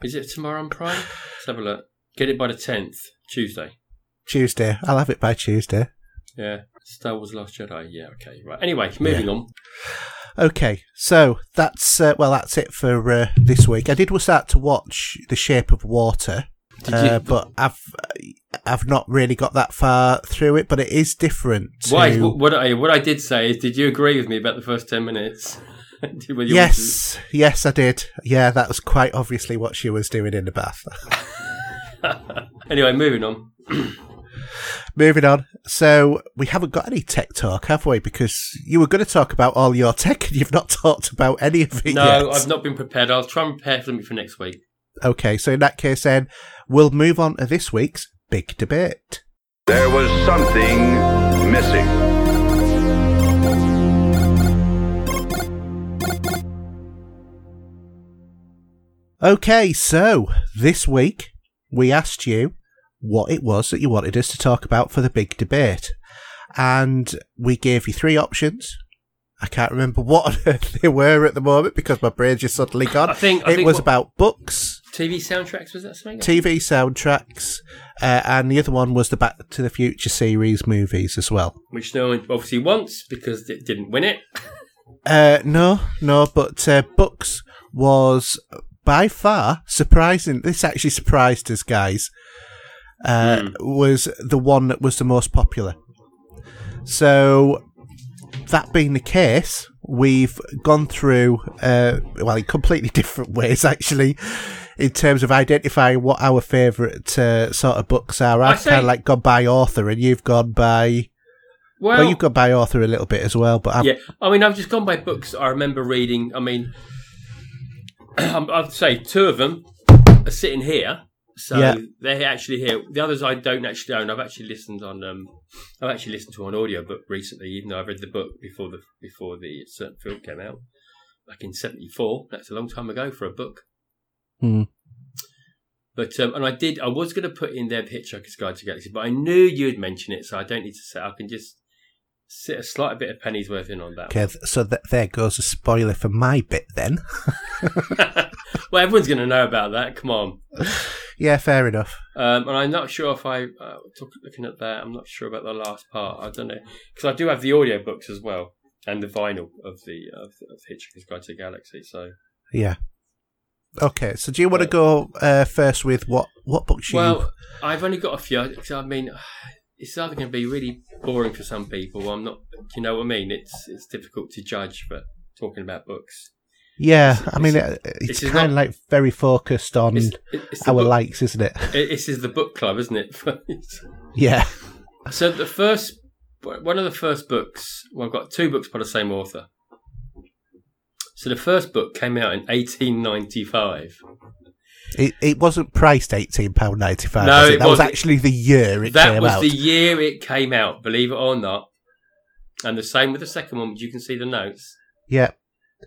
Is it tomorrow on Prime? Let's have a look. Get it by the tenth, Tuesday. Tuesday. I'll have it by Tuesday. Yeah, Star Wars: Last Jedi. Yeah, okay, right. Anyway, moving on. Okay, so that's uh, well, that's it for uh, this week. I did start to watch The Shape of Water, uh, you? but I've I've not really got that far through it. But it is different. To, Why? What, what I what I did say is, did you agree with me about the first ten minutes? [LAUGHS] When you Yes, yes, I did. Yeah, that was quite obviously what she was doing in the bath. [LAUGHS] anyway, moving on. [CLEARS THROAT] Moving on. So we haven't got any tech talk, have we? Because you were going to talk about all your tech, and you've not [LAUGHS] talked about any of it No, yet. I've not been prepared. I'll try and prepare for something for next week. Okay, so in that case, then we'll move on to this week's big debate. There was something missing. Okay, so this week we asked you what it was that you wanted us to talk about for the big debate, and we gave you three options. I can't remember [LAUGHS] what on earth they were at the moment because my brain's just suddenly gone. I think- I it think was what- about books, TV soundtracks was that something? TV soundtracks, uh, and the other one was the Back to the Future series movies as well. Which no one obviously wants because it didn't win it. Uh, no, no, but uh, books was by far surprising. This actually surprised us, guys. Uh, Was the one that was the most popular. So, that being the case, we've gone through, uh, well, in completely [LAUGHS] different ways, actually, in terms of identifying what our favourite uh, sort of books are. I've kind of like gone by author, and you've gone by. Well, Well, you've gone by author a little bit as well, but I've, yeah. I mean, I've just gone by books I remember reading. I mean, [CLEARS THROAT] I'd say two of them are sitting here. So Yeah. they're actually here. The others I don't actually own. I've actually listened on. Um, I've actually listened to an audio book recently, even though I read the book before the before the certain film came out back in '74. That's a long time ago for a book. Hmm. But um, and I did. I was going to put in their the Hitchhiker's Guide to the Galaxy, but I knew you'd mention it, so I don't need to say. I can just sit a slight bit of pennies worth in on that. Okay, th- so th- there goes a spoiler for my bit then. [LAUGHS] [LAUGHS] well, everyone's going to know about that. Come on. yeah, fair enough. Um, and I'm not sure if I, uh, took, looking at that, I'm not sure about the last part. I don't know. Because I do have the audiobooks as well and the vinyl of the of, of Hitchhiker's Guide to the Galaxy. So, Yeah. Okay, so do you want to go uh, first with what what books you? well, I've only got a few. 'cause I mean, [SIGHS] it's either going to be really boring for some people. I'm not, you know what I mean? It's it's difficult to judge for talking about books. yeah, it's- I mean, it's- uh, it's kind of like very focused on It's, it's our book- likes, isn't it? [LAUGHS] it- This is the book club, isn't it? [LAUGHS] Yeah. So the first one of the first books. Well, I've got two books by the same author. So the first book came out in 1895. It, it wasn't priced £18.95. No, was it? it that was actually the year it that came out. That was the year it came out, believe it or not. And the same with the second one, but you can see the notes. Yeah.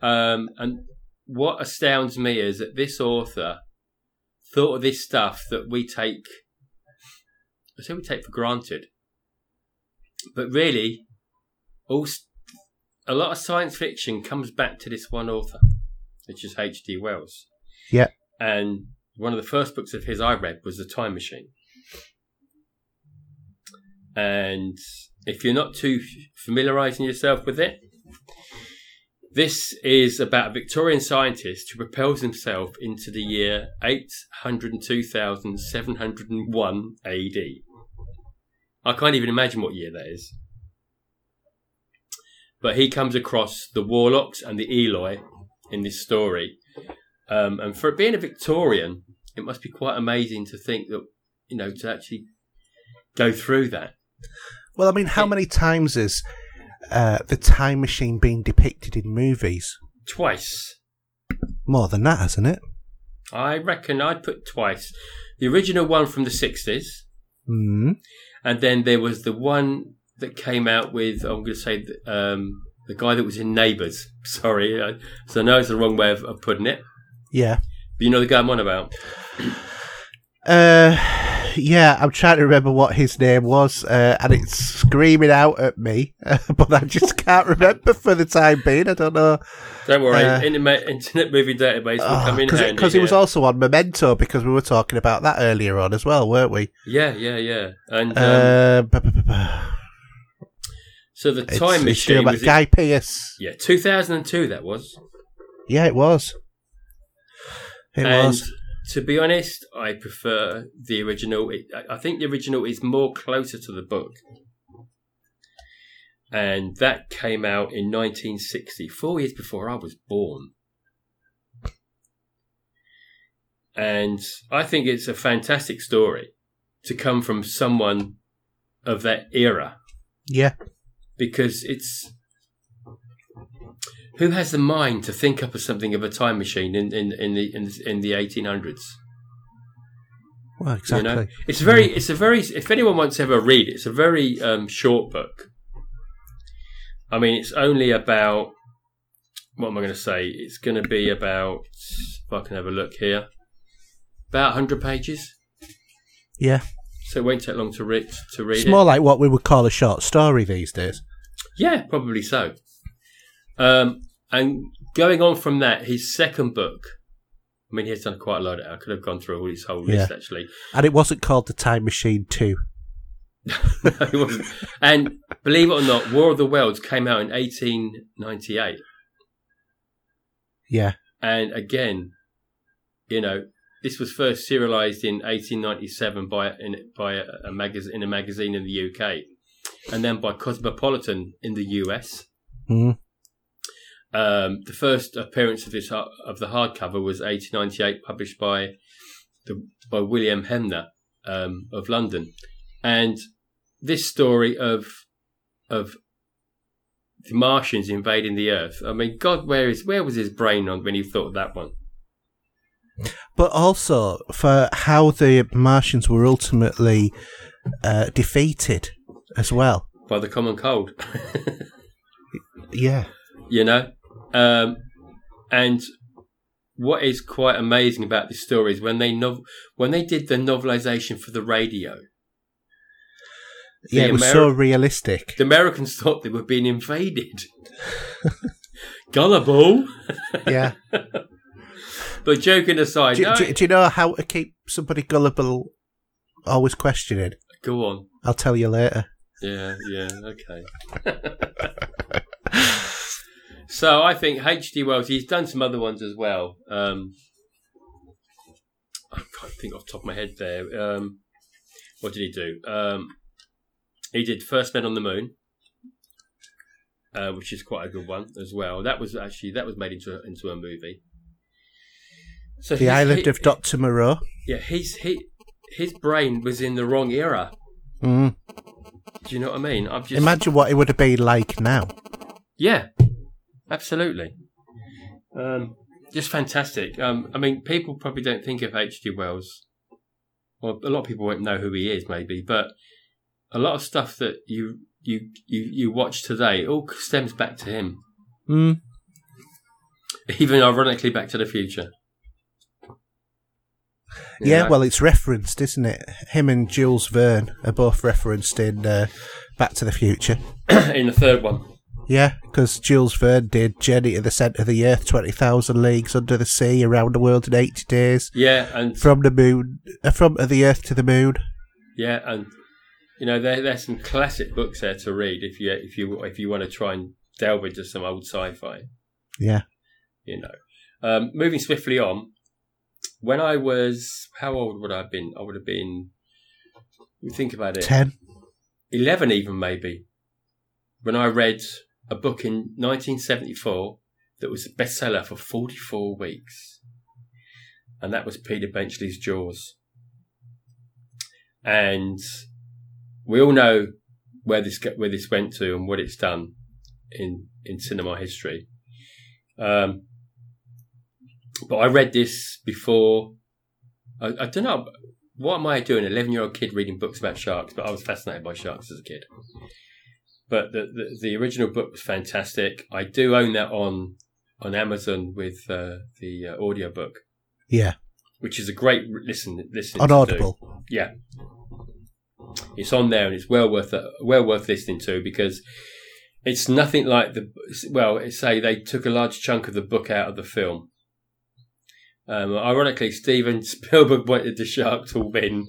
Um, and what astounds me is that this author thought of this stuff that we take, I say we take for granted, but really, all a lot of science fiction comes back to this one author, which is H.G. Wells. Yeah. And one of the first books of his I read was The Time Machine. And if you're not too familiarizing yourself with it, this is about a Victorian scientist who propels himself into the year 802,701 AD. I can't even imagine what year that is. But he comes across the Morlocks and the Eloi in this story. Um, and for being a Victorian, it must be quite amazing to think that, you know, to actually go through that. Well, I mean, how many times has uh, the time machine been depicted in movies? Twice. More than that, hasn't it? I reckon I'd put twice. The original one from the 60s, Mm. and then there was the one that came out with, I'm going to say, um, the guy that was in Neighbours. [LAUGHS] Sorry, I, so I know it's the wrong way of, of putting it. Yeah. But you know the guy I'm on about. Uh, yeah, I'm trying to remember what his name was, uh, and it's screaming out at me, [LAUGHS] but I just can't remember for the time being. I don't know. Don't worry, Uh, Internet, Internet Movie Database will come in handy. Because he was also on Memento, because we were talking about that earlier on as well, weren't we? Yeah, yeah, yeah. And um, so the it's, time it's machine about Guy Pearce. yeah, 2002. That was. Yeah, it was. It and was. to be honest, I prefer the original. It, I think the original is more closer to the book. And that came out in 1960, four years before I was born. And I think it's a fantastic story to come from someone of that era Yeah. Because it's who has the mind to think up of something of a time machine in, in, in the in, in the 1800s Well, exactly. you know? it's very it's a very if anyone wants to ever read it it's a very um, short book. I mean it's only about what am i going to say? It's going to be about if i can have a look here about 100 pages. Yeah. so it won't take long to read to read It's it. more like what we would call a short story these days. Yeah, probably so. Um, and going on from that, his second book. I mean, he's done quite a lot. I could have gone through all his whole list Yeah. actually. And it wasn't called The Time Machine 2. [LAUGHS] no, it wasn't. And believe it or not, War of the Worlds came out in 1898. Yeah. And again, you know, this was first serialized in 1897 by in, by a, a magazine in a magazine in the UK, and then by Cosmopolitan in the US. Mm. Um, the first appearance of this of the hardcover was 1898, published by the by William Heinemann um, of London, and this story of of the Martians invading the Earth. I mean, God, where is where was his brain on when he thought of that one? But also for how the Martians were ultimately uh, defeated as well. By the common cold, [LAUGHS] Yeah. you know, um, and what is quite amazing about this story is when they nov- when they did the novelization for the radio. Yeah, it was Ameri- so realistic. The Americans thought they were being invaded. [LAUGHS] Gullible. [LAUGHS] Yeah. But joking aside, do, no, do- do you know how to keep somebody gullible always questioning? go on. I'll tell you later. Yeah, yeah, okay. so I think H.G. Wells, he's done some other ones as well. Um, I can't think off the top of my head there. Um, what did he do? Um, he did First Men on the Moon, uh, which is quite a good one as well. That was actually that was made into a, into a movie. So The Island he- of Dr. Moreau. yeah, his he, his brain was in the wrong era. Mm. Do you know what I mean? I've just Imagine what it would have been like now. Yeah, absolutely. Um, just fantastic. Um, I mean, people probably don't think of H.G. Wells. Well, a lot of people won't know who he is, maybe, but a lot of stuff that you you you, you watch today all stems back to him. Mm. Even ironically, Back to the Future. Yeah, know? well, it's referenced, isn't it? Him and Jules Verne are both referenced in uh, Back to the Future. [COUGHS] in the third one. Yeah, because Jules Verne did Journey to the Centre of the Earth, 20,000 Leagues Under the Sea, Around the World in 80 Days, Yeah, and From the Moon, uh, From the Earth to the Moon. Yeah, and you know there there's some classic books there to read if you if you if you want to try and delve into some old sci-fi. Yeah. You know, um, moving swiftly on. When I was how old would I have been? I would have been. You think about it, 10. eleven even maybe. When I read a book in 1974 that was a bestseller for 44 weeks, and that was Peter Benchley's Jaws. And we all know where this where this went to and what it's done in in cinema history. Um, but I read this before. I, I don't know what am I doing, eleven year old kid reading books about sharks. But I was fascinated by sharks as a kid. But the the, the original book was fantastic. I do own that on on Amazon with uh, the uh, audio book, Yeah. which is a great listen. Listen On. Audible. Yeah, it's on there and it's well worth it, well worth listening to because it's nothing like the well. Say they took a large chunk of the book out of the film. Um, ironically, Steven [LAUGHS] Spielberg wanted the shark to win,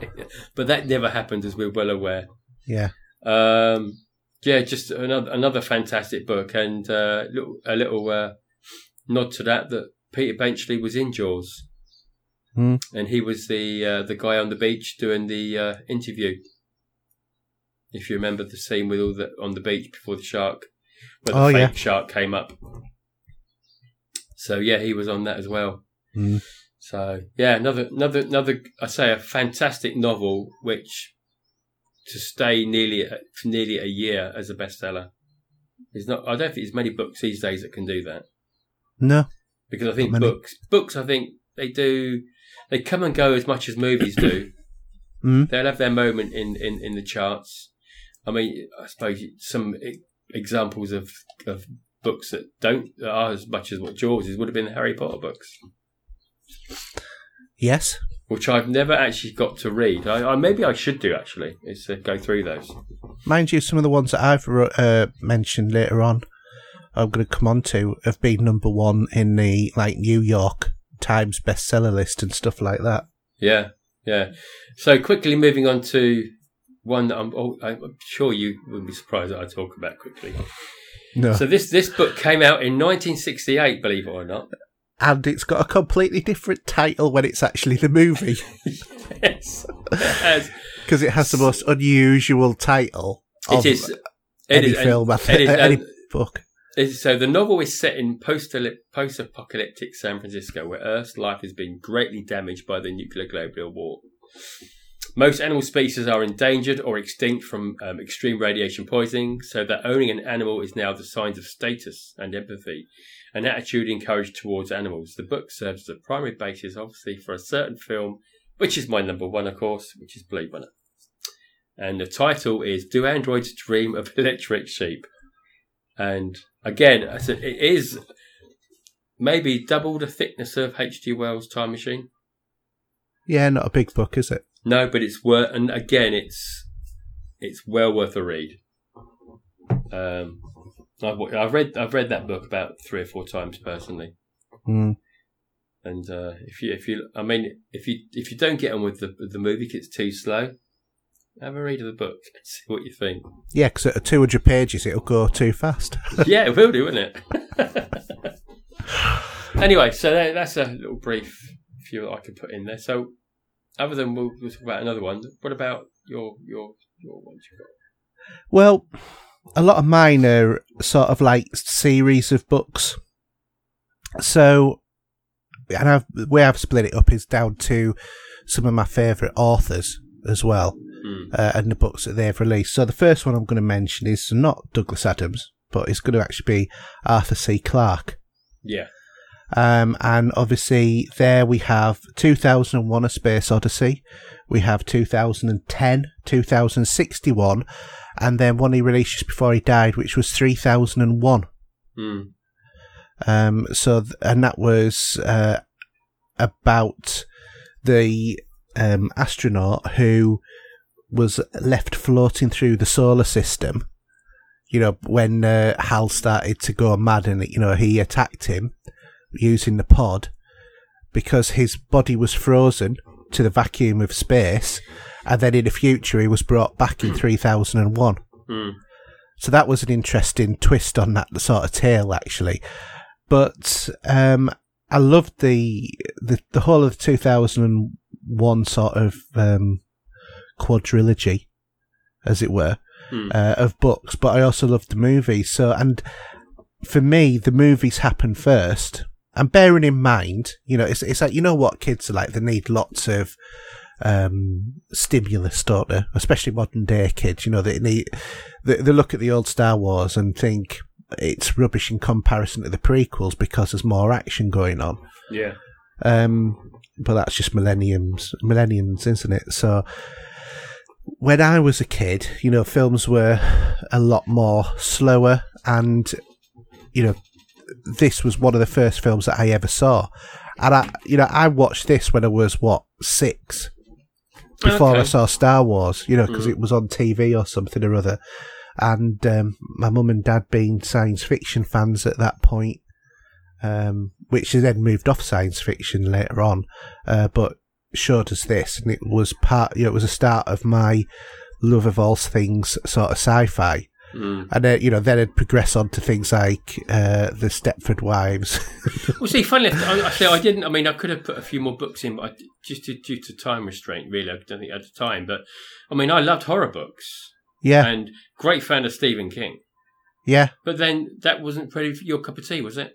[LAUGHS] but that never happened, as we're well aware. Yeah. Um, yeah, just another another fantastic book, and uh, a little uh, nod to that that Peter Benchley was in Jaws, Hmm. and he was the uh, the guy on the beach doing the uh, interview. If you remember the scene with all the on the beach before the shark, where the Oh, fake yeah. shark came up. So yeah, he was on that as well. Hmm. So yeah, another another another I say a fantastic novel which to stay nearly a- for nearly a year as a bestseller. There's not I don't think there's many books these days that can do that No. because I think books books I think they do they come and go as much as movies do. [COUGHS] Mm. They'll have their moment in, in, in the charts. I mean, I suppose some examples of of books that don't that are as much as what Jaws is would have been the Harry Potter books. Yes. which I've never actually got to read. I, I maybe I should do actually is to go through those. Mind you, some of the ones that I've uh, mentioned later on, I'm going to come on to, have been number one in the like New York Times bestseller list and stuff like that. Yeah, yeah. So quickly moving on to one that I'm, oh, I'm sure you wouldn't be surprised that I talk about quickly. No. So this this book came out in 1968, believe it or not. And it's got a completely different title when it's actually the movie [LAUGHS] yes, because it has the most unusual title of It is. Any is- film, it think, is, [LAUGHS] any and- book. Is- So the novel is set in post post-apocalyptic San Francisco, where Earth's life has been greatly damaged by the nuclear global war. Most animal species are endangered or extinct from um, extreme radiation poisoning, so that owning an animal is now the signs of status and empathy, an attitude encouraged towards animals. The book serves as a primary basis, obviously, for a certain film, which is my number one, of course, which is Blade Runner. And the title is Do Androids Dream of Electric Sheep? And again, I said it is maybe double the thickness of H.G. Wells' Time Machine. Yeah, not a big book, is it? No, but it's worth, and again, it's it's well worth a read. Um, I've, I've read I've read that book about three or four times personally, Mm. and uh, if you if you I mean if you if you don't get on with the the movie, it's too slow. Have a read of the book and [LAUGHS] see what you think. Yeah, because at 200 pages it'll go too fast. [LAUGHS] yeah, it will do, won't it? [LAUGHS] anyway, so that, that's a little brief few that I could put in there. So, other than we'll, we'll talk about another one. What about your your your ones you got? Well, a lot of mine are sort of like series of books. So, and I've, the way I've split it up is down to some of my favourite authors as well. uh, and the books that they've released. So the first one I'm going to mention is not Douglas Adams, but it's going to actually be Arthur C. Clarke. Yeah. Um, and obviously, there we have 2001 A Space Odyssey, we have 2010, 2061, and then one he released just before he died, which was 3001. Mm. Um, so, th- and that was uh, about the um, astronaut who was left floating through the solar system. You know, when uh, Hal started to go mad and, you know, he attacked him using the pod because his body was frozen to the vacuum of space. And then in the future, he was brought back in 3001. Mm. So that was an interesting twist on that sort of tale, actually. But um, I loved the, the the whole of the 2001 sort of um, quadrilogy, as it were, Hmm. uh, of books. But I also loved the movies. So, and for me, the movies happen first. And bearing in mind, you know, it's it's like you know what kids are like. They need lots of um, stimulus, don't they? Especially modern day kids. You know, they need they, they look at the old Star Wars and think it's rubbish in comparison to the prequels because there's more action going on. Yeah. Um, but that's just millenniums, millenniums, isn't it? So when I was a kid, you know, films were a lot more slower, and you know, this was one of the first films that I ever saw. And I, you know, I watched this when I was what six, before I saw Star Wars. You know, because it was on TV or something or other. And um, my mum and dad being science fiction fans at that point, um, which then moved off science fiction later on, uh, but showed us this, and it was part. You know, it was a start of my love of all things sort of sci-fi. Mm. And then, you know, then it'd progress on to things like uh, the Stepford Wives. [LAUGHS] Well, see, enough, I, actually, I didn't. I mean, I could have put a few more books in, but I, just to, due to time restraint, really, I don't think at the time. But I mean, I loved horror books yeah, and great fan of Stephen King. yeah. But then that wasn't really your cup of tea, was it?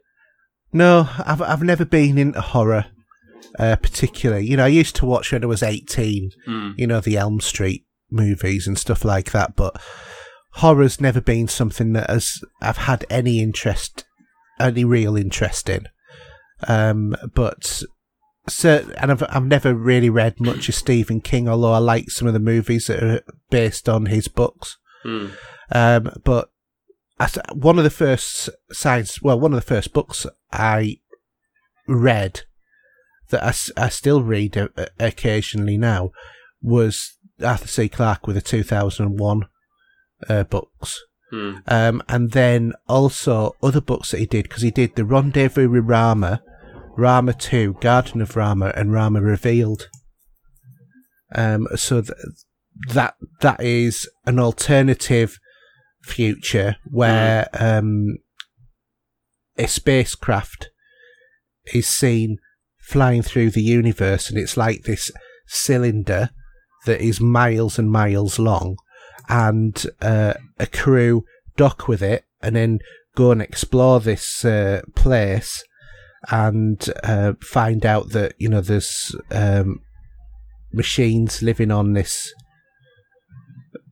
No, I've I've never been into horror, uh, particularly. You know, I used to watch when I was eighteen. Mm. You know, the Elm Street movies and stuff like that. But horror's never been something that has I've had any interest, any real interest in. Um, but cer and I've I've never really read much of Stephen King, although I like some of the movies that are based on his books. Mm. Um, but I one of the first science, well, one of the first books I read that I, I still read occasionally now was Arthur C. Clarke with a 2001 uh, books. Mm. Um, and then also other books that he did, because he did The Rendezvous with Rama, Rama 2, Garden of Rama, and Rama Revealed. Um, so th- that that is an alternative future where um, a spacecraft is seen flying through the universe, and it's like this cylinder that is miles and miles long, and uh, a crew dock with it and then go and explore this uh, place and uh, find out that you know there's um, machines living on this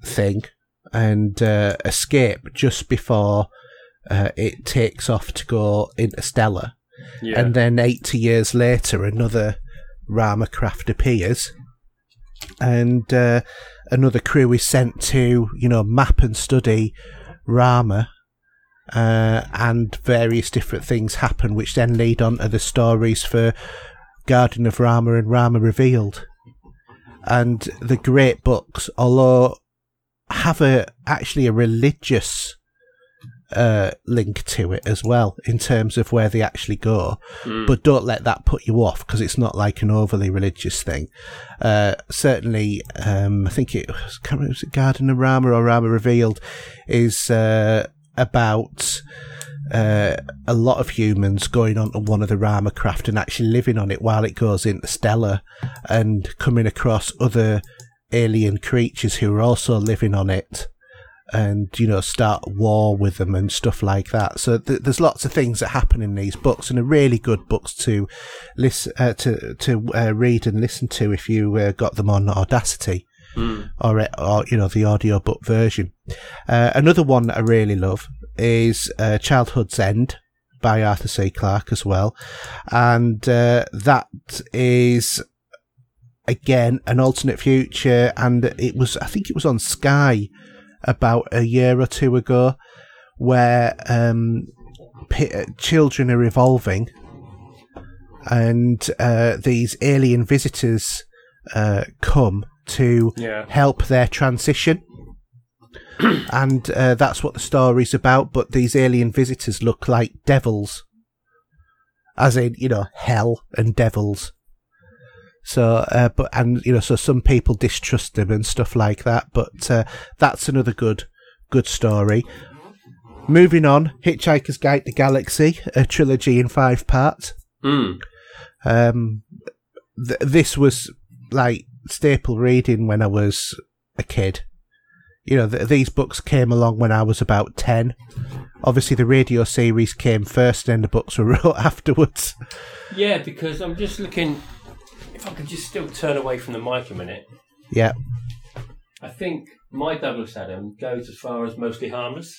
thing and uh, escape just before uh, it takes off to go interstellar. Yeah. And then 80 years later, another Rama craft appears, and uh, another crew is sent to, you know, map and study Rama, uh, and various different things happen, which then lead on to the stories for Garden of Rama and Rama Revealed. And the great books, although have a actually a religious uh, link to it as well in terms of where they actually go. Mm. But don't let that put you off because it's not like an overly religious thing. Uh, certainly, um, I think it was, can't remember, was it Garden of Rama or Rama Revealed is uh, about uh, a lot of humans going onto one of the Rama craft and actually living on it while it goes interstellar and coming across other alien creatures who are also living on it and you know start war with them and stuff like that so th- there's lots of things that happen in these books and are really good books to listen uh, to to uh, read and listen to if you uh, got them on audacity or, or you know the audiobook version. Uh, another one that I really love is uh, Childhood's End by Arthur C. Clarke as well, and uh, that is again an alternate future, and it was I think it was on Sky about a year or two ago, where um, p- children are evolving, and uh, these alien visitors uh, come to Yeah. help their transition. [CLEARS THROAT] and uh, that's what the story's about. But these alien visitors look like devils, as in you know hell and devils. So, uh, but and you know, so some people distrust them and stuff like that. But uh, that's another good, good story. Moving on, Hitchhiker's Guide to Galaxy, a trilogy in five parts. Mm. Um, th- this was like staple reading when I was a kid. You know, th- these books came along when I was about 10. Obviously, the radio series came first, and the books were [LAUGHS] wrote afterwards. Yeah, because I'm just looking. If I could just still turn away from the mic a minute, Yeah. I think my Douglas Adam goes as far as mostly harmless.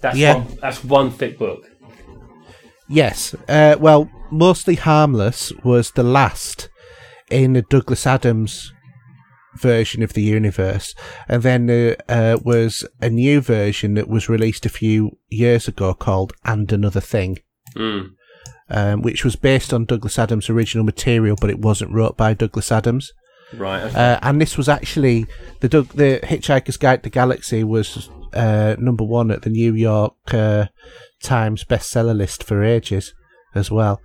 That's Yeah. one, that's one thick book. Yes. Uh, well, Mostly Harmless was the last in the Douglas Adams version of the universe. And then there uh, was a new version that was released a few years ago called And Another Thing. Mm. Um, which was based on Douglas Adams' original material, but it wasn't wrote by Douglas Adams. Right. Okay. Uh, and this was actually the Doug, the Hitchhiker's Guide to Galaxy was uh, number one at the New York uh, Times bestseller list for ages as well.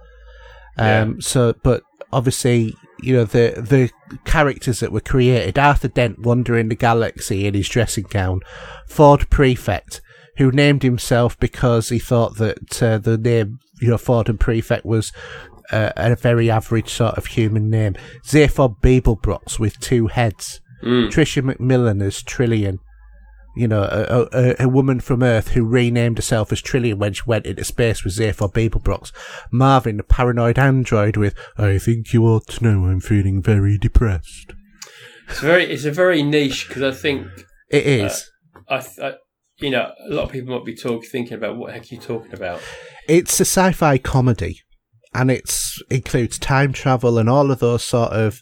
Um, So, but obviously, you know the the characters that were created: Arthur Dent wandering the galaxy in his dressing gown, Ford Prefect, who named himself because he thought that uh, the name, you know, Ford and Prefect was uh, a very average sort of human name. Zaphod Beeblebrox with two heads. Mm. Tricia McMillan as Trillian. You know, a, a, a woman from Earth who renamed herself as Trillian when she went into space with Zaphod Beeblebrox. Marvin, the paranoid android with, I think you ought to know I'm feeling very depressed. It's very. It's a very niche because I think It is. I, th- I, you know, a lot of people might be thinking about what heck are you talking about. it's a sci-fi comedy, and it's includes time travel and all of those sort of,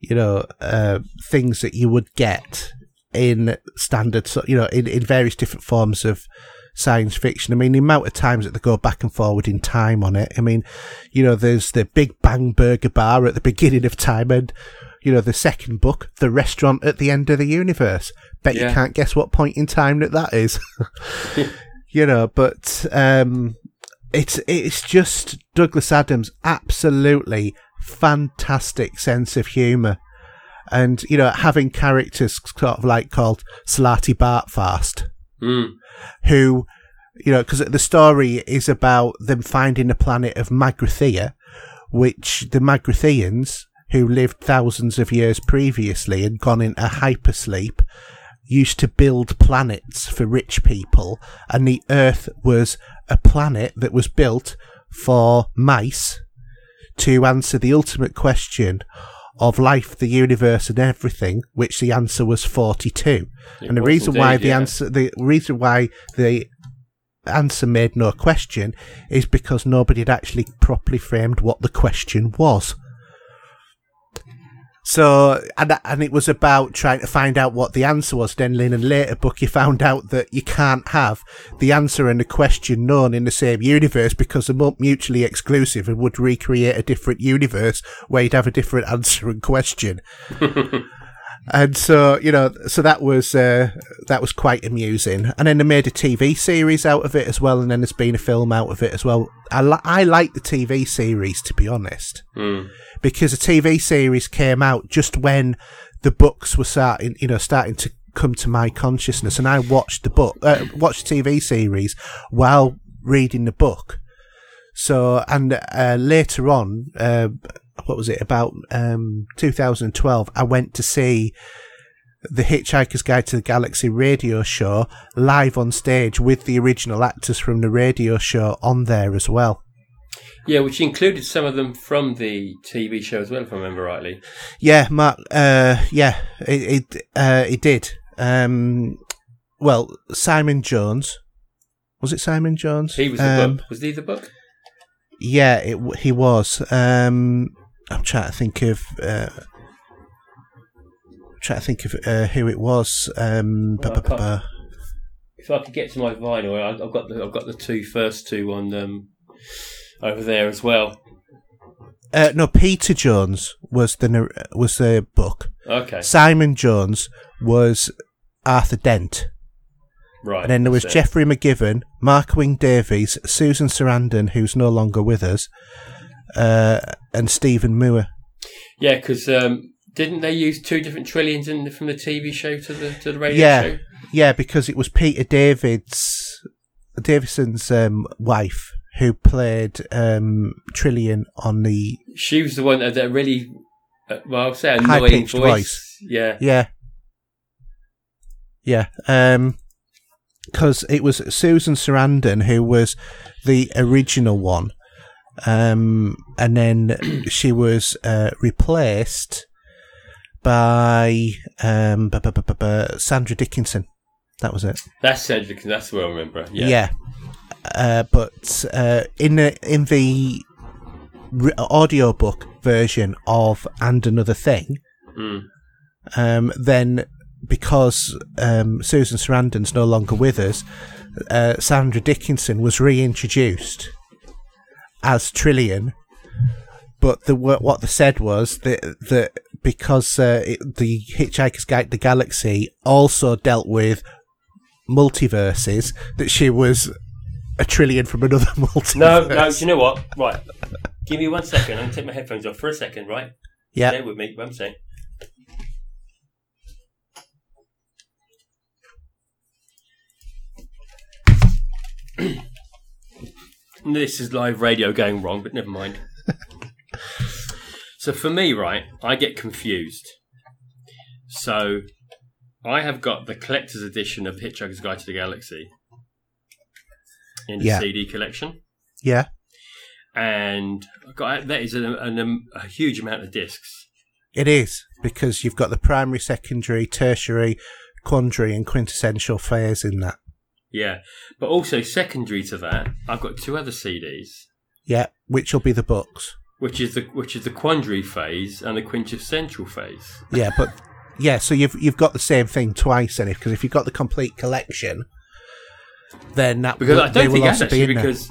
you know, uh, things that you would get in standard, you know, in, in various different forms of science fiction. I mean, the amount of times that they go back and forward in time on it. I mean, you know, there's the Big Bang Burger Bar at the beginning of time, and you know, the second book, the restaurant at the end of the universe. Bet you can't guess what point in time that that is. [LAUGHS] [LAUGHS] you know, but um, it's it's just Douglas Adams' absolutely fantastic sense of humour, and you know, having characters sort of like called Slartibartfast, Mm. who, you know, because the story is about them finding the planet of Magrathea, which the Magratheans, who lived thousands of years previously and gone into hypersleep, used to build planets for rich people, and the Earth was a planet that was built for mice to answer the ultimate question of life, the universe, and everything, which the answer was 42. It and the reason why the yeah. answer, the reason why the answer made no question is because nobody had actually properly framed what the question was. So, and, and it was about trying to find out what the answer was. Then in a later book, you found out that you can't have the answer and the question known in the same universe because they're mu- mutually exclusive and would recreate a different universe where you'd have a different [LAUGHS] answer and question. [LAUGHS] and so, you know, so that was, uh, that was quite amusing. And then they made a TV series out of it as well. And then there's been a film out of it as well. I, li- I like the TV series, to be honest Mm. Because a TV series came out just when the books were starting, you know, starting to come to my consciousness, and I watched the book, uh, watched the TV series while reading the book. So, and uh, later on, uh, what was it about um, 2012? I went to see the Hitchhiker's Guide to the Galaxy radio show live on stage with the original actors from the radio show on there as well. Yeah, which included some of them from the TV show as well, if I remember rightly. Yeah, Mark. Uh, yeah, it it, uh, it did. Um, well, Simon Jones. Was it Simon Jones? He was the Um, book. Was he the book? Yeah, it he was. Um, I'm trying to think of. Uh, trying to think of uh, who it was. Um, Well, I. If I could get to my vinyl, I've got the I've got the two first two on um, over there as well. Uh, no, Peter Jones was the was the book. Okay, Simon Jones was Arthur Dent, right. and then there was so- Geoffrey McGivern, Mark Wing-Davey, Susan Sheridan, who's no longer with us, uh, and Stephen Moore. Yeah, because um, didn't they use two different Trillians in the, from the TV show to the to the radio Yeah. show? Yeah, because it was Peter David's Davison's um, wife who played um, Trillian on the She was the one that, really, uh, well, I'll say annoying voice. voice. Yeah, yeah yeah um because it was Susan Sheridan who was the original one um and then [CLEARS THROAT] she was uh, replaced by um Sandra Dickinson that was it that's Cedric. That's what I remember. Yeah, Yeah. Uh, but uh, in the in the re- audiobook version of And Another Thing, Mm. um, then because um, Susan Sheridan's no longer with us, uh, Sandra Dickinson was reintroduced as Trillian. But the what they said was that that because uh, it, the Hitchhiker's Guide to the Galaxy also dealt with multiverses, that she was a Trillian from another [LAUGHS] multiverse. No, no. Do you know what? Right. Give me one second. I'm gonna take my headphones off for a second. Right. Yeah. Stay with me. One second. [CLEARS THROAT] this is live radio going wrong, but never mind. so for me, right, I get confused. So I have got the collector's edition of Hitchhiker's Guide to the Galaxy in the Yeah. CD collection Yeah. and I've got that is an, an, um, a huge amount of discs. It is because you've got the primary, secondary, tertiary, quandary, and quintessential phase in that. Yeah, but also secondary to that, I've got two other CDs, Yeah, which will be the books. which is the which is the quandary phase and the quintessential phase. Yeah, but yeah, so you've you've got the same thing twice in it because if you've got the complete collection, then that Because will, I don't think that's be actually there. because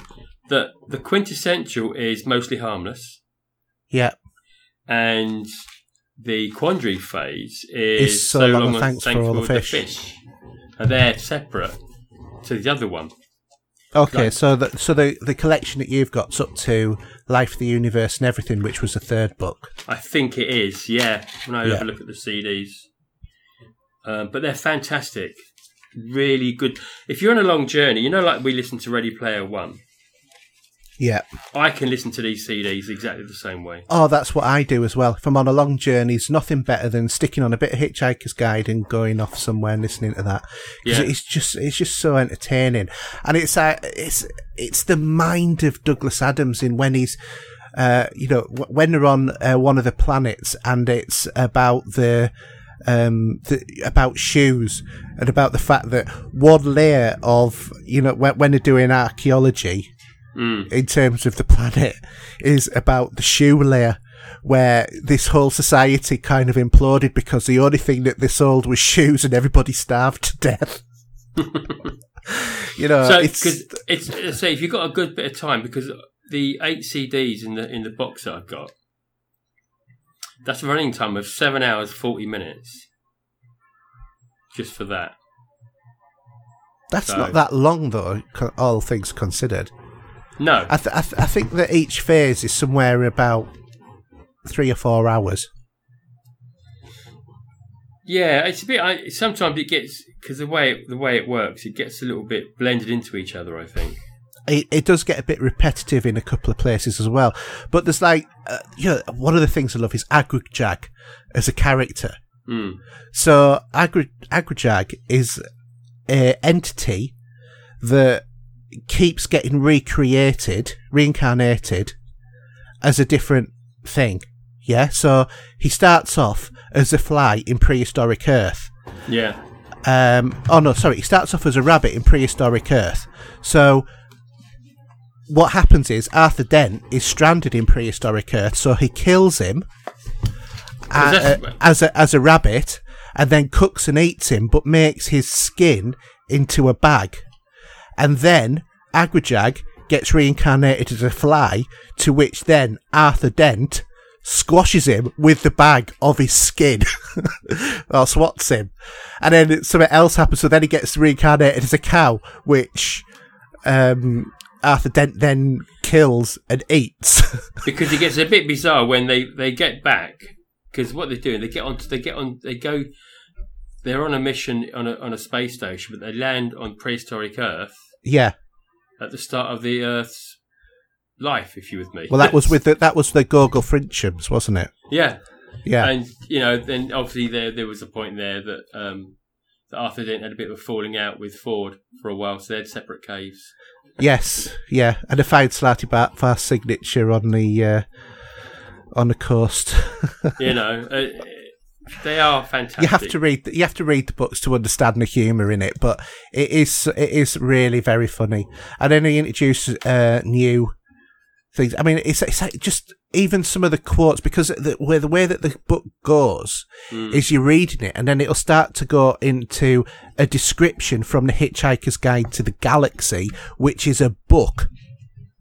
the the quintessential is mostly harmless, Yeah, and the quandary phase Is is so long and thanks for all the with fish. and they're separate to the other one. Okay, Like- so the so the the collection that you've got's up to Life of the Universe and everything, which was the third book. I think it is, yeah. When I Yeah. have a look at the CDs, um, but they're fantastic, really good. If you're on a long journey, you know, like we listen to Ready Player One, Yeah. I can listen to these CDs exactly the same way. Oh, that's what I do as well. If I'm on a long journey, it's nothing better than sticking on a bit of Hitchhiker's Guide and going off somewhere and listening to that. Yeah. it's just it's just so entertaining, and it's uh, it's it's the mind of Douglas Adams in when he's. Uh, you know, when they're on uh, one of the planets, and it's about the, um, the about shoes, and about the fact that one layer of you know when, when they're doing archaeology, Mm. in terms of the planet is about the shoe layer where this whole society kind of imploded because the only thing that they sold was shoes and everybody starved to death. [LAUGHS] you know, so, it's it's, it's say if you've got a good bit of time, because the eight CDs in the in the box that I've got, that's a running time of seven hours forty minutes, just for that. that's so- not that long though, all things considered. No, I, th- I, th- I think that each phase is somewhere about three or four hours. Yeah, it's a bit. I, sometimes it gets because the way it, the way it works, it gets a little bit blended into each other. I think. It, it does get a bit repetitive in a couple of places as well. But there's like, uh, you know, one of the things I love is Agrajag as a character. Mm. So Agra- Agrajag is a entity that keeps getting recreated, reincarnated as a different thing. Yeah, so he starts off as a fly in prehistoric Earth. Yeah. Um, oh no, sorry, he starts off as a rabbit in prehistoric Earth. So what happens is Arthur Dent is stranded in prehistoric Earth, so he kills him uh, that's- uh, as a as a rabbit, and then cooks and eats him, but makes his skin into a bag, and then Agrajag gets reincarnated as a fly, to which then Arthur Dent squashes him with the bag of his skin, [LAUGHS] or swats him, and then something else happens. So then he gets reincarnated as a cow, which um, Arthur Dent then kills and eats. [LAUGHS] because it gets a bit bizarre when they, they get back because what they're doing they get on they get on they go they're on a mission on a on a space station but they land on prehistoric Earth yeah. at the start of the Earth's life if you with me Well, that was [LAUGHS] with the, that was the Golgafrinchans, wasn't it? yeah Yeah. and you know then obviously there there was a point there that um that Arthur Dent had a bit of a falling out with Ford for a while so they had separate caves yes. Yeah. And I found Slartibartfast's signature on the uh, on the coast. [LAUGHS] you know uh, they are fantastic you have to read. The, you have to read the books to understand the humour in it, but it is it is really very funny. And then he introduces uh, new things. I mean, it's it's like just even some of the quotes because the, where the way that the book goes is you're reading it, and then it'll start to go into a description from the Hitchhiker's Guide to the Galaxy, which is a book.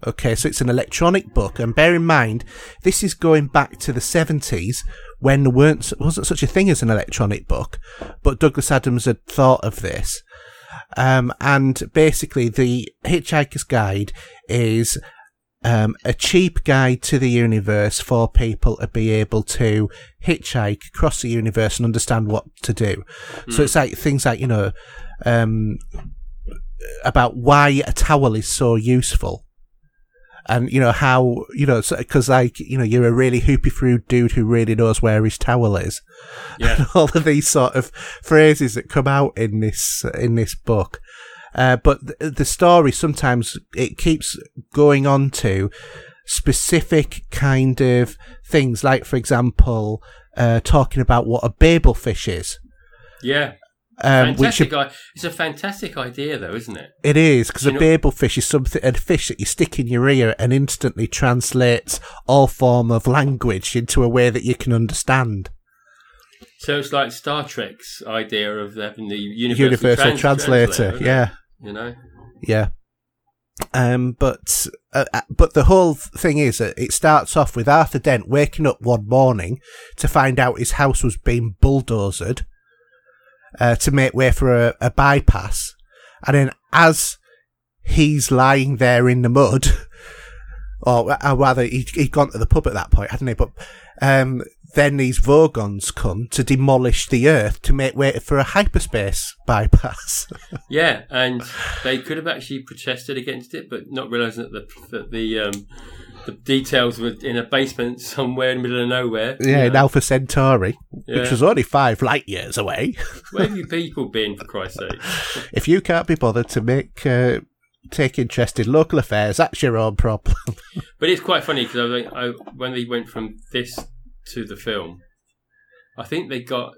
Okay, so it's an electronic book, and bear in mind, this is going back to the 70s when there weren't, wasn't such a thing as an electronic book, but Douglas Adams had thought of this. Um, and basically, the Hitchhiker's Guide is um, a cheap guide to the universe for people to be able to hitchhike across the universe and understand what to do. So it's like things like, you know, um, about why a towel is so useful. And, you know, how, you know, because, like, you know, you're a really hoopy frood dude who really knows where his towel is. [LAUGHS] yeah And all of these sort of phrases that come out in this, in this book. Uh, but the, the story sometimes it keeps going on to specific kind of things, like, for example, uh, talking about what a babel fish is. yeah. Um, which i- it's a fantastic idea though isn't it? It is because a know- babel fish is something a fish that you stick in your ear and instantly translates all form of language into a way that you can understand. So it's like Star Trek's idea of having the universal, Universal trans- translator, isn't yeah, You know, yeah. Um, but uh, uh, but the whole thing is that it starts off with Arthur Dent waking up one morning to find out his house was being bulldozed uh, to make way for a, a bypass, and then as he's lying there in the mud, [LAUGHS] or, or rather, he, he'd gone to the pub at that point, hadn't he? But um, then these Vogons come to demolish the Earth to make way for a hyperspace bypass. [LAUGHS] yeah, and they could have actually protested against it, but not realizing that the that the um, the details were in a basement somewhere in the middle of nowhere. yeah, you in. Alpha Centauri, which was only five light years away. [LAUGHS] Where have you people been, for Christ's sake? if you can't be bothered to make uh, take interest in local affairs, that's your own problem. [LAUGHS] But it's quite funny because I, I when they went from this to the film, I think they got,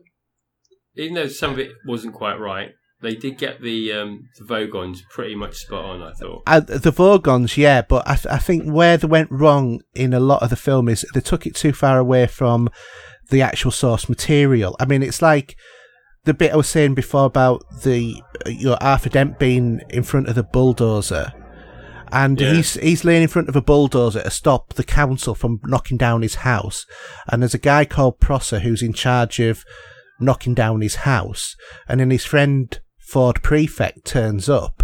even though some of it wasn't quite right, they did get the um, the Vogons pretty much spot on. I thought. Uh, the Vogons, yeah, but I, th- I think where they went wrong in a lot of the film is they took it too far away from the actual source material. I mean, it's like the bit I was saying before about the uh, you know Arthur Dent being in front of the bulldozer, and Yeah. he's he's laying in front of a bulldozer to stop the council from knocking down his house, and there's a guy called Prosser who's in charge of knocking down his house, and then his friend Ford Prefect turns up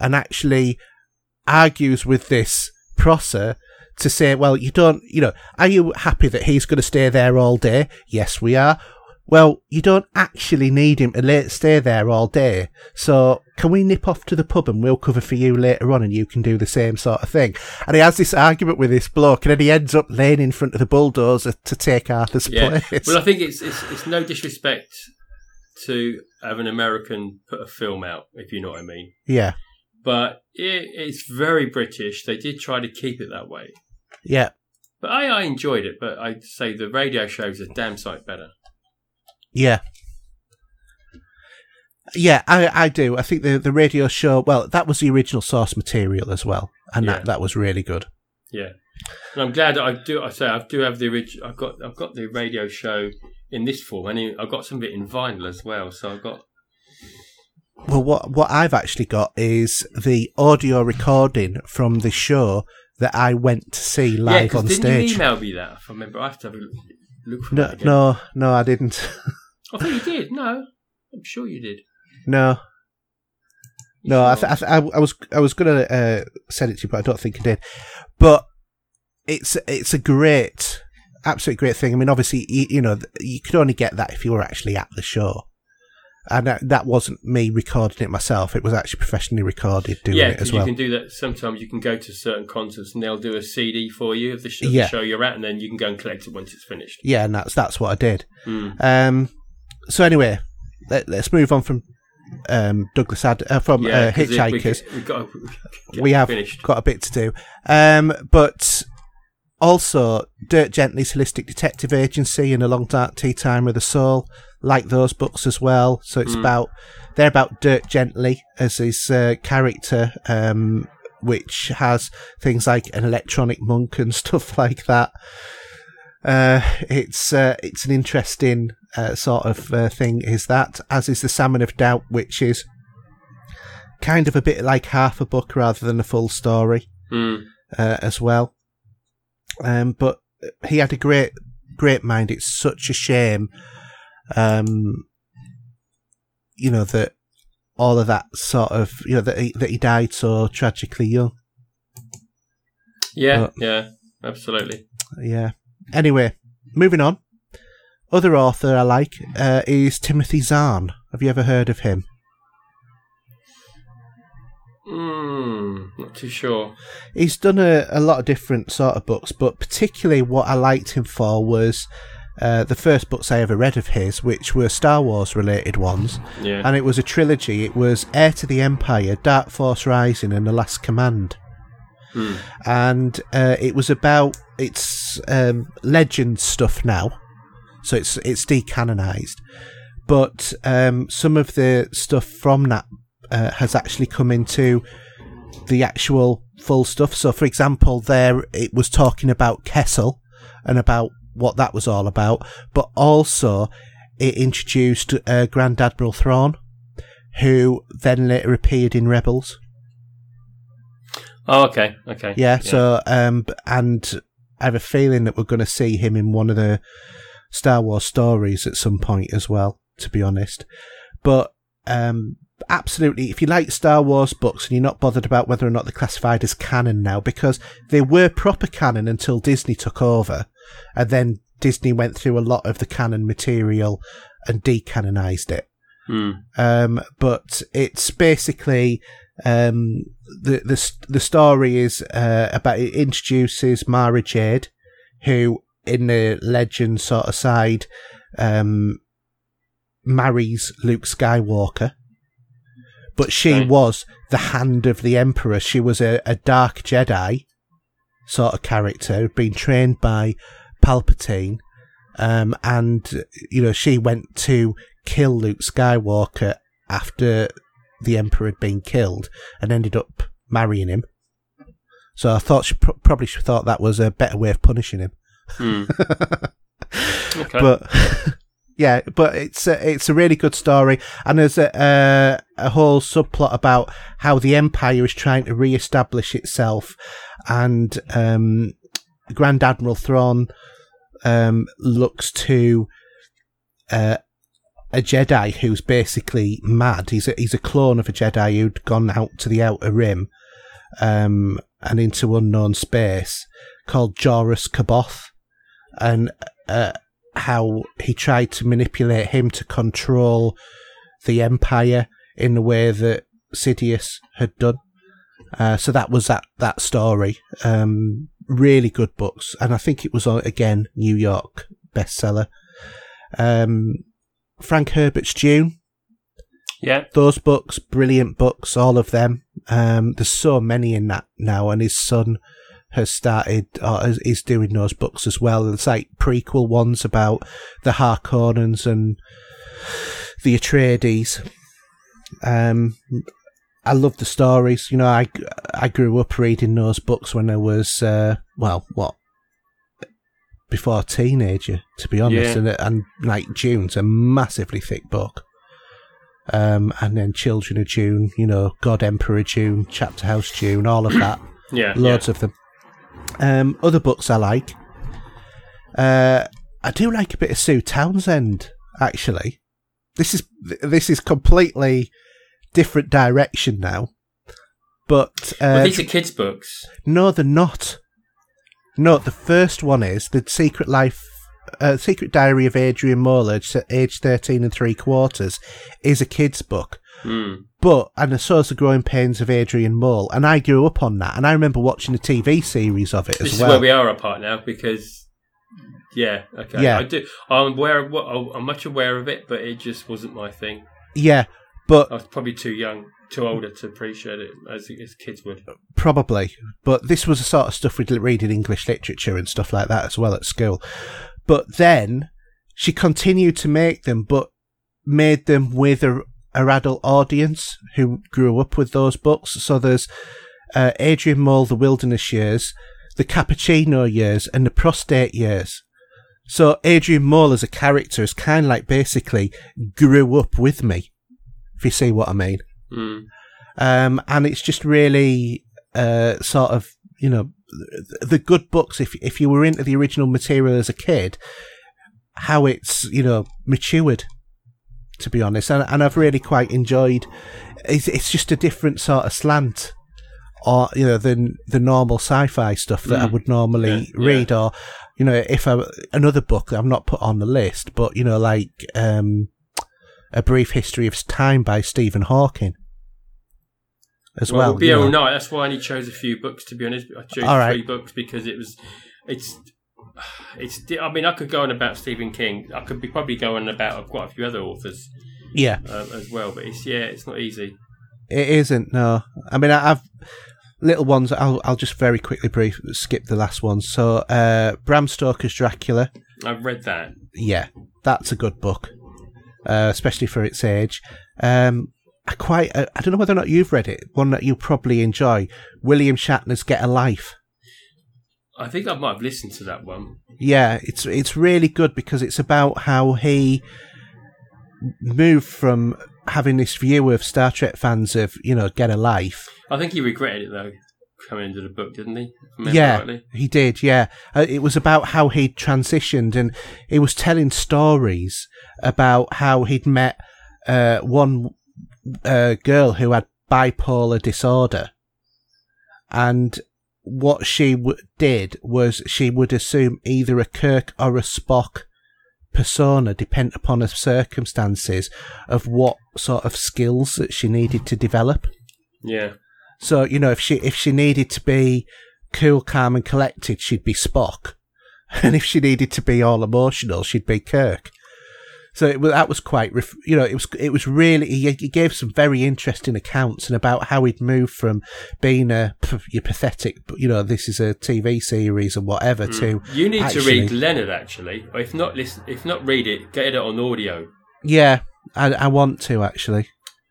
and actually argues with this Prosser to say, well, you don't, you know, are you happy that he's going to stay there all day? Yes, we are. Well, you don't actually need him to stay there all day. So can we nip off to the pub and we'll cover for you later on and you can do the same sort of thing? And he has this argument with this bloke and then he ends up laying in front of the bulldozer to take Arthur's Yeah. place. Well, I think it's, it's it's no disrespect to have an American put a film out, if you know what I mean. yeah. But it, it's very British. They did try to keep it that way. Yeah. But I, I enjoyed it, but I'd say the radio show's a damn sight better. Yeah. Yeah, I, I do. I think the, the radio show, well, that was the original source material as well. And Yeah. that, that was really good. Yeah, and I'm glad I do. I say I do have the original. I've got I've got the radio show in this form, and I've got some of it in vinyl as well. So I've got Well, what what I've actually got is the audio recording from the show that I went to see yeah. live 'cause on didn't stage. you email me that? If I remember, I have to have a look for no, no, no, I didn't. [LAUGHS] I thought you did. No, I'm sure you did. no, You no. I, th- I, th- I was I was gonna uh, send it to you, but I don't think I did. But it's it's a great, absolute great thing. I mean, obviously, you, you know, you could only get that if you were actually at the show. And that, that wasn't me recording it myself. It was actually professionally recorded doing yeah, it as 'cause well. you can do that. Sometimes you can go to certain concerts and they'll do a CD for you of the, show, Yeah. the show you're at, and then you can go and collect it once it's finished. Yeah, and that's that's what I did. Mm. Um, so anyway, let, us move on from um, Douglas Ad uh, from Yeah, uh, it- we- Hitchhikers. We've got [LAUGHS] to We have finished. got a bit to do, um, but also Dirk Gently's Holistic Detective Agency and A Long Dark Tea Time with the Soul, like those books as well. So it's Mm. about they're about Dirk Gently as his uh, character, um, which has things like an electronic monk and [LAUGHS] stuff like that. Uh, it's uh, it's an interesting uh, sort of uh, thing. Is that as is the Salmon of Doubt, which is kind of a bit like half a book rather than a full story Mm. uh, as well. Um, but he had a great great mind. It's such a shame, um, you know that all of that sort of you know that he, that he died so tragically young. Yeah, Uh, yeah, absolutely. Yeah. Anyway, moving on. Other author I like uh, is Timothy Zahn. Have you ever heard of him? Mm, not too sure. He's done a, a lot of different sort of books, but particularly what I liked him for was uh, the first books I ever read of his, which were Star Wars related ones. Yeah. And it was a trilogy. It was Heir to the Empire, Dark Force Rising, and The Last Command. Hmm. And uh, it was about it's um, legend stuff now, so it's it's decanonized. But um, some of the stuff from that uh, has actually come into the actual full stuff. So, for example, there it was talking about Kessel and about what that was all about, but also it introduced uh, Grand Admiral Thrawn, who then later appeared in Rebels. Oh, okay, okay. Yeah, so um, and I have a feeling that we're going to see him in one of the Star Wars stories at some point as well. To be honest, but um, absolutely, if you like Star Wars books and you're not bothered about whether or not they're classified as canon now, because they were proper canon until Disney took over, and then Disney went through a lot of the canon material and decanonized it. Hmm. Um, but it's basically um, the the the story is uh, about it introduces Mara Jade, who in the legend sort of side um, marries Luke Skywalker. But she Right. was the hand of the Emperor. She was a, a dark Jedi sort of character, being trained by Palpatine. Um, and, you know, she went to kill Luke Skywalker after the Emperor had been killed and ended up marrying him. So I thought she pr- probably thought that was a better way of punishing him. Hmm. [LAUGHS] okay. But [LAUGHS] yeah, but it's a, it's a really good story, and there's a, a a whole subplot about how the Empire is trying to re-establish itself, and um, Grand Admiral Thrawn um, looks to uh, a Jedi who's basically mad. He's a, he's a clone of a Jedi who'd gone out to the Outer Rim um, and into unknown space called Joruus C'baoth, and uh, how he tried to manipulate him to control the Empire in the way that Sidious had done. Uh, so that was that that story. Um, really good books, and I think it was uh, again New York bestseller. Um, Frank Herbert's Dune. yeah. Those books, brilliant books, all of them. Um, there's so many in that now, and his son has started or is, is doing those books as well. There's like prequel ones about the Harkonnens and the Atreides. Um, I love the stories. You know, I I grew up reading those books when I was uh, well, what before a teenager, to be honest. Yeah. And and like Dune's a massively thick book. Um, and then Children of Dune, you know, God Emperor Dune, Chapter House June, all of that, [CLEARS THROAT] Yeah, loads of them. Um, other books I like. Uh, I do like a bit of Sue Townsend, actually. This is this is completely different direction now. But yeah. Well, uh, these are kids' books. no, they're not. No, the first one is the Secret Life, uh, Secret Diary of Adrian Mole, age age thirteen and three quarters, is a kids' book. Hmm. But and so is the Growing Pains of Adrian Mole, and I grew up on that, and I remember watching the TV series of it This as well. This is where we are apart now because, yeah, okay, Yeah. I do. I'm aware of I'm much aware of it, but it just wasn't my thing. yeah, but I was probably too young, too older to appreciate it as as kids would. Probably, but this was the sort of stuff we'd read in English literature and stuff like that as well at school. But then she continued to make them, but made them with a, a adult audience who grew up with those books. So there's uh, Adrian Mole, The Wilderness Years, The Cappuccino Years, and The Prostate Years. So Adrian Mole as a character is kind of like basically grew up with me, if you see what I mean Hmm. um, and it's just really uh, sort of you know the, good books. If if you were into the original material as a kid, how it's you know matured, to be honest, and and I've really quite enjoyed. It's it's just a different sort of slant, or you know than the normal sci-fi stuff that I Mm. would normally Yeah, yeah. read, or you know if I another book that I've not put on the list, but you know like um, a brief history of time by Stephen Hawking as Well, well. be you all know. night. That's why I only chose a few books. To be honest, I chose right. three books because it was, it's, it's. I mean, I could go on about Stephen King. I could be probably going about quite a few other authors Yeah, uh, as well. But it's yeah, it's not easy. it isn't. No, I mean I- I've little ones. I'll I'll just very quickly brief skip the last one. So uh, Bram Stoker's Dracula. I've read that. Yeah, that's a good book, uh, especially for its age. Um, I quite. I don't know whether or not you've read it. One that you'll probably enjoy. William Shatner's Get a Life. I think I might have listened to that one. Yeah, it's it's really good because it's about how he moved from having this view of Star Trek fans of you know Get a Life I think he regretted it though, coming into the book, didn't he? If I remember yeah, rightly. he did. Yeah, uh, it was about how he'd transitioned, and he was telling stories about how he'd met uh, one uh, girl who had bipolar disorder, and what she w- did was she would assume either a Kirk or a Spock persona, depend upon her circumstances of what sort of skills that she needed to develop. Yeah. So you know, if she if she needed to be cool, calm, and collected, she'd be Spock, [LAUGHS] and if she needed to be all emotional, she'd be Kirk. So it that was quite, you know, it was it was really he, he gave some very interesting accounts and about how he'd moved from being a you're pathetic, but you know this is a TV series and whatever to You need actually- to read Leonard actually, or if not, listen. If not, read it. Get it on audio yeah, I, I want to actually.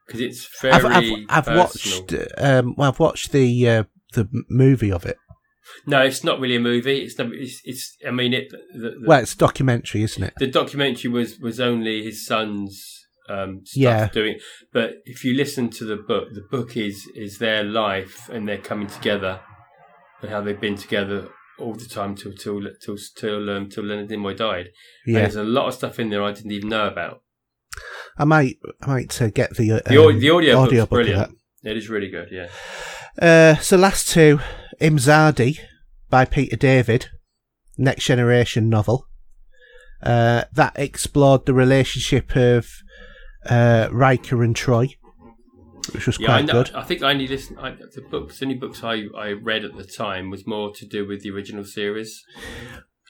because it's very I've I've, I've watched um well, I've watched the uh, the movie of it. No, it's not really a movie. It's not, it's, it's I mean it. The, the, Well, it's a documentary, isn't it? the documentary was was only his son's um, stuff Yeah. doing. But if you listen to the book, the book is is their life and they're coming together and how they've been together all the time till till till till um, till Leonard Nimoy died. And Yeah, there's a lot of stuff in there I didn't even know about. I might, I might uh, get the uh, The, um, the audio, book's book of brilliant. It is really good. Yeah. Uh, so last two, Imzadi by Peter David, next generation novel. Uh, that explored the relationship of uh, Riker and Troi, which was Yeah, I, quite know, good. I think I only listened. I, the books, the only books I, I read at the time was more to do with the original series.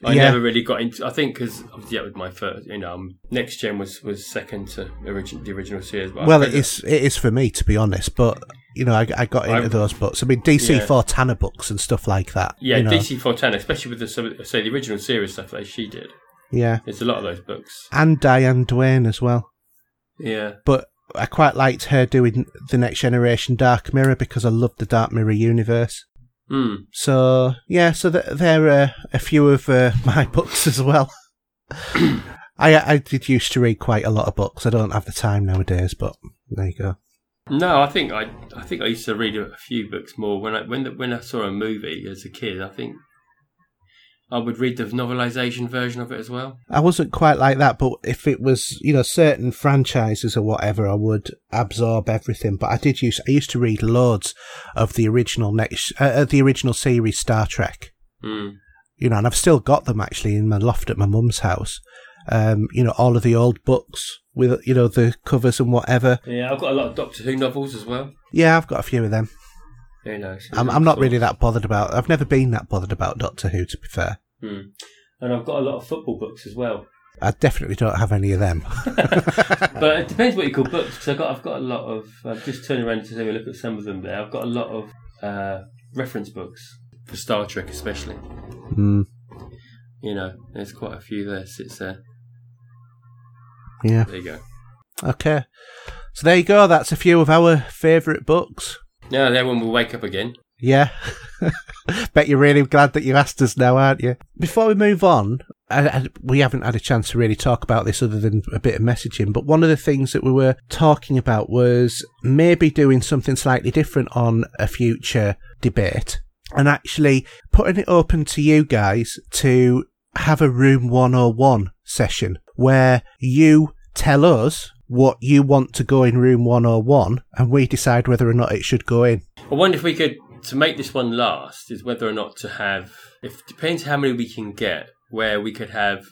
I Yeah. never really got into. I think because obviously that was my first. You know, um, next gen was was second to origin, the original series. But Well, it is it is for me to be honest, but you know, I, I got into I- those books. I mean, DC Yeah. Fontana books and stuff like that. Yeah, you know. DC Fontana, especially with the some of the- say the original series stuff that she did. Yeah, it's a lot of those books. and Diane Duane as well. Yeah, But I quite liked her doing the Next Generation Dark Mirror because I loved the Dark Mirror universe. Hmm. So yeah, so th- there are a few of uh, [LAUGHS] my books as well. [COUGHS] I I did used to read quite a lot of books. I don't have the time nowadays, but there you go. No, I think I I think I used to read a few books more when I when the, when I saw a movie as a kid. I think I would read the novelization version of it as well. I wasn't quite like that, but if it was, you know, certain franchises or whatever, I would absorb everything. But I did use, I used to read loads of the original next, uh, uh, the original series Star Trek. Hmm. You know, and I've still got them actually in my loft at my mum's house. Um, you know, all of the old books with, you know, the covers and whatever. Yeah, I've got a lot of Doctor Who novels as well. Yeah, I've got a few of them. Who knows? I'm, I'm not really that bothered about. I've never been that bothered about Doctor Who, to be fair. Hmm. And I've got a lot of football books as well. I definitely don't have any of them. [LAUGHS] [LAUGHS] but it depends what you call books. Because I've got I've got a lot of. I've just turned around to have a look at some of them there. I've got a lot of uh, reference books for Star Trek, especially. Mm, You know, there's quite a few there. Sits there. yeah. There you go. Okay. So there you go. That's a few of our favourite books. Now then, when we wake up again. Yeah. [LAUGHS] Bet you're really glad that you asked us now, aren't you? Before we move on, I, I, we haven't had a chance to really talk about this other than a bit of messaging, but one of the things that we were talking about was maybe doing something slightly different on a future debate and actually putting it open to you guys to have a Room 101 session where you tell us what you want to go in Room 101 and we decide whether or not it should go in. I wonder if we could to make this one last is whether or not to have. If depends how many we can get. Where we could have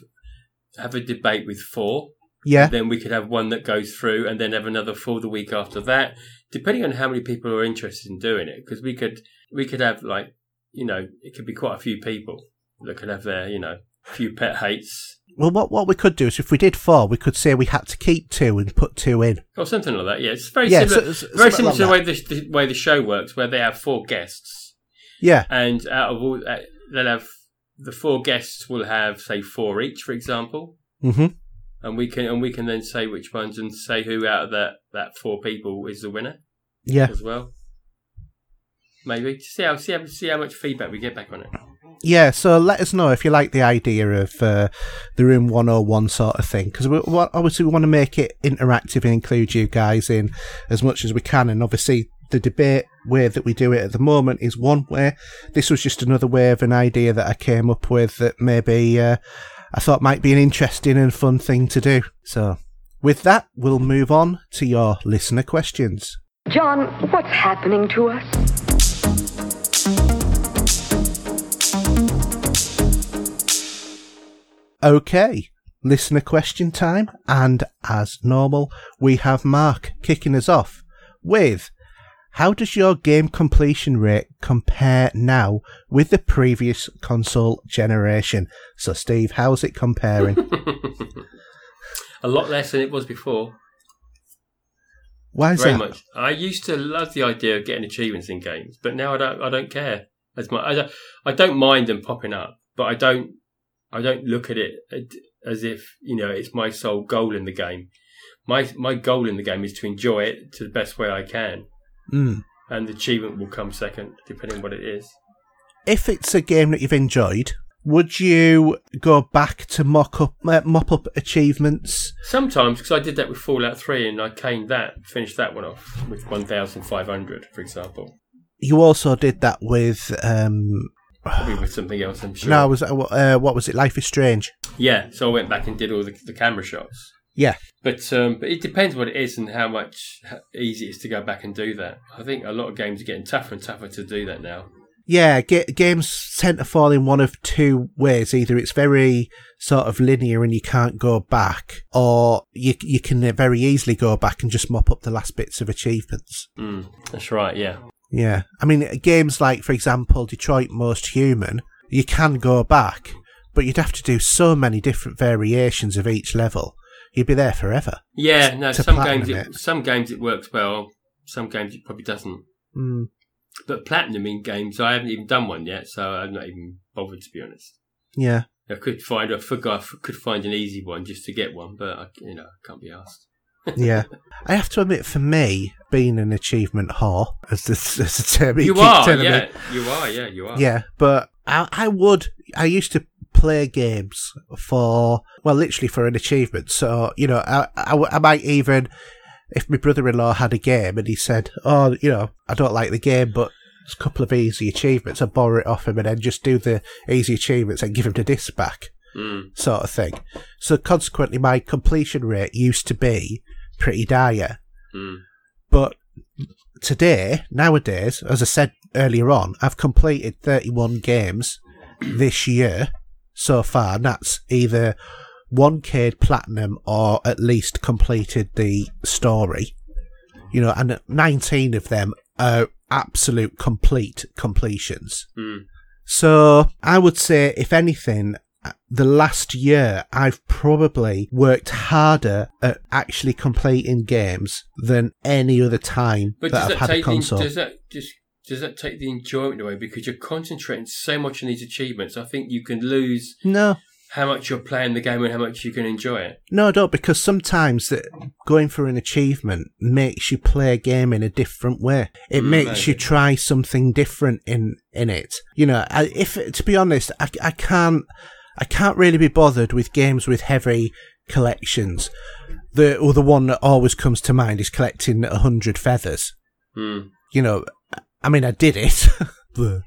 have a debate with four. Yeah. Then we could have one that goes through, and then have another four the week after that. Depending on how many people are interested in doing it, because we could we could have like you know it could be quite a few people that could have their you know few pet hates Well, what what we could do is if we did four, we could say we had to keep two and put two in. or something like that. Yeah, it's very Yeah, similar. so- so- very similar like to the way the, the way the show works, where they have four guests. Yeah, and out of all, uh, they'll have the four guests will have say four each, for example, hmm and we can and we can then say which ones and say who out of that that four people is the winner yeah, as well. Maybe see how see how see how much feedback we get back on it. Yeah. So let us know if you like the idea of uh, the room one hundred one sort of thing, because obviously we want to make it interactive and include you guys in as much as we can, and obviously. The debate way that we do it at the moment is one way. This was just another way of an idea that I came up with that maybe uh, I thought might be an interesting and fun thing to do. So, with that, we'll move on to your listener questions. John, what's happening to us? Okay, listener question time, and as normal, we have Mark kicking us off with How does your game completion rate compare now with the previous console generation? So, Steve, how's it comparing? [LAUGHS] A lot less than it was before. Why is Very that? much. I used to love the idea of getting achievements in games, but now I don't. I don't care as much. I don't, I don't mind them popping up, but I don't. I don't look at it as if you know it's my sole goal in the game. My my goal in the game is to enjoy it to the best way I can, Mm. and the achievement will come second, depending on what it is. If it's a game that you've enjoyed, would you go back to mock up, uh, mop up achievements? Sometimes, because I did that with Fallout Three, and I caned that, finished that one off with one thousand five hundred, for example. You also did that with um, Probably with something else, I'm sure. no, was uh, uh, what was it? Life is Strange. Yeah, so I went back and did all the, the camera shots. Yeah, But um, but it depends what it is and how much how easy it is to go back and do that. I think a lot of games are getting tougher and tougher to do that now. yeah. Ga- games tend to fall in one of two ways: either it's very sort of linear and you can't go back, or you you can very easily go back and just mop up the last bits of achievements. Mm, that's right. Yeah. Yeah, I mean games like, for example, Detroit Most Human, you can go back, but you'd have to do so many different variations of each level. You'd be there forever. Yeah, no. Some games, it, it. some games it works well. Some games it probably doesn't. Mm. But platinum in games, I haven't even done one yet, so I'm not even bothered to be honest. Yeah. I could find, I forgot, I could find an easy one just to get one, but I, you know, I can't be asked. Yeah. I have to admit, for me, being an achievement whore, as the, as the term you You are, telling me, yeah, you are, yeah, you are. Yeah, but I, I would. I used to play games for well, literally for an achievement. So you know, I, I, I might even if my brother-in-law had a game and he said, "Oh, you know, I don't like the game, but." There's a couple of easy achievements. I borrow it off him and then just do the easy achievements and give him the disc back, Mm, sort of thing. So consequently, my completion rate used to be pretty dire. mm. But today, nowadays, as I said earlier on, I've completed 31 games this year so far, and that's either 1K platinum or at least completed the story. You know, and 19 of them are absolute complete completions. Mm. So I would say, if anything, the last year I've probably worked harder at actually completing games than any other time But that does I've that had a take the, console. does that just does that take the enjoyment away because you're concentrating so much on these achievements? I think you can lose No, how much you're playing the game and how much you can enjoy it. no, I don't, because sometimes that going for an achievement makes you play a game in a different way. It Mm, makes you try something different in in it. You know, I, if to be honest, I, I can't I can't really be bothered with games with heavy collections. The or the one that always comes to mind is collecting a hundred feathers. Mm. you know, I mean, I did it, [LAUGHS]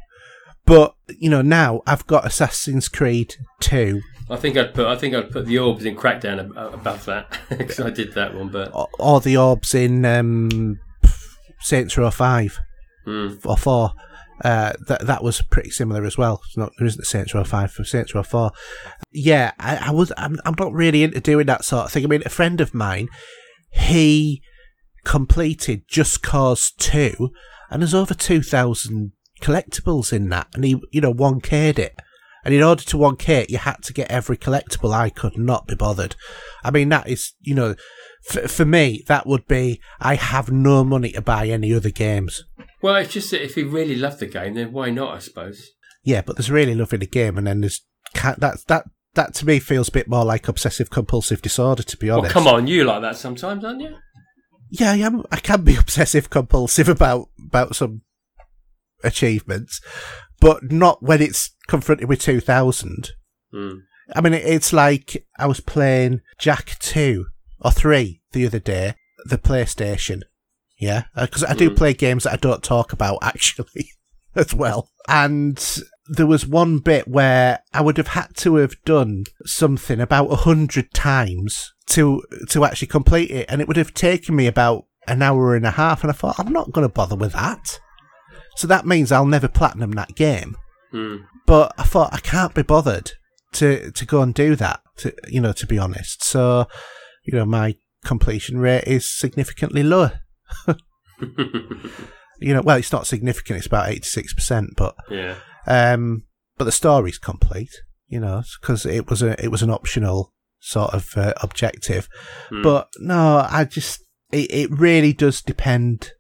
but you know, now I've got Assassin's Creed Two I think I'd put I think I'd put the orbs in Crackdown ab- above that [LAUGHS] because I did that one. But or, or the orbs in um, Saints Row Five mm, or Four. Uh, that that was pretty similar as well. It's not there isn't a Saints Row Five for Saints Row Four. Yeah, I, I was. I'm, I'm not really into doing that sort of thing. I mean, a friend of mine, he completed Just Cause Two, and there's over two thousand collectibles in that, and he, you know, one K'd it. And in order to 1K you had to get every collectible. I could not be bothered. I mean, that is, you know, for me, that would be, I have no money to buy any other games. Well, it's just that if you really love the game, then why not? I suppose. Yeah, but there's really love in the game, and then there's that that that to me feels a bit more like obsessive compulsive disorder. To be honest, Well, come on, you like that sometimes, aren't you? Yeah, I am. I can be [LAUGHS] obsessive compulsive about about some achievements, but not when it's confronted with two thousand. Mm. I mean, it's like I was playing Jak 2 or 3 the other day, the PlayStation. Yeah, because I do Mm. play games that I don't talk about actually [LAUGHS] as well. And there was one bit where I would have had to have done something about a hundred times to to actually complete it, and it would have taken me about an hour and a half. And I thought, I'm not going to bother with that. So that means I'll never platinum that game Mm. but I thought I can't be bothered to to go and do that. To you know, to be honest, so you know, my completion rate is significantly lower. [LAUGHS] You know, well, it's not significant; it's about eighty six percent, but yeah. um, but the story's complete. You know, because it was a it was an optional sort of uh, objective. Mm. But no, I just it, it really does depend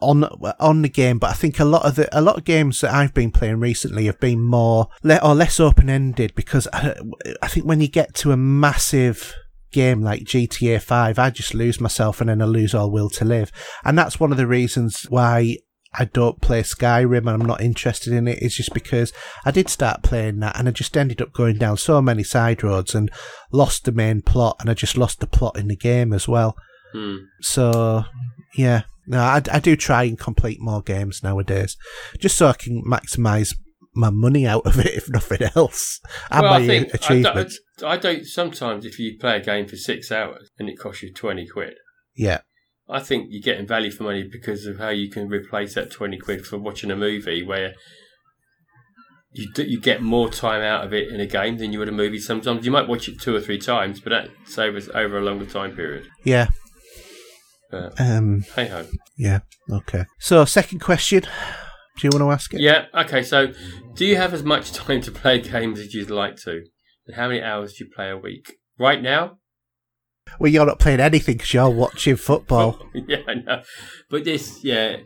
on on the game. But I think a lot of the a lot of games that I've been playing recently have been more le- or less open ended because I, I think when you get to a massive game like GTA 5 I just lose myself and then I lose all will to live and that's one of the reasons why I don't play Skyrim and I'm not interested in it is just because I did start playing that and I just ended up going down so many side roads and lost the main plot and I just lost the plot in the game as well Mm. so yeah, no, I, I do try and complete more games nowadays, just so I can maximise my money out of it, if nothing else, and well, my I think achievements. I don't. Sometimes, if you play a game for six hours and it costs you twenty quid, Yeah, I think you're getting value for money because of how you can replace that 20 quid for watching a movie where you do, you get more time out of it in a game than you would a movie. Sometimes you might watch it two or three times, but that's over, over a longer time period. yeah, But um, hey ho. yeah. Okay. So, second question. Do you want to ask it? Yeah, okay, so do you have as much [LAUGHS] time to play games as you'd like to? And how many hours do you play a week? Right now? Well, you're not playing anything because you're watching football. [LAUGHS] yeah, I know. But this, yeah.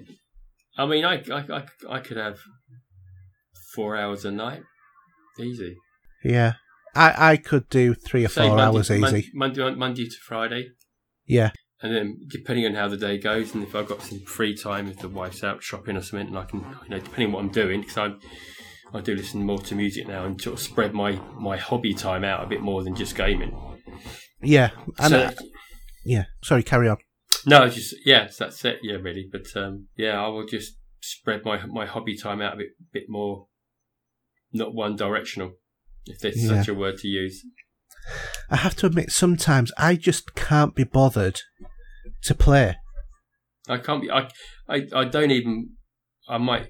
I mean, I, I, I, I could have four hours a night. Easy. Yeah. I, I could do three or Say four Monday, hours easy. Monday, Monday to Friday. Yeah. And then, depending on how the day goes, and if I've got some free time, if the wife's out shopping or something, and I can, you know, depending on what I'm doing, because I, I do listen more to music now and sort of spread my, my hobby time out a bit more than just gaming. Yeah. And So- uh, yeah. Sorry, carry on. no, just yes, that's it. Yeah, really. But um, yeah, I will just spread my my hobby time out a bit bit more, not one directional, if there's Yeah. such a word to use. I have to admit, sometimes I just can't be bothered to play. I can't be. I, I, I don't even. I might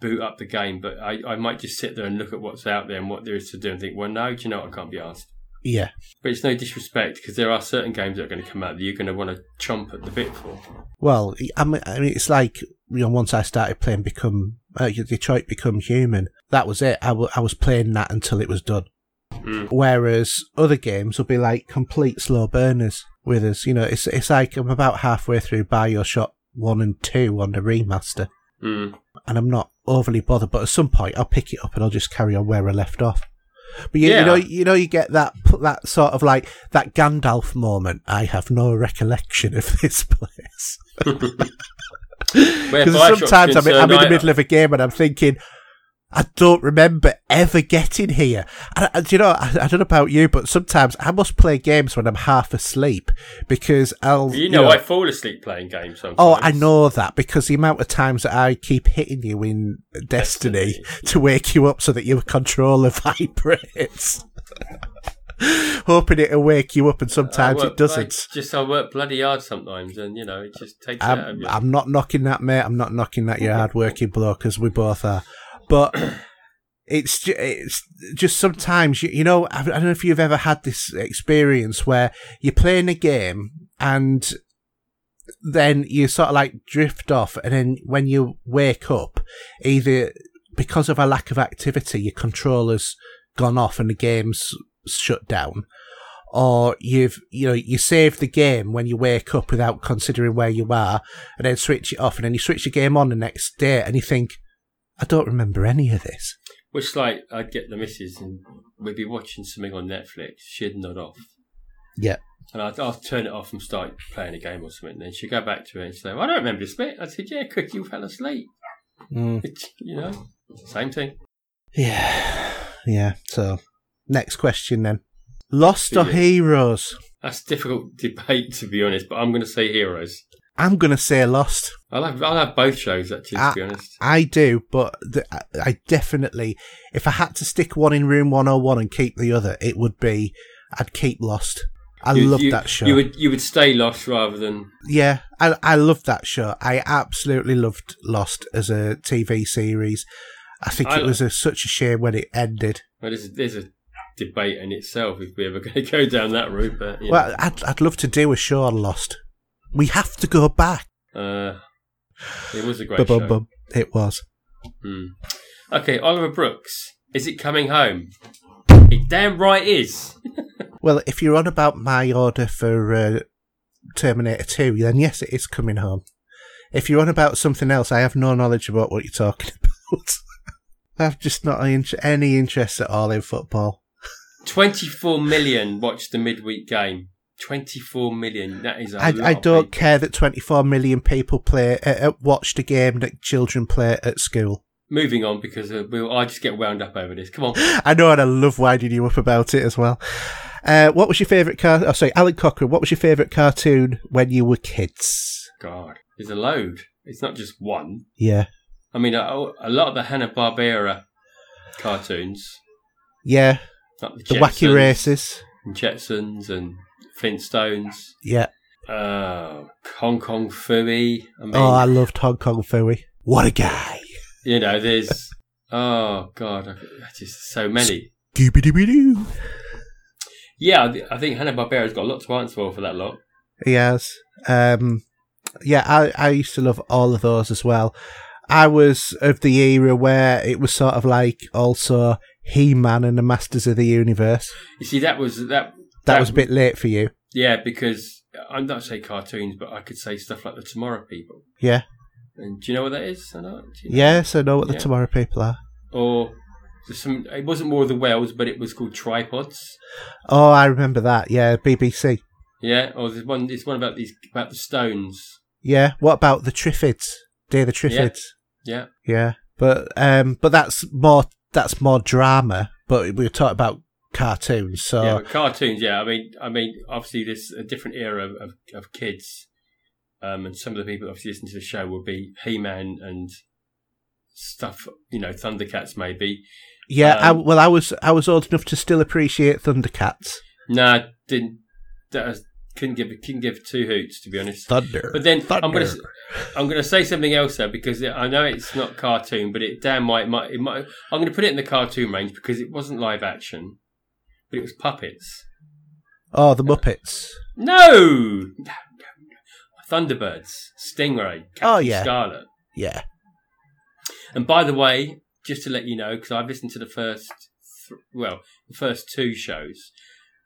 boot up the game, but I, I might just sit there and look at what's out there and what there is to do, and think, well, no, do you know what? I can't be asked. Yeah. But it's no disrespect because there are certain games that are going to come out that you're going to want to chomp at the bit for. Well, I mean, I mean, it's like you know, once I started playing Become uh, Detroit Become Human, that was it. I, w- I was playing that until it was done. Mm. Whereas other games will be like complete slow burners with us. You know, it's it's like I'm about halfway through Bioshock one and two on the remaster, Mm. and I'm not overly bothered. But at some point, I'll pick it up and I'll just carry on where I left off. But you, you know, you know, you get that that sort of like that Gandalf moment. I have no recollection of [LAUGHS] this place. [LAUGHS] Because sometimes I'm, in- I'm in the middle of a game and I'm thinking, I don't remember ever getting here. And, I- do you know, I, I don't know about you, but sometimes I must play games when I'm half asleep because I'll. You know, I fall asleep playing games sometimes. Oh, I know that because the amount of times that I keep hitting you in Destiny, Destiny. to wake you up so that your controller [LAUGHS] vibrates. [LAUGHS] Hoping it'll wake you up, and sometimes work it doesn't. bloody- just I work bloody hard sometimes, and you know, it just takes it out of I'm, you. I'm not knocking that, mate. I'm not knocking that you're [LAUGHS] hard working bloke, because we both are. But it's ju- it's just sometimes you, you know I don't know if you've ever had this experience where you're playing a game and then you sort of like drift off, and then when you wake up, either because of a lack of activity, your controller's gone off and the game's shut down, or you've you know you save the game when you wake up without considering where you are, and then switch it off, and then you switch the game on the next day, and you think, I don't remember any of this. Which, like, I'd get the missus and we'd be watching something on Netflix. She'd nod off. Yeah. And I'd, I'll turn it off and start playing a game or something. Then she'd go back to it and say, well, I don't remember this bit. I said, yeah, because you fell asleep. [LAUGHS] Mm. you know, same thing. Yeah, yeah. So, next question then: Lost or Yeah. Heroes? That's a difficult debate, to be honest, but I'm going to say Heroes. I'm gonna say Lost. I'll have, I'll have both shows, actually, to Ah. be honest. I do, but the, I- I definitely, if I had to stick one in room 101 and keep the other, it would be I'd keep Lost. I You- love you- that show. You would, you would stay lost rather than. Yeah, I I love that show. I absolutely loved Lost as a TV series. I think I- it was a, such a shame when it ended. Well, there's, there's a debate in itself if we're ever [LAUGHS] going to go down that route, but. Well, I'd I'd love to do a show on Lost. We have to go back. uh, it was a great show. It was. Hmm. Okay, Oliver Brooks. Is it coming home? It damn right is. [LAUGHS] Well, if you're on about my order for uh, Terminator 2, then yes, it is coming home. If you're on about something else, I have no knowledge about what you're talking [LAUGHS] about. I've just not any interest at all in football. 24 million watched the midweek game. 24 million. That is a I, I don't care that 24 million people play uh, uh, watched a game that children play at school. Moving on because uh, we'll, I just get wound up over this. Come on. [GASPS] I know, and I love winding you up about it as well. Uh, what was your favourite car? Oh, sorry, Alan Cochrane. What was your favourite cartoon when you were kids? God, there's a load. It's not just one. Yeah, I mean, a, a lot of the Hanna Barbera cartoons, yeah. like the, The wacky races. and Jetsons and Flintstones. Yeah. Uh, Hong Kong Phooey. I mean, Oh, I loved Hong Kong Phooey. What a guy. you know, there's oh god, just so many. Yeah, I I think Hanna Barbera's got a lot to answer for for that lot. He has. Um, yeah, I, I used to love all of those as well. I was of the era where it was sort of like also He Man and the Masters of the Universe. You see, that was that. That, was a bit late for you. Yeah, because I'm not say cartoons, but I could say stuff like the Tomorrow People. Yeah. And do you know what that is? I know. you know? Yes, I know what the Yeah. Tomorrow People are. Or there's some. It wasn't more of the Wells, but it was called Tripods. Oh, I remember that. Yeah, BBC. Yeah. Or there's one. There's one about these about the Stones. Yeah. What about the Triffids? Dear the Triffids. Yeah. Yeah. But um, but that's more that's more drama. But we were talking about cartoons, so Yeah, cartoons. Yeah, I mean, I mean, obviously, there's a different era of, of, kids, um, and some of the people that obviously listen to the show will be He-Man and stuff. You know, Thundercats maybe. yeah. I, um, well, I was I was old enough to still appreciate Thundercats. No, Nah, didn't. That was, couldn't give couldn't give two hoots to be honest. Thunder. But then I'm gonna I'm gonna say something else though because I know it's not cartoon, but it damn might might it might. I'm gonna put it in the cartoon range because it wasn't live action, but it was puppets. Oh, the Muppets. No, no, no, no. Thunderbirds, Stingray, Captain Oh, yeah. Scarlet. Yeah. And by the way, just to let you know, because I've listened to the first, th- well, the first two shows.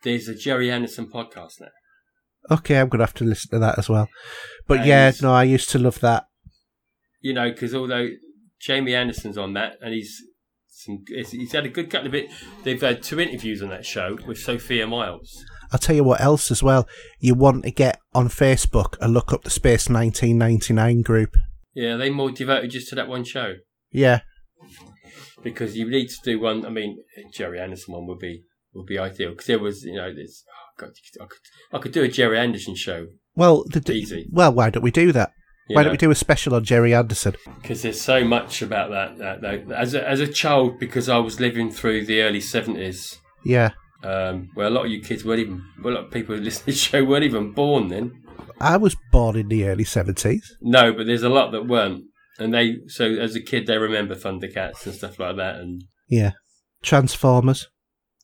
There's a Gerry Anderson podcast now. Okay, I'm gonna have to listen to that as well. But yeah, no, I used to love that. You know, because although Jamie Anderson's on that, and he's some, he's had a good couple of it. They've had two interviews on that show with Sophia Myles. I'll tell you what else as well. You want to get on Facebook and look up the Space 1999 group. Yeah, they more devoted just to that one show Yeah, because you need to do one. I mean, Gerry Anderson one would be would be ideal because there was, you know, this. Oh God, I could I could do a Gerry Anderson show well, the, Easy. well, why don't we do that? Why know? don't we do a special on Gerry Anderson? because there's so much about that, that, that as a, as a child because I was living through the early seventies Yeah, um, where a lot of you kids weren't even well, a lot of people who listen to the [LAUGHS] show weren't even born then I was born in the early 70s. no but there's a lot that weren't and they so as a kid they remember Thundercats and stuff like that and Yeah, Transformers.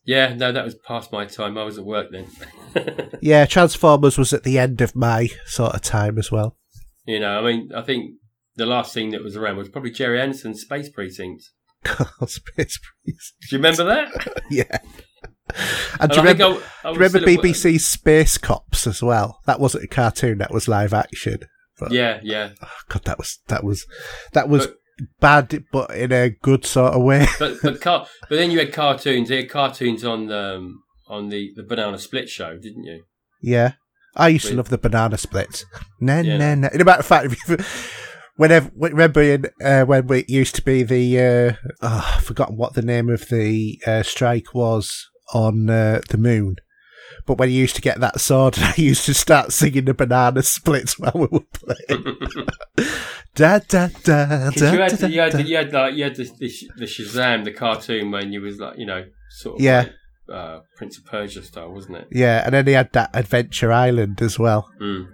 yeah no that was past my time I was at work then [LAUGHS] Yeah, Transformers was at the end of my sort of time as well. You know I mean I think the last thing that was around was probably Gerry Anderson's Space Precinct [LAUGHS] Space Police. do you remember that [LAUGHS] Yeah. And And do you remember, I- I do you remember. BBC's Space Cops as well? That wasn't a cartoon, that was live action. But yeah yeah God, that was that was that was But- bad, but in a good sort of way. but but [LAUGHS] car- but then you had cartoons. You had cartoons on um, on the, the Banana Split show, didn't you? yeah, I used to love the banana splits. No, Yeah. no, no. In a matter of fact, [LAUGHS] if you, whenever remember in, uh, when we, it used to be the uh, oh, I've forgotten what the name of the uh, strike was on uh, the moon. But when you used to get that sword, [LAUGHS] I used to start singing the banana splits while we were playing. [LAUGHS] da da da da. You da, had, da, you had, da. you had like you had the, the, the Shazam, the cartoon, when you was like you know sort of Yeah. like, uh, Prince of Persia style, wasn't it? Yeah, and then he had that Adventure Island as well. Mm.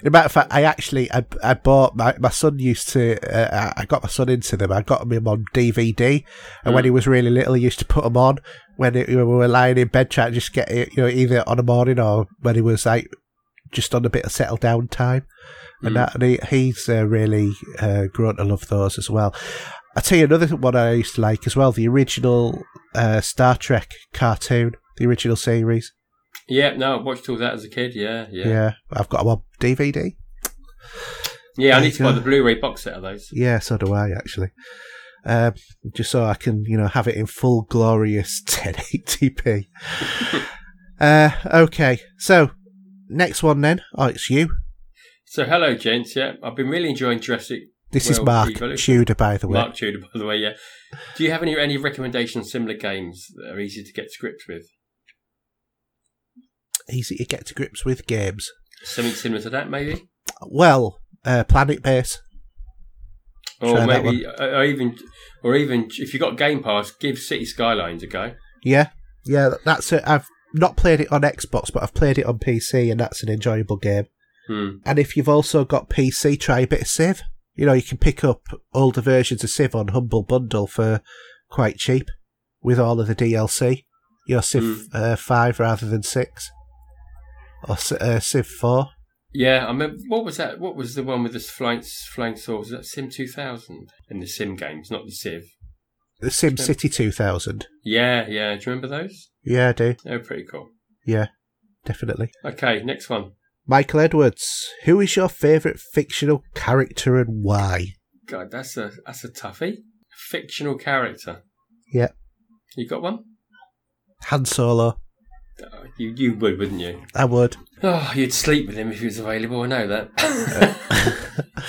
In a matter of fact, I actually I, I bought my my son used to uh, I got my son into them. I got him on DVD, and when he was really little, he used to put them on when, it, when we were lying in bed trying to just get it, you know, either on a morning or when he was like just on a bit of settle down time, and that and he, he's uh, really uh, grown to love those as well. I tell you another one I used to like as well: the original uh, Star Trek cartoon, the original series. Yeah, no, I watched all that as a kid. Yeah, yeah, Yeah, I've got them on DVD. Yeah, I need to buy the Blu-ray box set of those. Yeah, so do I actually. Um, just so I can, you know, have it in full glorious [LAUGHS] 1080p. [LAUGHS] uh, okay, so next one then. Oh, it's you. So, hello, gents. Yeah, I've been really enjoying Jurassic. This is Mark Tudor, by the way. Mark Tudor, by the way. Yeah. Do you have any any recommendations, similar games that are easy to get to grips with? Easy to get to grips with games. Something similar to that, maybe. Well, uh, Planet Base. Or Try maybe, or or even, or even if you've got Game Pass, give City Skylines a go. Yeah, yeah, that's it. I've not played it on Xbox, but I've played it on PC, and that's an enjoyable game. Hmm. And if you've also got PC, try a bit of Civ. You know, you can pick up older versions of Civ on Humble Bundle for quite cheap with all of the DLC. Your Civ uh, 5 rather than 6. Or uh, Civ 4. Yeah, I mean, What was that? What was the one with the flying flying swords? Was that Sim 2000 in the Sim games, not the Civ? The Sim City 2000. Yeah, yeah. Do you remember those? Yeah, I do. They were pretty cool. Yeah, definitely. Okay, next one. Michael Edwards, who is your favourite fictional character and why? God, that's a that's a toughie. Fictional character. Yeah, You got one? Han Solo. Oh, you you would, wouldn't you? I would. Oh, you'd sleep with him if he was available. I know that.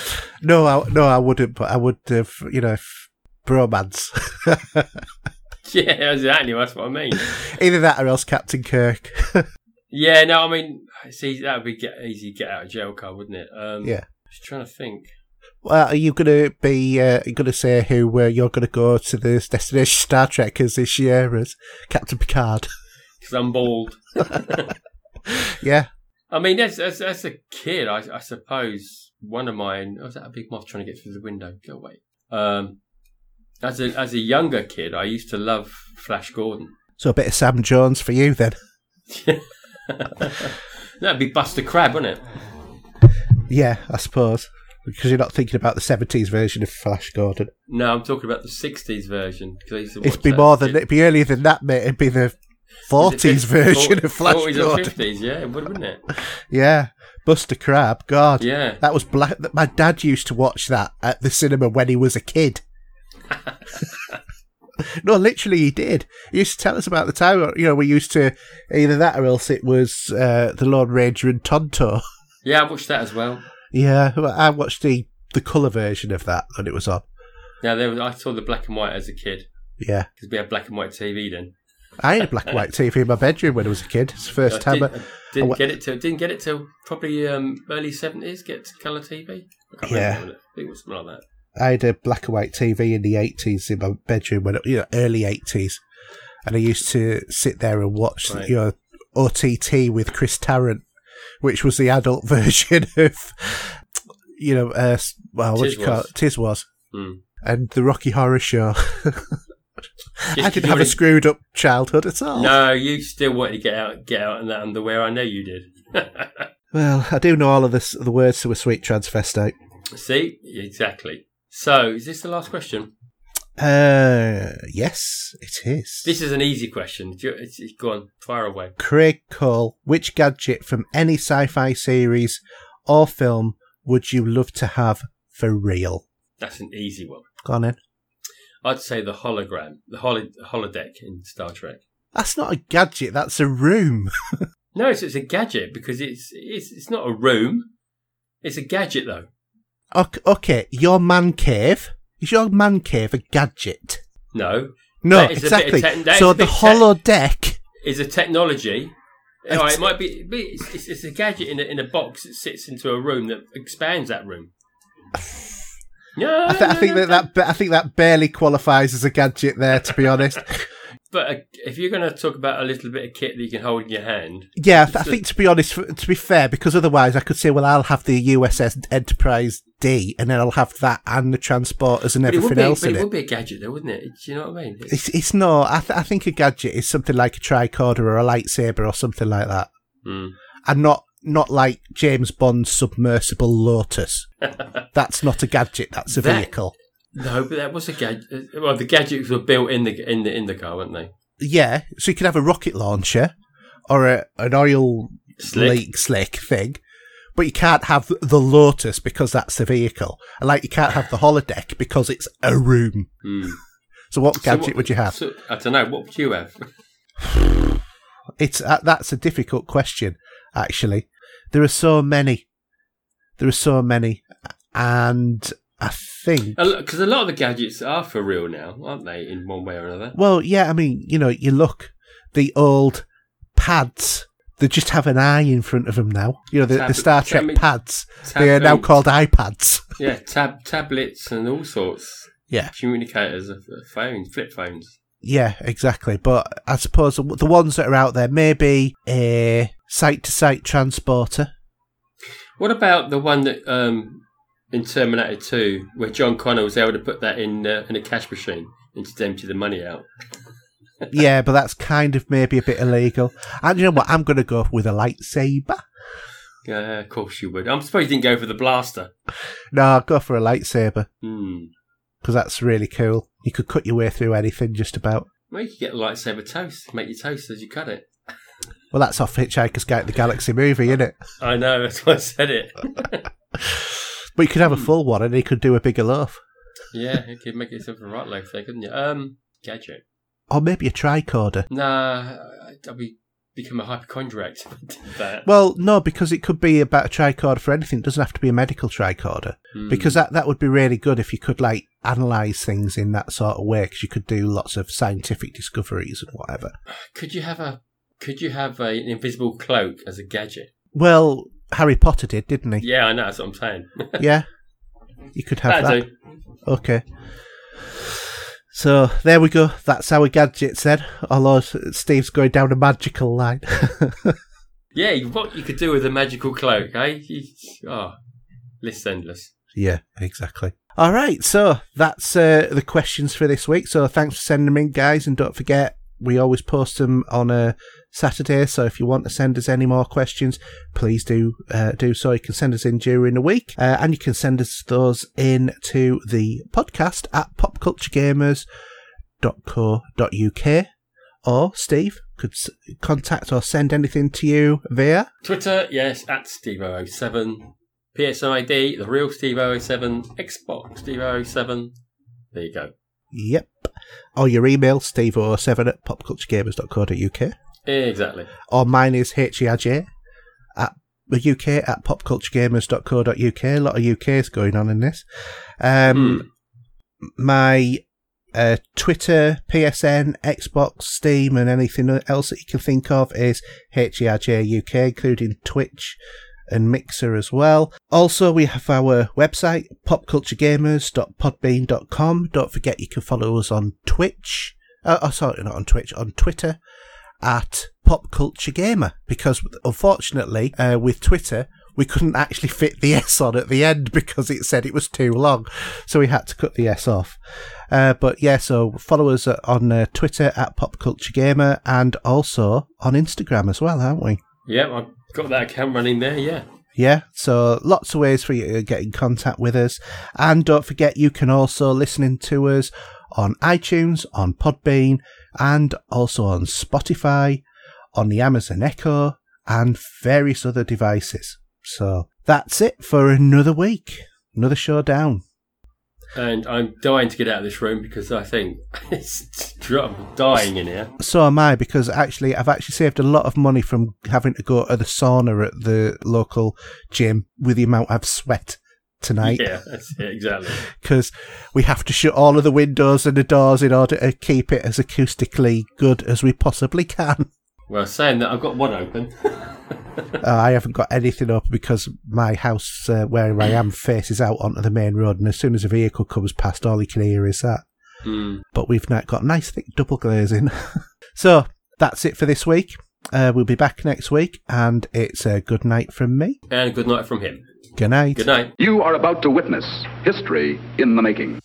[LAUGHS] No, I, no, I wouldn't. But I would uh, have, you know, if bromance. [LAUGHS] yeah, exactly. That's what I mean. Either that or else Captain Kirk. [LAUGHS] Yeah, no, I mean, see, that would be get, easy get out of jail card, wouldn't it? Um, Yeah. Just trying to think. well, are you gonna be? Uh, you gonna say who uh, you're gonna go to this destination Star Trek as this year as Captain Picard? [LAUGHS] Because I'm bald. [LAUGHS] yeah, I mean, as, as, as a kid, I, I suppose one of mine. Was that a big moth trying to get through the window? Go away. Um, as a as a younger kid, I used to love Flash Gordon. so a bit of Sam Jones for you then. [LAUGHS] [LAUGHS] That'd be Buster Crabbe, wouldn't it? Yeah, I suppose because you're not thinking about the '70s version of Flash Gordon. No, I'm talking about the '60s version. 'cause It'd be more than it'd be earlier than that, mate. It'd be the 40s 50 version of Flash 40s or Gordon. 50s, yeah, it would, wouldn't it? [LAUGHS] Yeah, Buster Crabbe. God, Yeah. that was black. that- My dad used to watch that at the cinema when he was a kid. [LAUGHS] [LAUGHS] no, literally, he did. He used to tell us about the time. You know, we used to either that or else it was uh, the Lone Ranger and Tonto. [LAUGHS] Yeah, I watched that as well. yeah, I watched the the colour version of that when it was on. Yeah, there was, I saw the black and white as a kid Yeah, because we had black and white TV then. I had a black and white TV in my bedroom when I was a kid. It's the first I time. did, I, I didn't wa- get it till didn't get it till probably um, early seventies. Get to colour TV. I can't Yeah. I think it was something like that. I had a black and white TV in the eighties in my bedroom when you know early eighties, and I used to sit there and watch Right. you know OTT with Chris Tarrant, which was the adult [LAUGHS] version of you know uh, well what you call it? Tiswas Hmm. and the Rocky Horror Show. [LAUGHS] I didn't have a screwed up childhood at all. No, you still wanted to get out, get out in that underwear. I know you did. [LAUGHS] Well, I do know all of this, the words to a sweet transvestite. See, exactly. So, is this the last question? Uh, yes, it is. This is an easy question. Do you- it's- it's- Go on, fire away. Craig Cole, which gadget from any sci fi series or film would you love to have for real? That's an easy one. Go on in. I'd say the hologram, the holo- holodeck in Star Trek. That's not a gadget, that's a room. [LAUGHS] No, it's, it's a gadget because it's, it's it's not a room. It's a gadget though. Okay, your man cave. Is your man cave a gadget? No, No, That is a bit of exactly. is so the hollow tech- holodeck. a technology. It's- right, it might be, it's, it's, a gadget in a, in a box that sits into a room that expands that room. No, I, th- I think no, that, that I think that barely qualifies as a gadget there. To be honest, [LAUGHS] But uh, if you're going to talk about a little bit of kit that you can hold in your hand, yeah. I th- I think to be honest, to be fair, because otherwise I could say, well, I'll have the USS Enterprise D, and then I'll have that and the transporters and but it would everything be, else but in it it. would be a gadget though, wouldn't it? Do you know what I mean? It's- It's not. I, th- I think a gadget is something like a tricorder or a lightsaber or something like that, Hmm. and not not like James Bond's submersible Lotus. [LAUGHS] That's not a gadget. That's a That- vehicle. No, but that was a gadget. Well, the gadgets were built in the in the in the car, weren't they? Yeah, so you could have a rocket launcher or a, an oil Slick. slick thing, but you can't have the Lotus because that's the vehicle. And like you can't have the holodeck because it's a room. Hmm. So what So gadget what- would you have? so- I don't know. What would you have? [SIGHS] It's uh, that's a difficult question. Actually, there are so many. There are so many, and I think. Because a lot of the gadgets are for real now, aren't they? In one way or another. Well, yeah, I mean, you know, you look the old pads. They just have an eye in front of them now. You know, the, the Star Trek mean, pads. tab- they are now called iPads. [LAUGHS] Yeah, tab tablets and all sorts. Yeah. Communicators of phones, flip phones. Yeah, exactly. But I suppose the the ones that are out there, maybe a site to site transporter. What about the one that um, in Terminator 2, where John Connor was able to put that in uh, in a cash machine and just empty the money out? [LAUGHS] yeah, but that's kind of maybe a bit illegal. And you know what? I'm going to go with a lightsaber. Yeah, of course you would. I'm surprised you didn't go for the blaster. No, I'll go for a lightsaber. Hmm. because that's really cool. You could cut your way through anything just about. Well, you could get a lightsaber toast. Make your toast as you cut it. [LAUGHS] Well, that's off Hitchhiker's Guide to the Galaxy movie, isn't it? I know. [LAUGHS] That's why I said it. But you could have a full one, and he could do a bigger loaf, yeah, you could make yourself a right loaf there, couldn't you? Um, gadget. or maybe a tricorder. Nah, I'll be become a hypochondriac. if I did that. Well, no, because it could be about a tricorder for anything. It doesn't have to be a medical tricorder. Hmm. Because that, that would be really good if you could, like, analyse things in that sort of way, because you could do lots of scientific discoveries and whatever. could you have a could you have a, an invisible cloak as a gadget? Well, Harry Potter did, didn't he? Yeah, I know. That's what I'm saying. [LAUGHS] Yeah. You could have That'd that. do. Okay. So there we go. That's our gadget said. Although Steve's going down a magical line. [LAUGHS] Yeah, what you could do with a magical cloak, eh? Oh, list endless. yeah, exactly. All right. So that's uh, the questions for this week. So thanks for sending them in, guys. And don't forget, we always post them on a Saturday. So if you want to send us any more questions, please do uh, do so. You can send us in during the week, uh, and you can send us those in to the podcast at popculturegamers.co.uk. Or Steve could s- contact or send anything to you via. Twitter, yes, at Steve007. PSID, the real Steve007. Xbox Steve007. There you go. Yep. Or your email, steve07 at popculturegamers.co.uk. Exactly. Or mine is HERJ at the UK at popculturegamers.co.uk. A lot of UK's going on in this. Um, My uh, Twitter, PSN, Xbox, Steam, and anything else that you can think of is HERJ UK, including Twitch and Mixer as well. Also, we have our website, popculturegamers.podbean.com. Don't forget you can follow us on Twitch. Uh, oh, sorry, not on Twitch, on Twitter at Pop Culture Gamer Because unfortunately, uh, with Twitter, we couldn't actually fit the S on at the end because it said it was too long. So we had to cut the S off. Uh, but yeah, so follow us on uh, Twitter at Pop Culture Gamer and also on Instagram as well, aren't we? Yeah, I've got that account running there, yeah. Yeah, so lots of ways for you to get in contact with us. And don't forget, you can also listen in to us on iTunes, on Podbean, and also on Spotify, on the Amazon Echo, and various other devices. So that's it for another week. Another show down. And I'm dying to get out of this room because I think [LAUGHS] it's I'm dying in here. So am I, because actually, I've actually saved a lot of money from having to go to the sauna at the local gym with the amount I've sweat tonight. Yeah, it, exactly. [LAUGHS] because we have to shut all of the windows and the doors in order to keep it as acoustically good as we possibly can. [LAUGHS] Well, saying that, I've got one open. [LAUGHS] Uh, I haven't got anything up because my house uh, where I am faces out onto the main road, and as soon as a vehicle comes past, all you can hear is that. Hmm. But we've now got nice thick double glazing. so that's it for this week. Uh, we'll be back next week, and it's a good night from me. And a good night from him. Good night. Good night. You are about to witness history in the making.